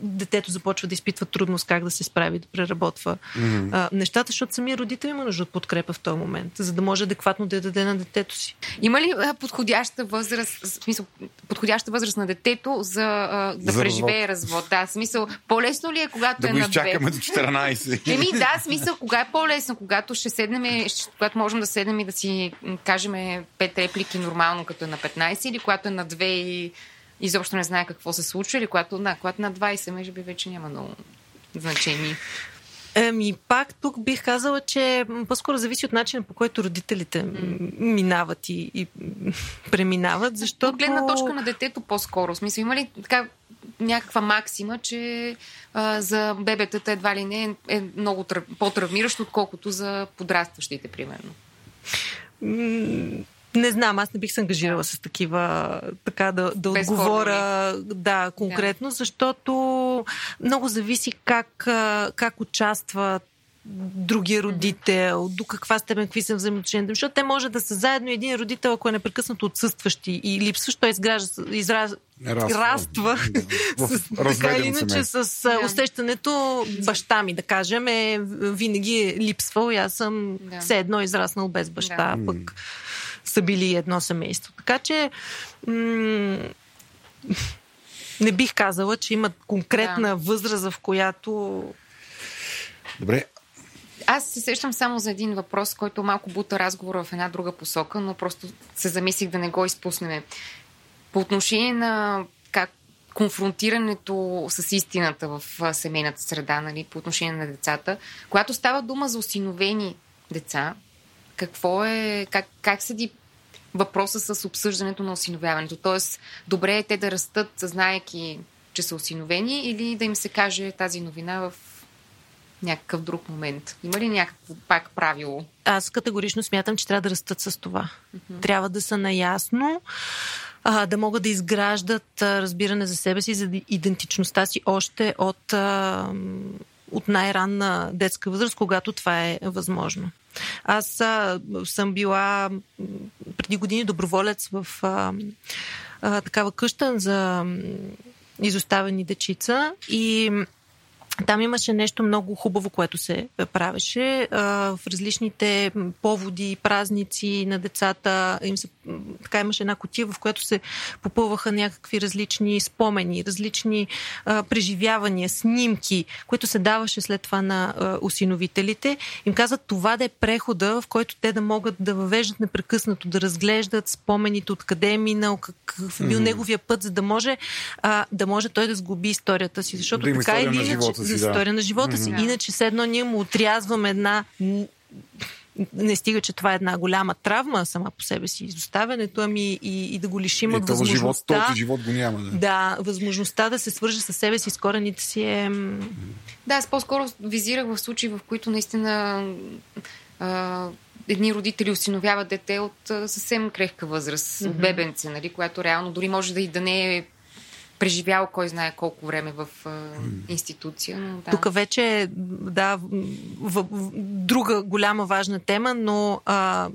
детето започва да изпитва трудност как да се справи, да преработва mm-hmm. а, нещата, защото самия родител има нужда от подкрепа в този момент, за да може адекватно да даде на детето си. Има ли а, подходяща възраст, в смисъл, подходяща възраст на детето за а, да за преживее развод? развод? Да, смисъл, по-лесно ли е, когато да е го на изчакаме до 14? Еми да, смисъл, кога е по-лесно? Когато ще седнем, когато можем да седнем и да си кажем пет реплики нормално, като е на 15, или когато е на 2 и изобщо не знае какво се случва, или когато, да, когато на 20, може би вече няма много значение. Еми, пак тук бих казала, че по-скоро зависи от начина по който родителите минават и, и преминават, защото... От гледна точка на детето по-скоро. Смисъл, има ли така някаква максима, че а, за бебетата едва ли не е, е много тръв... по-травмиращо, отколкото за подрастващите, примерно? Не знам, аз не бих се ангажирала с такива, така да, да отговоря да, конкретно, да. защото много зависи как, как участва другия родител, до каква степен, какви са взаимоотношенията. Защото те може да са заедно един родител, ако е непрекъснато отсъстващи и липсващ, той изгражда, израз, раства, с, така или иначе с да. усещането баща ми, да кажем, е, винаги е липсвал и аз съм да. все едно израснал без баща, да. пък са били едно семейство. Така че м- не бих казала, че имат конкретна да. възраст, в която. Добре. Аз се сещам само за един въпрос, който малко бута разговора в една друга посока, но просто се замислих да не го изпуснем. По отношение на как конфронтирането с истината в семейната среда, нали, по отношение на децата, когато става дума за осиновени деца, какво е, как, как седи въпроса с обсъждането на осиновяването. Тоест, добре е те да растат, знаеки, че са осиновени, или да им се каже тази новина в някакъв друг момент? Има ли някакво пак правило? Аз категорично смятам, че трябва да растат с това. Mm-hmm. Трябва да са наясно, а, да могат да изграждат а, разбиране за себе си, за идентичността си още от, а, от най-ранна детска възраст, когато това е възможно. Аз а, съм била преди години доброволец в а, а, такава къща за изоставени дечица и там имаше нещо много хубаво, което се правеше. В различните поводи, празници на децата им се, така имаше една котия, в която се попълваха някакви различни спомени, различни а, преживявания, снимки, които се даваше след това на а, усиновителите. Им казват това да е прехода, в който те да могат да въвеждат непрекъснато, да разглеждат спомените, откъде е минал, какъв е бил mm-hmm. неговия път, за да може, а, да може той да сгуби историята си. Защото да така или иначе си, за история да. на живота си. Mm-hmm. Иначе, все едно ние му отрязваме една не стига, че това е една голяма травма сама по себе си, изоставянето, ами и, и да го лишим е, от възможността... Живот, този живот го няма. Да. да, възможността да се свърже с себе си, с корените си е... Да, аз по-скоро визирах в случаи, в които наистина а, едни родители осиновяват дете от съвсем крехка възраст, mm-hmm. от бебенце, нали, която реално дори може да и да не е преживял кой знае колко време в институция. Но, да. Тук вече да, в, в, друга голяма важна тема, но а,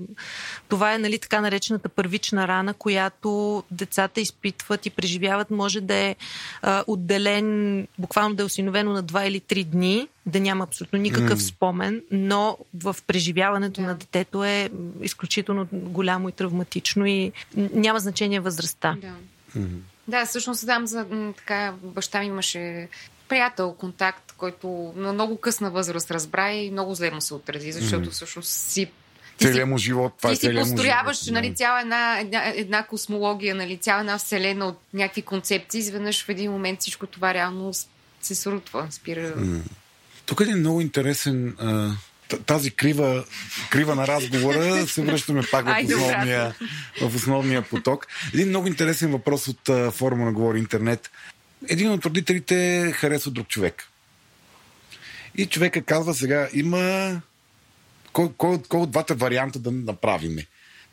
това е нали, така наречената първична рана, която децата изпитват и преживяват. Може да е а, отделен, буквално да е осиновено на 2 или 3 дни, да няма абсолютно никакъв mm. спомен, но в преживяването да. на детето е изключително голямо и травматично и няма значение възрастта. Да. Mm-hmm. Да, всъщност дам за така, баща ми имаше приятел, контакт, който на много късна възраст разбра и много зле му се отрази, защото всъщност си целият му живот. Това ти е си построяваш нали, цяла една, една, една космология, нали, цяла една вселена от някакви концепции. Изведнъж в един момент всичко това реално се срутва, спира. Тук е много интересен а, тази крива, крива на разговора се връщаме пак в основния, в основния поток. Един много интересен въпрос от форума на Говори Интернет. Един от родителите харесва друг човек. И човека казва сега, има кой, кой, кой от двата варианта да направиме?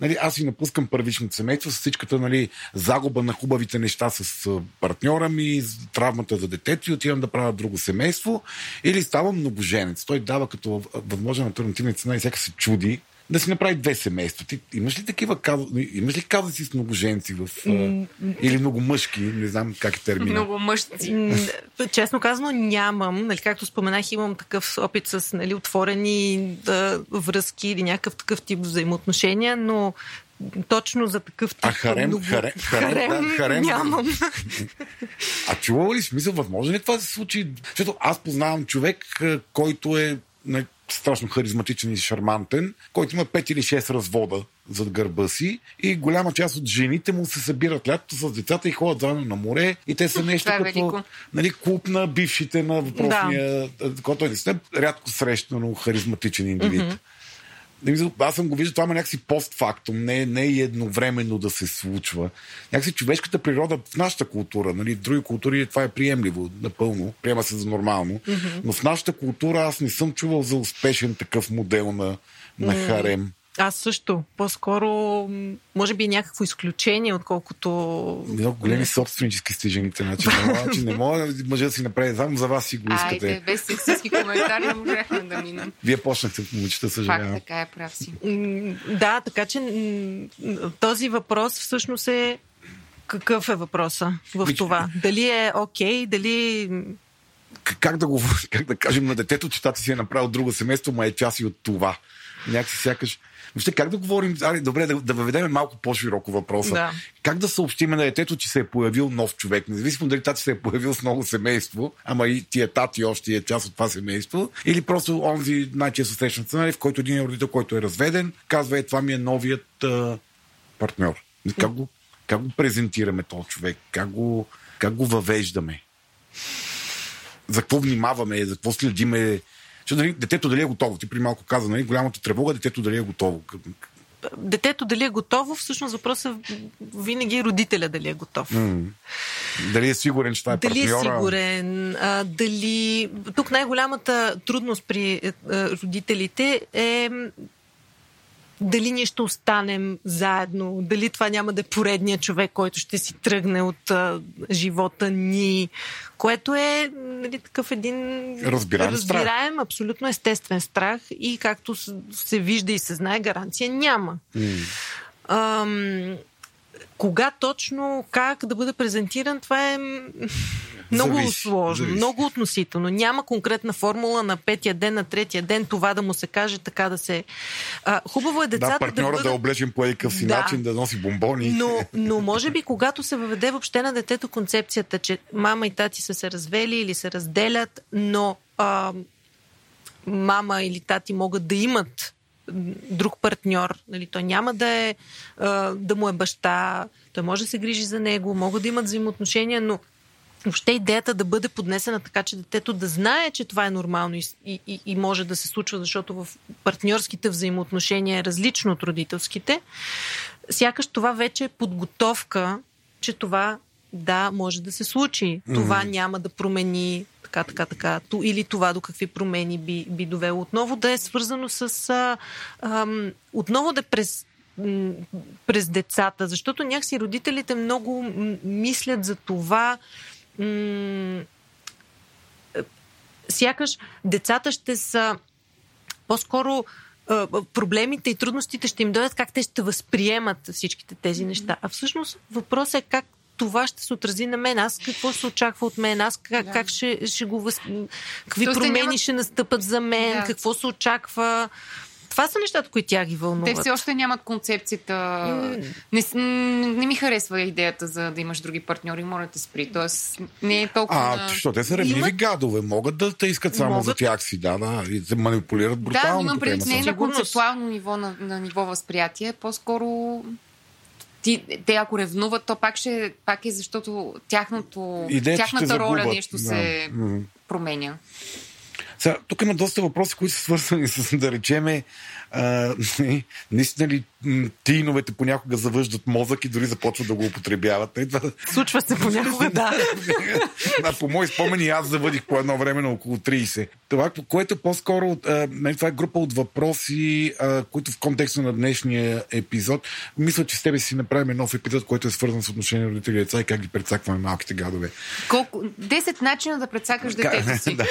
Нали, аз си напускам първичното семейство с всичката нали, загуба на хубавите неща с партньора ми, травмата за детето и отивам да правя друго семейство или ставам многоженец. Той дава като възможна альтернативна цена и всяка се чуди да си направи две семейства. Ти имаш ли такива казуси, имаш ли казуси с многоженци в, mm. или много мъжки, не знам как е термина. Много мъжци. Честно казано нямам. Нали, както споменах, имам такъв опит с нали, отворени да, връзки или някакъв такъв тип взаимоотношения, но точно за такъв тип. А харем, много... харем, харем, харем, да, харем, нямам. А чува ли смисъл, възможно ли това да се случи? Защото аз познавам човек, който е страшно харизматичен и шармантен, който има 5 или 6 развода зад гърба си и голяма част от жените му се събират лятото с децата и ходят заедно на море и те са нещо Това е като нали, клуб на бившите на въпросния, да. който е наистина рядко срещано харизматичен индивид. Mm-hmm. Аз съм го виждал, това е някакси постфактум, не, не е едновременно да се случва. Някакси човешката природа в нашата култура, нали, в други култури това е приемливо, напълно, приема се за нормално, mm-hmm. но в нашата култура аз не съм чувал за успешен такъв модел на, на mm-hmm. харем. Аз също. По-скоро, може би някакво изключение, отколкото... Много големи собственически сте жените, значи не мога, че не мога мъжа да си направи, само за вас си го искате. Айде, без сексистски коментари не можехме да минем. Вие почнахте, момичета, съжалявам. така е, прав си. Да, така че този въпрос всъщност е какъв е въпроса в Ми, това? Дали е окей, дали... К- как да, го, как да кажем на детето, че тата си е направил друго семейство, ма е част и от това. Някакси сякаш... Въобще, как да говорим, аре, добре, да, да въведем малко по-широко въпроса. Да. Как да съобщим на детето, че се е появил нов човек, независимо дали тата се е появил с ново семейство, ама и тия тати още е част от това семейство, или просто онзи най-често срещан сценарий, в който един родител, който е разведен, казва, е, това ми е новият а, партньор. Как го, как го презентираме този човек? Как го, как го въвеждаме? за какво внимаваме, за какво следиме. Защото дали, детето дали е готово. Ти при малко каза, нали, голямата тревога, детето дали е готово. Детето дали е готово, всъщност въпросът е винаги е родителя дали е готов. М. Дали е сигурен, че това е Дали е партньора. сигурен, а, дали... Тук най-голямата трудност при е, е, родителите е дали ние ще останем заедно, дали това няма да е поредният човек, който ще си тръгне от а, живота ни, което е нали, такъв един Разбираем страх. разбираем абсолютно естествен страх и както се вижда и се знае, гаранция няма. Ам, кога точно, как да бъде презентиран, това е много Зависи, сложно, зависи. много относително. Няма конкретна формула на петия ден, на третия ден, това да му се каже, така да се... А, хубаво е децата Да, партньора да, бъдат... е облечен по едикъв си Да. начин, да носи бомбони. Но, но може би, когато се въведе въобще на детето концепцията, че мама и тати са се развели или се разделят, но а, мама или тати могат да имат друг партньор, нали, той няма да, е, да му е баща, той може да се грижи за него, могат да имат взаимоотношения, но въобще идеята да бъде поднесена така, че детето да знае, че това е нормално и, и, и- може да се случва, защото в партньорските взаимоотношения е различно от родителските, сякаш това вече е подготовка, че това да, може да се случи. Това няма да промени така, така, така. Ту- Или това до какви промени би, би довело. Отново да е свързано с... А, ам, отново да е през през децата, защото някакси родителите много мислят за това м, сякаш децата ще са по-скоро проблемите и трудностите ще им дойдат как те ще възприемат всичките тези неща. А всъщност въпросът е как това ще се отрази на мен. Аз какво се очаква от мен? Аз как, Да. как ще, ще го въз... Какви Тоест, промени нямат- ще настъпат за мен? Да. Какво се очаква? Това са нещата, които тя ги вълнуват. Те все още нямат концепцията. Не, с- м, не ми харесва идеята за да имаш други партньори. Моля те спри. Тоест, не е толкова. А, на- що те са ревниви Имат- гадове. Могат да те искат само Могат. за тях си, да, да. И се манипулират Да, брутално. но имам предвид не темата. на концептуално ниво, на, на ниво възприятие, по-скоро ти, те ако ревнуват, то пак, ще, пак е защото тяхното, Идеята тяхната роля нещо Да. се променя. Сега, тук има доста въпроси, които са свързани с, да речеме, а, наистина ли тиновете понякога завъждат мозък и дори започват да го употребяват. Нали, това, Случва се понякога, да. да, по мои спомени аз завъдих по едно време на около 30. Това, което по-скоро, а, нали, това е група от въпроси, които в контекста на днешния епизод, мисля, че с тебе си направим нов епизод, който е свързан с отношение на родители и деца и как ги прецакваме малките гадове. Колко... 10 начина да предсакаш детето си. да.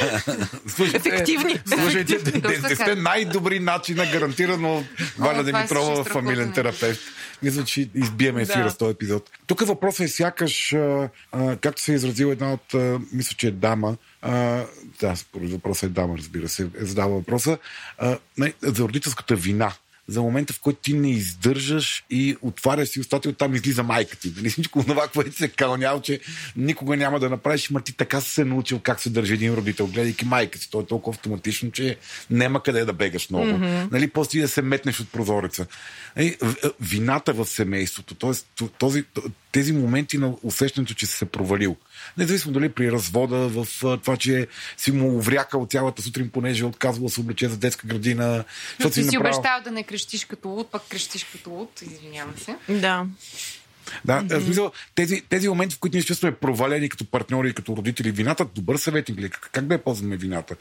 Слушайте, Ефективни. Слушайте, Ефективни. Точно те сте така. най-добри начина, гарантирано от Валя е Димитрова, страхотно. Фамилен терапевт. Мисля, че избиеме ефира Да. с този епизод. Тук въпросът е сякаш, а, а, както се е изразил една от, а, мисля, че е дама, а, да, според въпроса е дама, разбира се, е задава въпроса, а, не, за родителската вина. За момента, в който ти не издържаш и отваряш си устата и оттам излиза майка ти. Нали? Всичко това, което се кълнял, че никога няма да направиш, ма ти така си се научил как се държи един родител, гледайки майка си. То е толкова автоматично, че няма къде да бегаш много. Mm-hmm. Нали? После да се метнеш от прозореца. Нали? Вината в семейството, т.е. този, тези моменти на усещането, че си се провалил. Независимо дали при развода, в това, че си му уврякал цялата сутрин, понеже отказвал да се облече за детска градина. Но ти си направил... обещал да не крещиш като луд, пък крещиш като луд, извинявам се. Да. Да, mm-hmm. смисъл, тези, тези моменти, в които ние чувстваме провалени като партньори и като родители, вината, добър съветник ли? Как да я ползваме вината?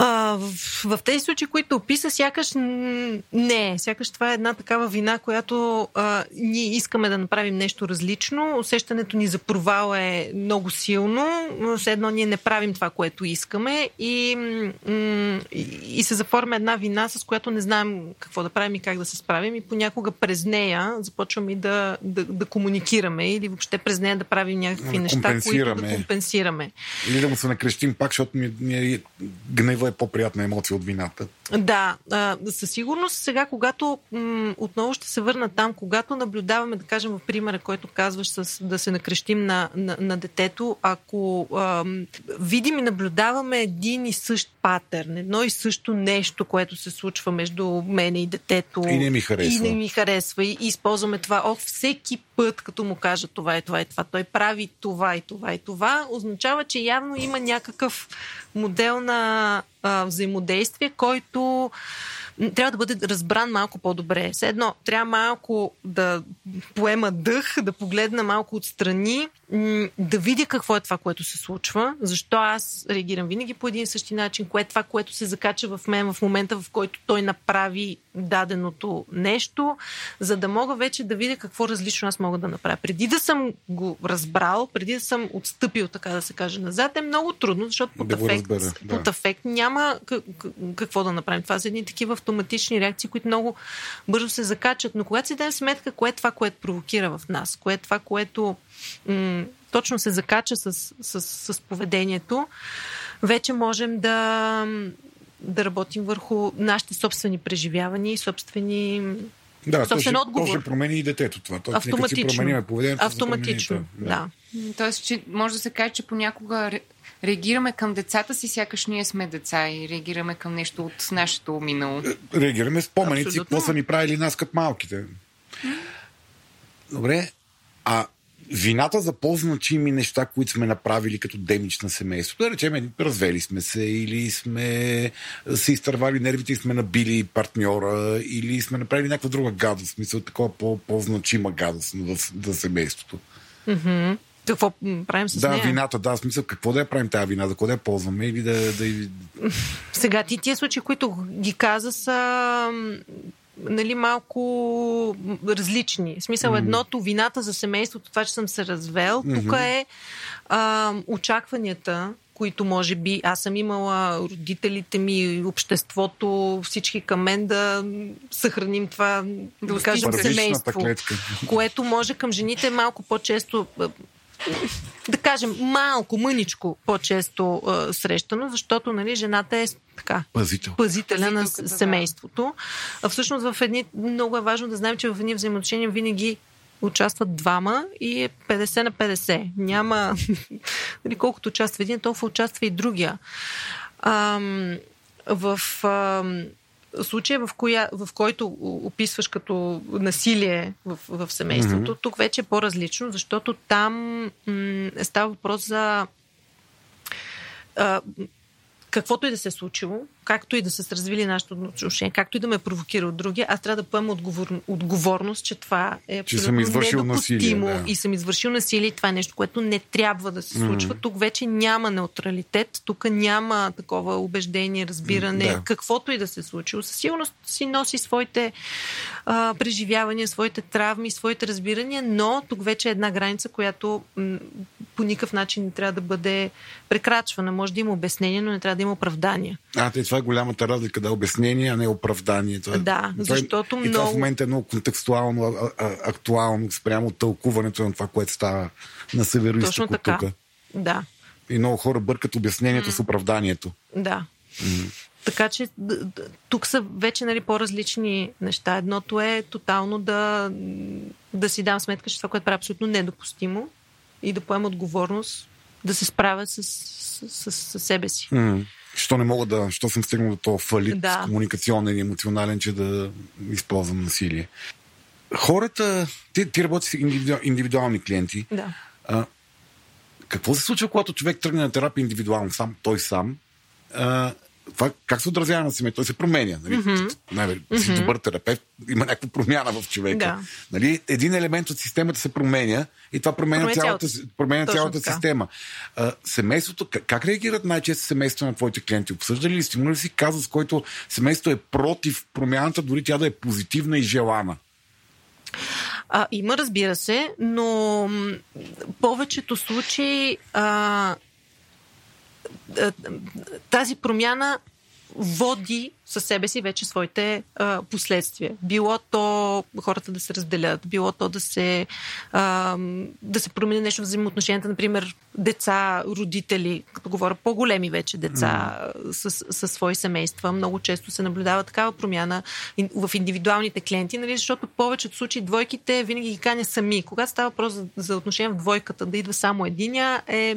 А, в, в тези случаи, които описа, сякаш не. Сякаш това е една такава вина, която а, ние искаме да направим нещо различно. Усещането ни за провал е много силно. Все едно ние не правим това, което искаме и, и, и се заформя една вина, с която не знаем какво да правим и как да се справим. И понякога през нея започваме да, да, да комуникираме или въобще през нея да правим някакви неща, които да компенсираме. Или да му се накрещим пак, защото ми, ми гнева е по-приятна емоция от вината. Да, а, със сигурност сега, когато м- отново ще се върна там, когато наблюдаваме, да кажем в примера, който казваш, с, да се накрещим на, на, на детето, ако а, видим и наблюдаваме един и същ патърн, едно и също нещо, което се случва между мене и детето. И не ми харесва. И не ми харесва. И, и използваме това. Ох, всеки път, като му кажа това и това и това, той прави това и това и това, означава, че явно има някакъв модел на а, взаимодействие, който трябва да бъде разбран малко по-добре. Все едно, трябва малко да поема дъх, да погледна малко отстрани, да видя какво е това, което се случва, защо аз реагирам винаги по един и същи начин, кое е това, което се закача в мен в момента, в който той направи даденото нещо, за да мога вече да видя какво различно аз мога да направя. Преди да съм го разбрал, преди да съм отстъпил, така да се каже, назад, е много трудно, защото под, да афект, разбера, да. под афект няма какво да направим. Това са едни такива автоматични реакции, които много бързо се закачат. Но когато си дадем сметка, кое е това, което провокира в нас, кое е това, което м- точно се закача с, с, с поведението, вече можем да, да работим върху нашите собствени преживявания и собствени да, собствен то ще, отговор. То ще промени и детето това. То, Автоматично. Си променим поведението, Автоматично, да. да. Тоест, че може да се каже, че понякога реагираме към децата си, сякаш ние сме деца и реагираме към нещо от нашето минало. Е, реагираме споменици, какво са ни правили нас като малките. Добре, а вината за по-значими неща, които сме направили като демич на семейството. Да речем, развели сме се или сме се изтървали нервите и сме набили партньора или сме направили някаква друга гадост, смисъл такова по-значима гадост в, в семейството. Mm-hmm. Какво правим с да, нея? Да, вината, да, смисъл, какво да я правим тази вина, за какво да я ползваме или да, да... Сега ти тия случаи, които ги каза са нали, малко различни. В смисъл, mm-hmm. едното, вината за семейството, това, че съм се развел, mm-hmm. тук е а, очакванията, които може би аз съм имала родителите ми, обществото, всички към мен да съхраним това, да, кажем, семейство. Клетка. Което може към жените малко по-често да кажем, малко, мъничко по-често а, срещано, защото нали, жената е така, Пазител. пазителя на семейството. А всъщност в едни, много е важно да знаем, че в едни взаимоотношения винаги участват двама и е 50 на 50. Няма, нали, колкото участва един, толкова участва и другия. Ам, в ам, случая, в, коя, в който описваш като насилие в, в семейството, mm-hmm. тук вече е по-различно, защото там м- става въпрос за а, каквото и да се е случило, както и да се развили нашето отношение, както и да ме провокира от други, аз трябва да поема отговор, отговорност, че това е абсолютно че съм недопустимо насилие, да. и съм извършил насилие. Това е нещо, което не трябва да се случва. Mm. Тук вече няма неутралитет, тук няма такова убеждение, разбиране, да. каквото и да се случи. Със сигурност си носи своите а, преживявания, своите травми, своите разбирания, но тук вече е една граница, която м- по никакъв начин не трябва да бъде прекрачвана. Може да има обяснение, но не трябва да има оправдания. А, те, това е голямата разлика, да е обяснение, а не оправдание. Това, е- да, това, е- защото много... И това в момента е много контекстуално, а, а, актуално спрямо тълкуването на това, което става на северо Точно така. Тук. Да. И много хора бъркат обяснението mm. с оправданието. Да. Mm. така че тук са вече нали, по-различни неща. Едното е тотално да, да си дам сметка, че това, което прави е абсолютно недопустимо и да поема отговорност, да се справя с, с, с, с себе си. Mm. Що не мога да, що съм стигнал до този фалит да. комуникационен и емоционален, че да използвам насилие. Хората, ти, ти работи с индивиду, индивидуални клиенти. Да. А, какво се случва, когато човек тръгне на терапия индивидуално, сам, той сам? А, това как се отразява на семейството? Той се променя. Нали? Mm-hmm. Най- mm-hmm. добър терапевт, има някаква промяна в човека. Да. Нали? Един елемент от системата се променя и това променя, променя цялата, променя цялата система. А, семейството, как, как реагират най-често семейства на твоите клиенти? Обсъждали ли сте? ли си казус, с който семейството е против промяната, дори тя да е позитивна и желана? А, има, разбира се, но повечето случаи а, тази промяна води със себе си вече своите а, последствия. Било то хората да се разделят, било то да се, а, да се промени нещо в взаимоотношенията, например, деца, родители, като говоря по-големи вече деца mm. с, с свои семейства. Много често се наблюдава такава промяна в индивидуалните клиенти, нали, защото в повечето случаи двойките винаги ги каня сами. Когато става въпрос за, за отношение в двойката, да идва само единия, е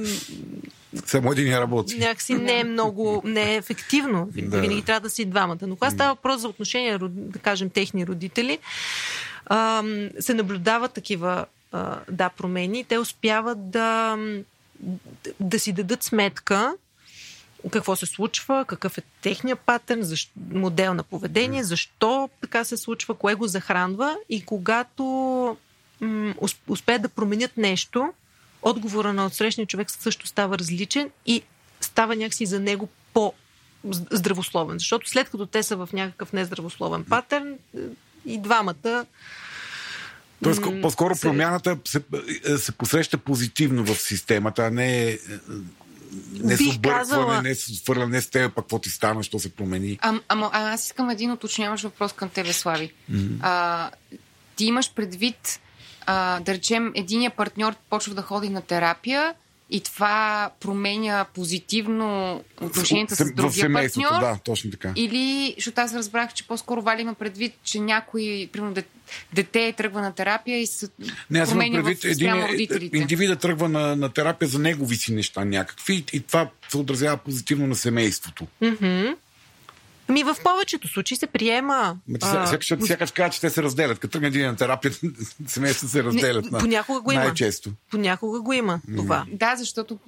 само един работи. Някакси не е много, не е ефективно. Да. Винаги трябва да си двамата. Но когато става въпрос за отношения, да кажем, техни родители, се наблюдават такива да, промени. Те успяват да, да си дадат сметка какво се случва, какъв е техния патърн, защо, модел на поведение, защо така се случва, кое го захранва и когато м- успеят да променят нещо, отговора на отсрещния човек също става различен и става някакси за него по здравословен. Защото след като те са в някакъв нездравословен патърн, и двамата Тоест, по-скоро се... промяната се, се посреща позитивно в системата, а не не с объркване, казала... не с отвърляне, не с теб, пък какво ти стана, що се промени. А, ама а, аз искам един уточняваш въпрос към тебе, Слави. Mm-hmm. А, ти имаш предвид а, да речем, единия партньор почва да ходи на терапия и това променя позитивно отношенията с другия партньор. Да, точно така. Или, защото аз разбрах, че по-скоро Вали има предвид, че някой, примерно, дете тръгва на терапия и се Не, аз променя предвид, в един, родителите. Индивида тръгва на, на терапия за негови си неща някакви и това се отразява позитивно на семейството. Mm-hmm. Ми в повечето случаи се приема. Сякаш казва, че те се разделят. Като тръгне един на терапия, семейства се разделят. Не, понякога го има. Най-често. Понякога го има това. Да, защото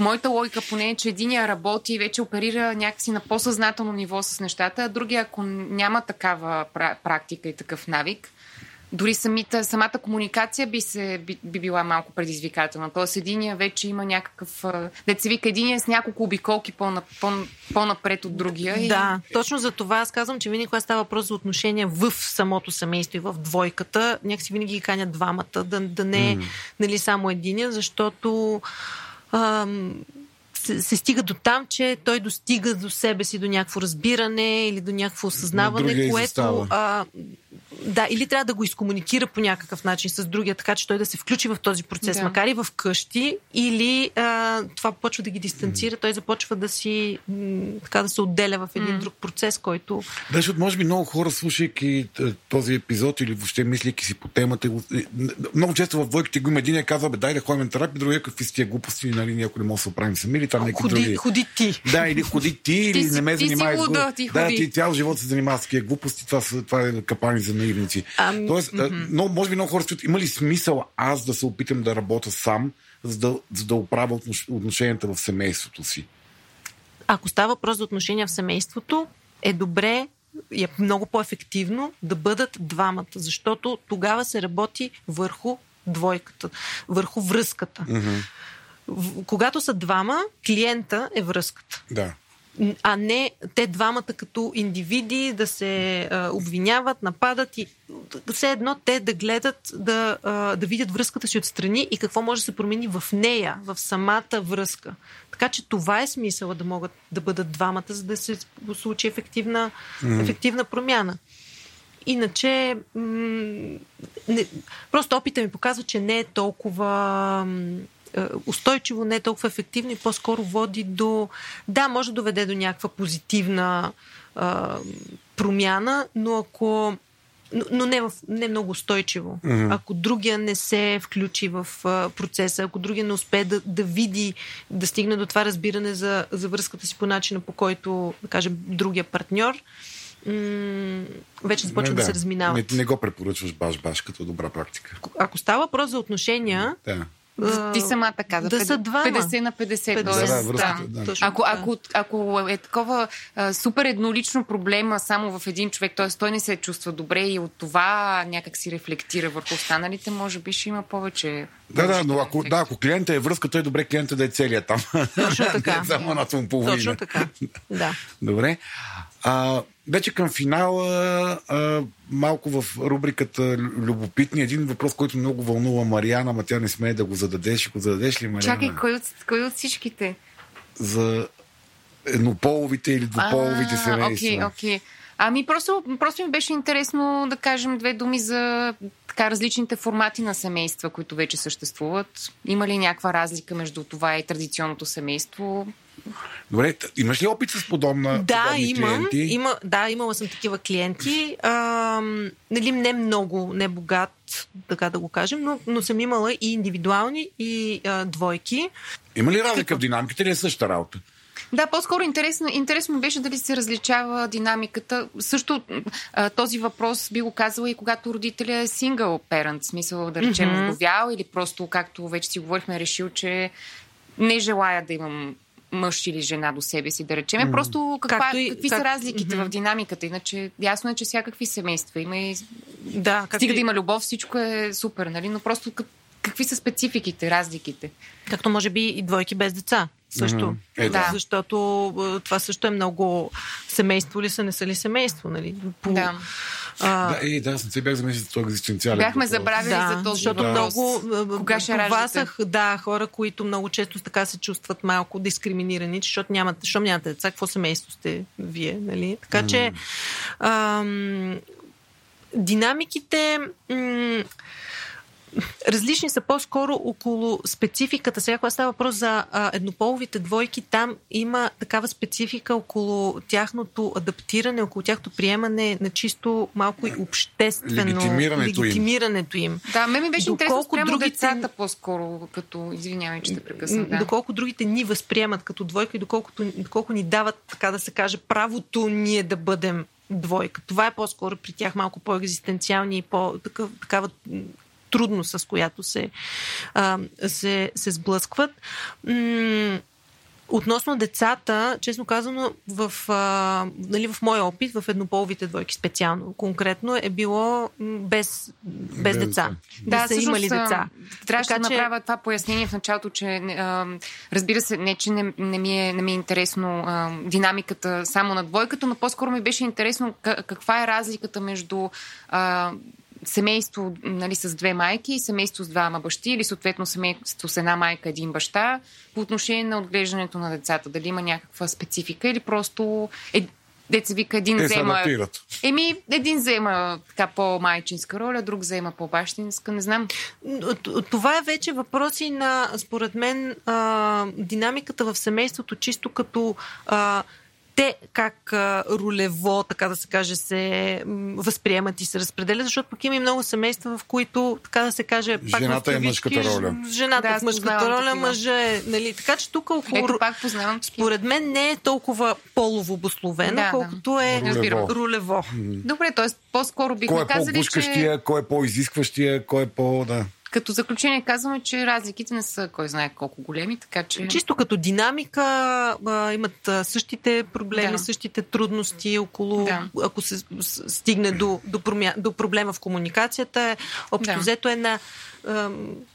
моята логика поне е, че единия работи и вече оперира някакси на по-съзнателно ниво с нещата, а другия, ако няма такава практика и такъв навик, дори самите, самата комуникация би, се, би, би била малко предизвикателна. Тоест, единия вече има някакъв... Деца вика, единия с няколко обиколки по, по, по-напред от другия. И... Да, точно за това аз казвам, че винаги, когато става въпрос за отношения в самото семейство и в двойката, някакси винаги ги канят двамата, да, да не е mm. нали, само единия, защото ам, се, се стига до там, че той достига до себе си, до някакво разбиране или до някакво осъзнаване, което а, да, или трябва да го изкомуникира по някакъв начин с другия, така че той да се включи в този процес, да. макар и в къщи, или а, това почва да ги дистанцира, той започва да си така да се отделя в един mm. друг процес, който. Да, защото може би много хора, слушайки този епизод или въобще мислейки си по темата, много често в двойките го има един е казва, бе, дай да ходим на терапия, другия какви си тия глупости, нали, някой не може да се оправим сами, или там някакви други. Ходи ти. Да, или ходи ти, или не ме занимавай с ти Да, ти цял живот се занимава с такива глупости, това, това е капани за наивници. Ами, Тоест, mm-hmm. но, може би много хора чуят, има ли смисъл аз да се опитам да работя сам, за да, за да оправя отношенията в семейството си? Ако става въпрос за отношения в семейството, е добре е много по-ефективно да бъдат двамата, защото тогава се работи върху двойката, върху връзката. Mm-hmm. Когато са двама, клиента е връзката. Да а не те двамата като индивиди да се а, обвиняват, нападат и все едно те да гледат, да, а, да видят връзката си отстрани и какво може да се промени в нея, в самата връзка. Така че това е смисъла да могат да бъдат двамата, за да се случи ефективна, mm. ефективна промяна. Иначе, м- не, просто опита ми показва, че не е толкова устойчиво, не е толкова ефективно и по-скоро води до... Да, може да доведе до някаква позитивна а, промяна, но ако но, но не, в, не много устойчиво. Mm-hmm. Ако другия не се включи в а, процеса, ако другия не успее да, да види, да стигне до това разбиране за, за връзката си по начина, по който, да кажем, другия партньор, м- вече започва да, да се разминават. Не, не го препоръчваш баш-баш като добра практика. Ако става въпрос за отношения, да. Ти самата каза. Да са двама. 50 на 50. 50 да, да, връзката, да. да. Ако, ако, ако е такова а, супер еднолично проблема само в един човек, т.е. той не се чувства добре и от това някак си рефлектира върху останалите, може би ще има повече. Да, да, но ако, да, ако клиента е връзка, той е добре клиента да е целият там. Точно така. само на това половина. Точно така. Да. Добре. А, вече към финала, а, малко в рубриката Любопитни, един въпрос, който много вълнува Мариана, ма тя не смее да го зададеш. Го зададеш ли, Мариана? Чакай, кой от, кой от всичките? За еднополовите или двуполовите семейства. Окей, okay, окей. Okay. Ами просто, просто ми беше интересно да кажем две думи за така различните формати на семейства, които вече съществуват. Има ли някаква разлика между това и традиционното семейство? Добре, имаш ли опит с подобна да, имам, клиенти? Има, да, имала съм такива клиенти. А, нали, не много, не богат, така да го кажем, но, но съм имала и индивидуални, и а, двойки. Има ли разлика в динамиката или е същата работа? Да, по-скоро интересно, интересно беше дали се различава динамиката. Също този въпрос би го казала и когато родителя е сингъл парент, смисъл да речем mm-hmm. вдовял или просто, както вече си говорихме, решил, че не желая да имам мъж или жена до себе си, да речем. Mm. Просто каква, и, какви как... са разликите mm-hmm. в динамиката? Иначе ясно е, че всякакви семейства има и... Да, Стига и... да има любов, всичко е супер, нали? Но просто какви са спецификите, разликите? Както може би и двойки без деца. Също. Mm-hmm. Е, да. Защото това също е много семейство ли са, не са ли семейство, нали? По... Да. А, да, и да, съм се бях замислил този екзистенциален. Бяхме забравили да, за този защото въпрос. много Кога ще повасах, да, хора, които много често така се чувстват малко дискриминирани, защото нямате, защото нямате деца, какво семейство сте вие, нали? Така че ам, динамиките м- различни са по-скоро около спецификата. Сега, когато става въпрос за а, еднополовите двойки, там има такава специфика около тяхното адаптиране, около тяхното приемане на чисто малко и обществено легитимирането, легитимирането им. им. Да, ме ми беше доколко интересно спрямо другите... децата по-скоро, като, извинявай, че те прекъсна. Да. Доколко другите ни възприемат като двойка и доколкото, доколко ни дават, така да се каже, правото ние да бъдем двойка. Това е по-скоро при тях малко по-екзистенциални и по-такава трудно, с която се, а, се, се сблъскват. М- Относно децата, честно казано, в, а, нали, в мой опит, в еднополовите двойки специално, конкретно е било без, без, без деца. Да, да са имали деца. Трябваше да че... направя това пояснение в началото, че а, разбира се, не, че не, не, ми, е, не ми е интересно а, динамиката само на двойката, но по-скоро ми беше интересно каква е разликата между а, семейство нали, с две майки, семейство с двама бащи или съответно семейство с една майка, един баща по отношение на отглеждането на децата. Дали има някаква специфика или просто е, деца вика един Те взема... Еми, един взема така по-майчинска роля, друг взема по-бащинска, не знам. Това е вече въпроси на, според мен, а, динамиката в семейството, чисто като а, те как а, ролево, така да се каже, се възприемат и се разпределят, защото пък има и много семейства, в които, така да се каже, пак Жената е мъжката роля. Жената да, е мъжката роля, мъжа е, нали, така че тук около... Ето пак познавам Според мен не е толкова полово обословено, да, колкото да. е ролево. ролево. Добре, т.е. по-скоро бихме кой е казали, че... Кой е по-изискващия, кой е по... Да. Като заключение казваме, че разликите не са кой знае колко големи, така че... Чисто като динамика а, имат същите проблеми, да. същите трудности около... Да. Ако се стигне до, до, промя... до проблема в комуникацията, общо да. взето е на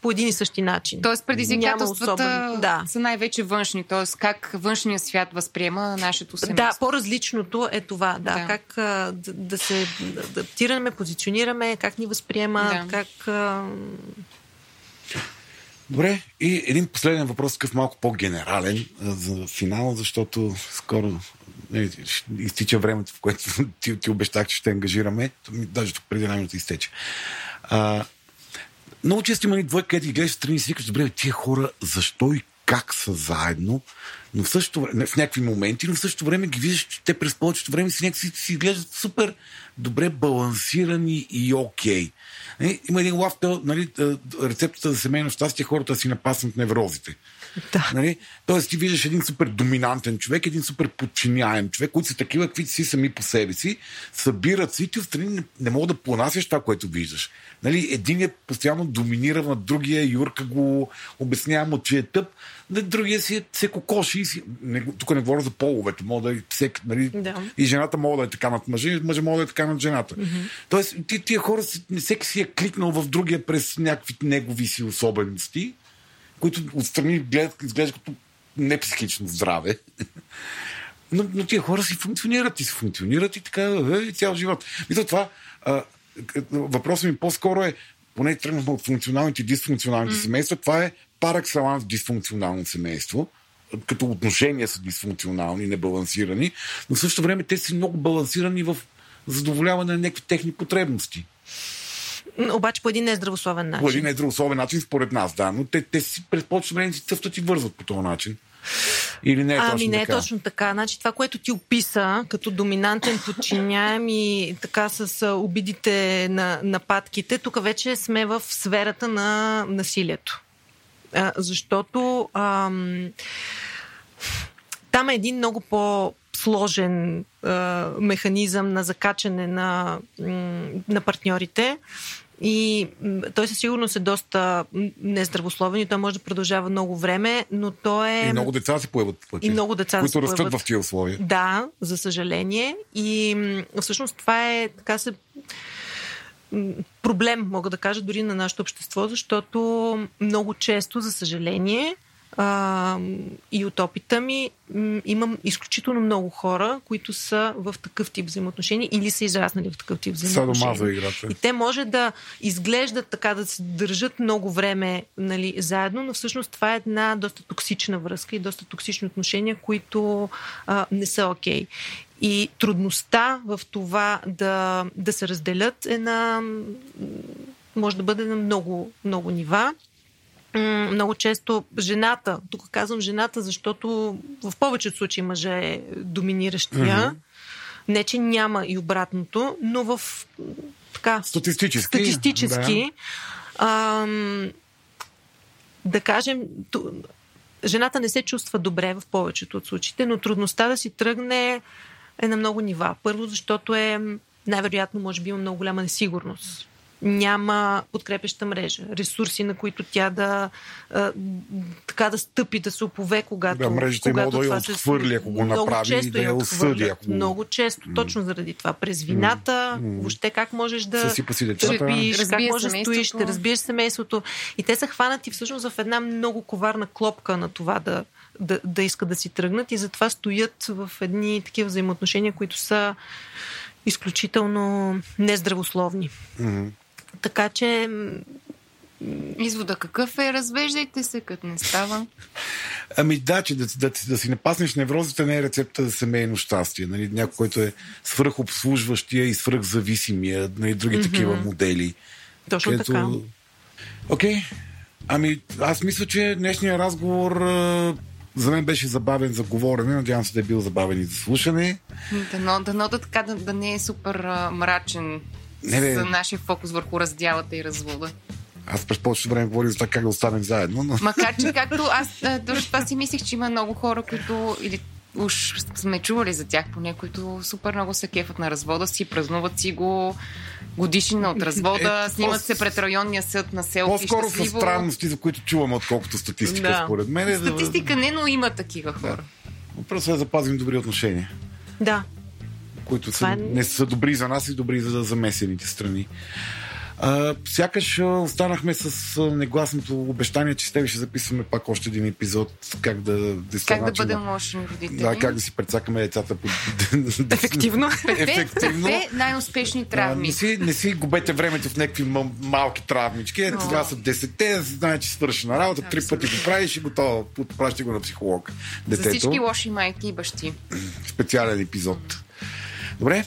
по един и същи начин. Тоест предизвикателствата да. са най-вече външни, т.е. как външният свят възприема нашето семейство. Да, по-различното е това, да, да. как да, да се адаптираме, позиционираме, как ни възприема, да. как... Добре, и един последен въпрос, такъв малко по-генерален за финал, защото скоро не, изтича времето, в което ти, ти обещах, че ще ангажираме. Даже тук преди една минута изтече. А, много често има и двойка, където ги гледаш страни и си викаш, добре, тия хора защо и как са заедно, но в същото време, в някакви моменти, но в същото време ги виждаш, че те през повечето време си някакси си изглеждат супер добре балансирани и окей. Okay. Има един лафтел, нали, рецептата за семейно щастие, хората си напаснат неврозите. Да. Нали? Тоест ти виждаш един супер доминантен човек, един супер подчиняем човек, които са такива, каквито си сами по себе си, събират си и ти отстрани не, не мога да понасяш това, което виждаш. Нали? Единият постоянно доминира на другия, Юрка го обяснява му, че е тъп, нали, другия си е, се кокоши. Си... Не, тук не говоря за половете, мога да е всек, нали? Да. и жената мога да е така над мъжа, и мъжа мога да е така над жената. Mm-hmm. Тоест, ти, тия хора, всеки си е кликнал в другия през някакви негови си особености които отстрани гледат, изглеждат като непсихично здраве. Но, но тия хора си функционират и си функционират и така е, цял живот. Мисля, това а, въпросът ми по-скоро е, поне тръгнахме от функционалните и дисфункционалните mm. семейства, това е паракселанс дисфункционално семейство, като отношения са дисфункционални, небалансирани, но в същото време те са много балансирани в задоволяване на някакви техни потребности. Обаче по един нездравословен начин. По един нездравословен начин, според нас, да. Но те, те си през повечето време си цъфтат и вързват по този начин. Или не е ами точно не е така? точно така. Значи това, което ти описа като доминантен, подчиняем и така с обидите на нападките, тук вече сме в сферата на насилието. А, защото ам, там е един много по- сложен а, механизъм на закачане на, на партньорите. И той със сигурност е доста нездравословен и той може да продължава много време, но то е... И много деца се появят в. И много деца които растат в тия условия. Да, за съжаление. И всъщност това е така се проблем, мога да кажа, дори на нашето общество, защото много често, за съжаление, а, и от опита ми, имам изключително много хора, които са в такъв тип взаимоотношения или са израснали в такъв тип взаимоотношения. Садомаза играта. И те може да изглеждат така, да се държат много време нали, заедно, но всъщност това е една доста токсична връзка и доста токсични отношения, които а, не са окей. Okay. И трудността в това да, да се разделят е на. може да бъде на много, много нива. Много често жената, тук казвам жената, защото в повечето случаи мъже е доминиращия. Не, че няма и обратното, но в така, Статистически. статистически ам, да кажем, жената не се чувства добре в повечето от случаите, но трудността да си тръгне е на много нива. Първо, защото е най-вероятно, може би, има много голяма несигурност. Няма подкрепеща мрежа, ресурси, на които тя да а, така да стъпи, да се опове, когато. Да, мрежата може да я отхвърли, ако го Много направи, често и да я осъди, ако го- Много често, точно заради това. През вината, въобще как можеш да тръпиш, как можеш да стоиш, да разбиеш семейството. И те са хванати всъщност в една много коварна клопка на това да, да, да искат да си тръгнат и затова стоят в едни такива взаимоотношения, които са изключително нездравословни. Мгм. Така че Извода какъв е? Развеждайте се, като не става. Ами да, че да, да, да си напаснеш неврозите не е рецепта за семейно щастие. Нали? Някой, който е свръхобслужващия и свръхзависимия, нали? други mm-hmm. такива модели. точно така. Окей. Ами, аз мисля, че днешния разговор за мен беше забавен за говорене. Надявам се да е бил забавен и за слушане. Дано, дано да така да, да не е супер а, мрачен Не, бе. за нашия фокус върху раздялата и развода. Аз през повечето време говорих за това как да останем заедно, но Макар, че както аз а, точно това си мислех, че има много хора, които или уж сме чували за тях поне, които супер много се кефат на развода си, празнуват си го годишнина от развода, Е, снимат по- се пред районния съд на селфи по-скоро са щастливо. странности, за които чуваме, отколкото статистика, Да. според мен. да- Статистика не, но има такива хора. Просто е да запазим добри отношения. Да. Които са, е- не са добри за нас и добри за замесените страни. А, сякаш а, останахме с а, негласното обещание, че с тебе ще записваме пак още един епизод как да, да, Как да бъдем лоши родители. да, как да си прецакаме децата по... Ефективно. Ефективно. най-успешни А, травми. не, си, не си губете времето в някакви м- малки травмички. Ето, това са десетте, знае, че свърши на работа, три пъти го правиш и готово. Отпращи го на психолог. За всички Детето. лоши майки и бащи. Специален епизод. Добре.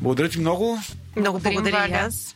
Благодаря ти много. Много благодаря и аз.